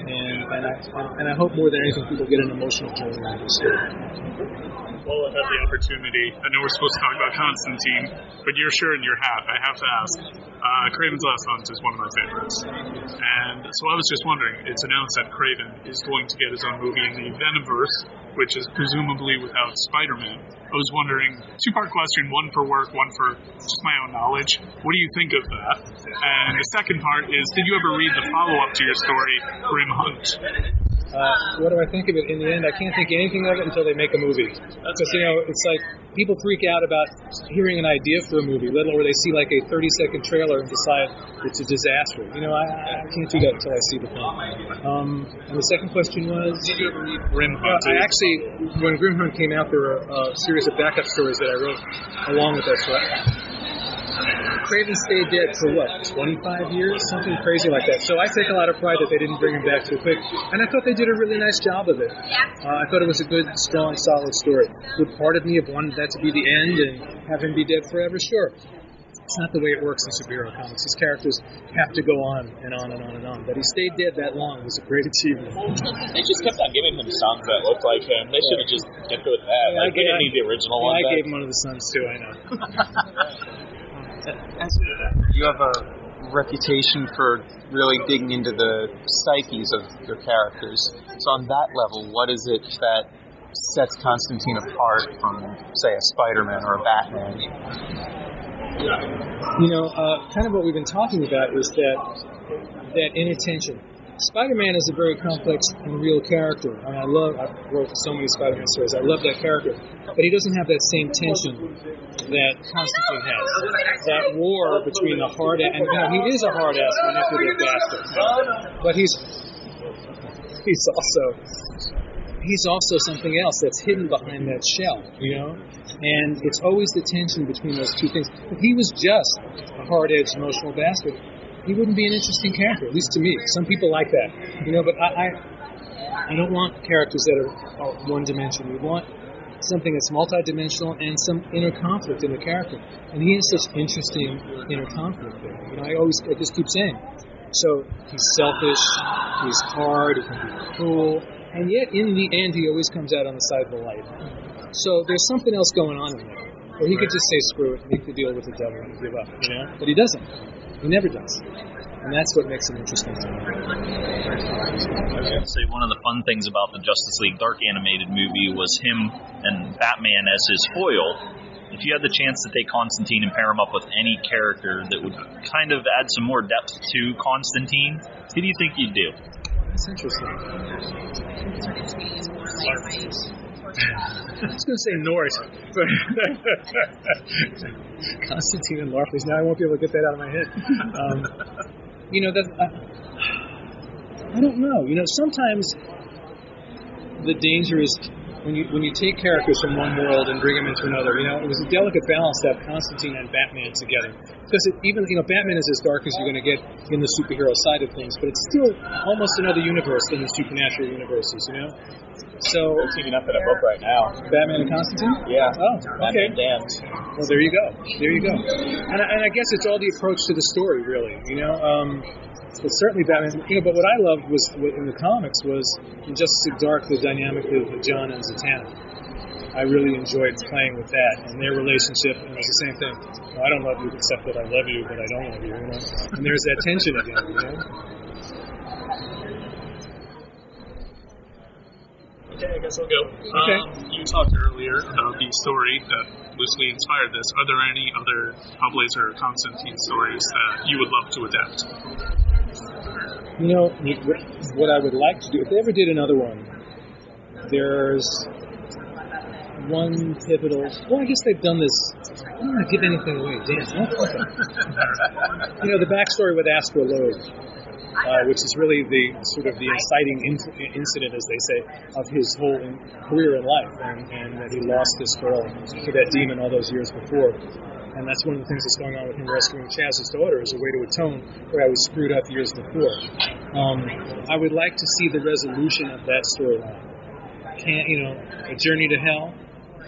S15: and and I and I hope more than anything people get an emotional journey out of this story.
S17: I have the opportunity, I know we're supposed to talk about Constantine, but you're sure in your hat. I have to ask. Uh, Kraven's Last Hunt is one of my favorites. And so I was just wondering, it's announced that Kraven is going to get his own movie in the Venomverse, which is presumably without Spider-Man. I was wondering, two-part question, one for work, one for just my own knowledge. What do you think of that? And the second part is, did you ever read the follow-up to your story, Grim Hunt?
S15: Uh, what do I think of it? In the end, I can't think anything of it until they make a movie. Because you know, it's like people freak out about hearing an idea for a movie, let alone where they see like a 30-second trailer and decide it's a disaster. You know, I, I can't do that until I see the thing. Um, and the second question was,
S17: Did you ever read Grim
S15: Uh,
S17: Hunt?
S15: I actually, when Grim Hunt came out, there were a series of backup stories that I wrote along with that. So I- Kraven stayed dead for what, 25 years? Something crazy like that. So I take a lot of pride that they didn't bring him back too quick. And I thought they did a really nice job of it. Uh, I thought it was a good, strong, solid story. Would part of me have wanted that to be the end and have him be dead forever? Sure. It's not the way it works in superhero comics. These characters have to go on and on and on and on. But he stayed dead that long It was a great achievement.
S14: They just kept on giving him sons that looked like him. They should have just kept with that.
S15: Yeah, I
S14: they didn't
S15: gave-
S14: need the original
S15: Yeah,
S14: one.
S15: I
S14: back.
S15: gave him one of the sons too. I know.
S20: As you have a reputation for really digging into the psyches of your characters. So on that level, what is it that sets Constantine apart from, say, a Spider-Man or a Batman?
S15: You know, uh, kind of what we've been talking about is that that inattention. Spider-Man is a very complex and real character, and I love. I wrote so many Spider-Man stories. I love that character, but he doesn't have that same tension that Constantine has. That war between the hard ass, and you know, he is a hard ass manipulative bastard, but he's he's also he's also something else that's hidden behind that shell, you know? And it's always the tension between those two things. If he was just a hard-edged, emotional bastard, he wouldn't be an interesting character, at least to me. Some people like that, you know, but I, I, I don't want characters that are, are one-dimensional. We want something that's multidimensional and some inner conflict in the character. And he has such interesting inner conflict there. You know, I always, I just keep saying. So he's selfish, he's hard, he can be cruel, and yet in the end he always comes out on the side of the light. So there's something else going on in there. Or he could just say screw it, make the deal with the devil and give up, you know? But he doesn't. He never does. And that's what makes him interesting to me.
S16: I was going to say one of the fun things about the Justice League Dark animated movie was him and Batman as his foil. If you had the chance to take Constantine and pair him up with any character that would kind of add some more depth to Constantine, who do you think you'd do?
S15: That's interesting. I was going to say Nort, but Constantine and Larfleeze. Now I won't be able to get that out of my head. Um, you know that I, I don't know. You know, sometimes the danger is when you when you take characters from one world and bring them into another. You know, it was a delicate balance to have Constantine and Batman together because it, even you know Batman is as dark as you're going to get in the superhero side of things, but it's still almost another universe than the supernatural universes. You know. So
S14: They're teaming up in a book right now.
S15: Batman and Constantine?
S14: Yeah.
S15: Oh, okay.
S14: Batman Damned.
S15: Well, there you go. There you go. And, I- and I guess it's all the approach to the story, really. You know, um, but certainly Batman. You know, but what I loved was what- in the comics was in Justice League Dark the dynamic of John and Zatanna. I really enjoyed playing with that and their relationship, and it was the same thing. Well, I don't love you except that I love you, but I don't love you. You know, and there's that tension again. You know.
S17: Okay, I guess I'll go.
S15: Okay.
S17: Um, you talked earlier about the story that loosely inspired this. Are there any other Hellblazer Constantine stories that you would love to adapt?
S15: You know, what I would like to do, if they ever did another one, there's one pivotal. Well, I guess they've done this. I don't want to give anything away. Damn. you know, the backstory with Astra Logue, uh, which is really the sort of the inciting in- incident, as they say, of his whole in- career in life, and, and that he lost this girl to that demon all those years before. And that's one of the things that's going on with him rescuing Chaz's daughter as a way to atone for how he screwed up years before. Um, I would like to see the resolution of that storyline. Can't you know, a journey to hell?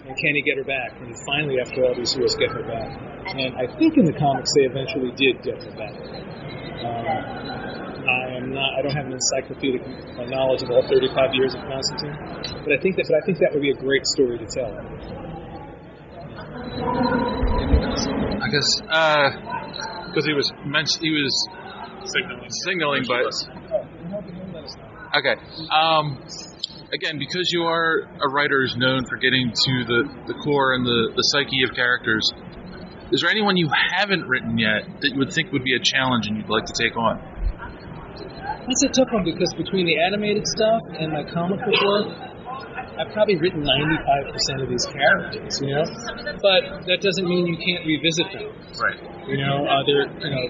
S15: And can he get her back? And finally, after all these years, get her back. And I think in the comics they eventually did get her back. Um, I am not. I don't have an encyclopedic knowledge of all 35 years of Constantine, but I think that. But I think that would be a great story to tell.
S19: I guess because he was mentioned, he was
S17: signaling,
S19: signaling, but okay. Um, again, because you are a writer who's known for getting to the, the core and the, the psyche of characters, is there anyone you haven't written yet that you would think would be a challenge and you'd like to take on?
S15: That's a tough one because between the animated stuff and my comic book work, I've probably written 95% of these characters, you know? But that doesn't mean you can't revisit them.
S19: Right.
S15: You know, uh, they're, you know,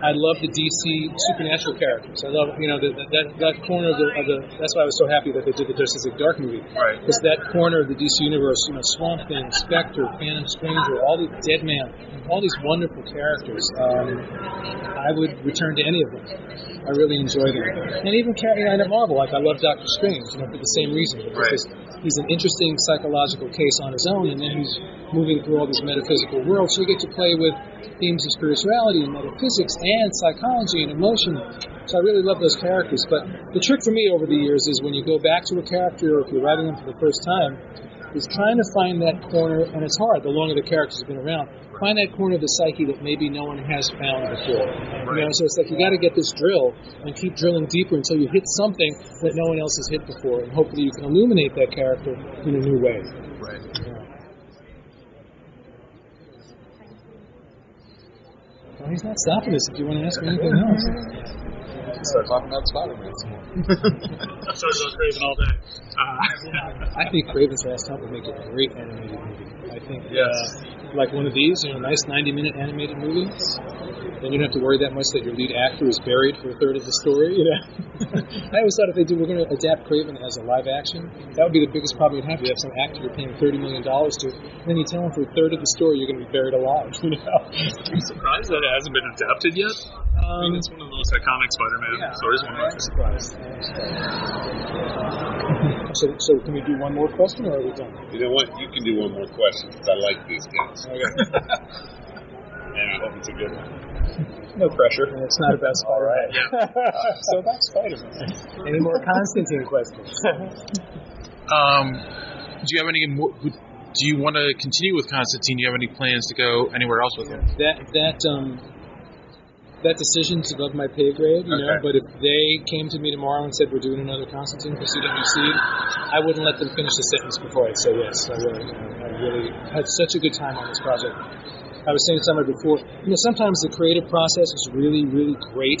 S15: I love the DC supernatural characters. I love, you know, the, that that corner of the, of the. That's why I was so happy that they did the Justice League Dark movie.
S19: Right.
S15: Because that corner of the DC universe, you know, Swamp Thing, Spectre, Phantom Stranger, all these Dead Man, all these wonderful characters. Um, I would return to any of them. I really enjoy them. And even carrying on at Marvel, like I love Doctor Strange, you know, for the same reason. Because
S19: Right.
S15: he's- he's an interesting psychological case on his own, and then he's moving through all these metaphysical worlds. So you get to play with themes of spirituality and metaphysics and psychology and emotion. So I really love those characters. But the trick for me over the years is when you go back to a character, or if you're writing them for the first time, is trying to find that corner, and it's hard the longer the characters have been around. Find that corner of the psyche that maybe no one has found before. You know, so it's like you got to get this drill and keep drilling deeper until you hit something that no one else has hit before, and hopefully you can illuminate that character in a new way.
S19: Right.
S15: Well, he's not stopping us if you want to ask me anything else.
S20: Start talking about Spider-Man.
S17: I'm sorry about Kraven all day. Uh,
S15: I think Kraven's Last Hunt would make a great animated movie. I think, uh, like one of these, you know, nice 90-minute animated movies. Then you don't have to worry that much that your lead actor is buried for a third of the story. You know, I always thought if they do, we're going to adapt Kraven as a live action. That would be the biggest problem you'd have. You have some actor you're paying 30 million dollars to, and then you tell him for a third of the story you're going to be buried alive. You know,
S17: I'm surprised that it hasn't been adapted yet. I mean, it's one of the most iconic Spider-Man stories. One of my
S15: I'm surprised. I'm surprised. So, so can we do one more question, or are we done?
S12: You know what? You can do one more question because I like these guys.
S15: Okay.
S12: and I hope it's a good one.
S15: No pressure. And it's not about Spider-Man. so about Spider-Man. Any more Constantine questions?
S19: Um, do you have any more? Do you want to continue with Constantine? Do you have any plans to go anywhere else with him?
S15: that that um that decision's above my pay grade, you know. But if they came to me tomorrow and said we're doing another Constantine for CW Seed, I wouldn't let them finish the sentence before I'd say yes. I really, you know, I really had such a good time on this project. I was saying somebody before, you know, sometimes the creative process is really, really great,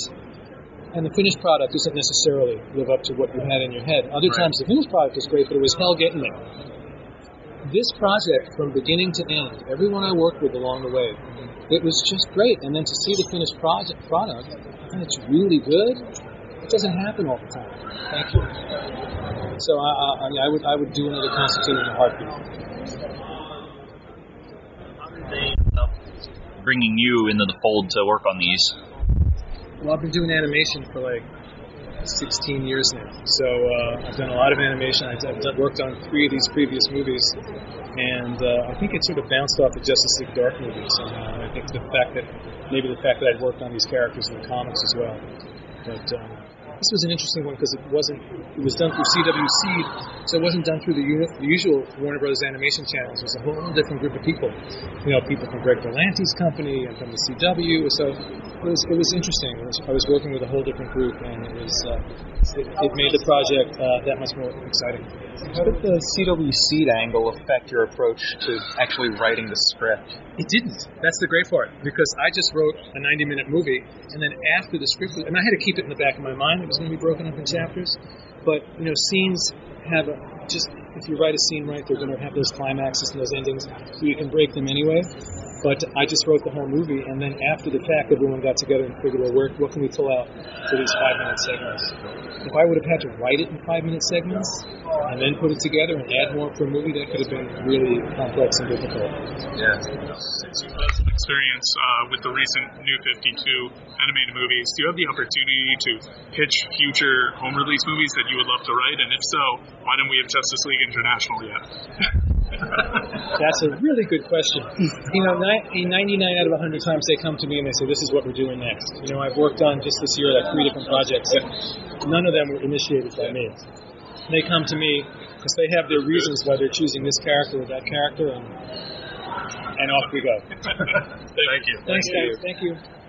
S15: and the finished product doesn't necessarily live up to what you had in your head. Other
S19: Right.
S15: times the finished product is great, but it was hell getting there. This project, from beginning to end, everyone I worked with along the way, it was just great. And then to see the finished project product, and it's really good. It doesn't happen all the time. Thank you. So I, I, I, mean, I would I would do another Constantine in a heartbeat.
S16: Bringing you into the fold to work on these.
S15: Well, I've been doing animation for like 16 years now. So uh, I've done a lot of animation. I've, I've worked on three of these previous movies, and uh, I think it sort of bounced off the Justice League Dark movie somehow. And I think the fact that maybe the fact that I'd worked on these characters in the comics as well. But um, this was an interesting one because it wasn't. It was done through CW Seed, so it wasn't done through the, uni- the usual Warner Brothers animation channels. It was a whole different group of people. You know, people from Greg Berlanti's company and from the CW. So it was it was interesting. It was, I was working with a whole different group, and it was uh, it, it made the project uh, that much more exciting.
S20: How did the CW Seed angle affect your approach to actually writing the script?
S15: It didn't. That's the great part because I just wrote a 90 minute movie, and then after the script, and I had to keep it in the back of my mind. It was going to be broken up in chapters, but you know, scenes have a, just if you write a scene right, they're going to have those climaxes and those endings, so you can break them anyway. But I just wrote the whole movie, and then after the fact, everyone got together and figured, well, where, what can we pull out for these five minute segments? If I would have had to write it in five minute segments and then put it together and add more for a movie, that could have been really complex and difficult.
S19: Yeah.
S17: Since you've experience uh, with the recent New 52 animated movies, do you have the opportunity to pitch future home release movies that you would love to write? And if so, why don't we have Justice League International yet?
S15: That's a really good question. You know, ni- 99 out of 100 times they come to me and they say, "This is what we're doing next." You know, I've worked on just this year like three different projects, and none of them were initiated by me. They come to me because they have their reasons why they're choosing this character or that character, and and off we go.
S17: Thank you.
S15: Thanks, guys. Thank you.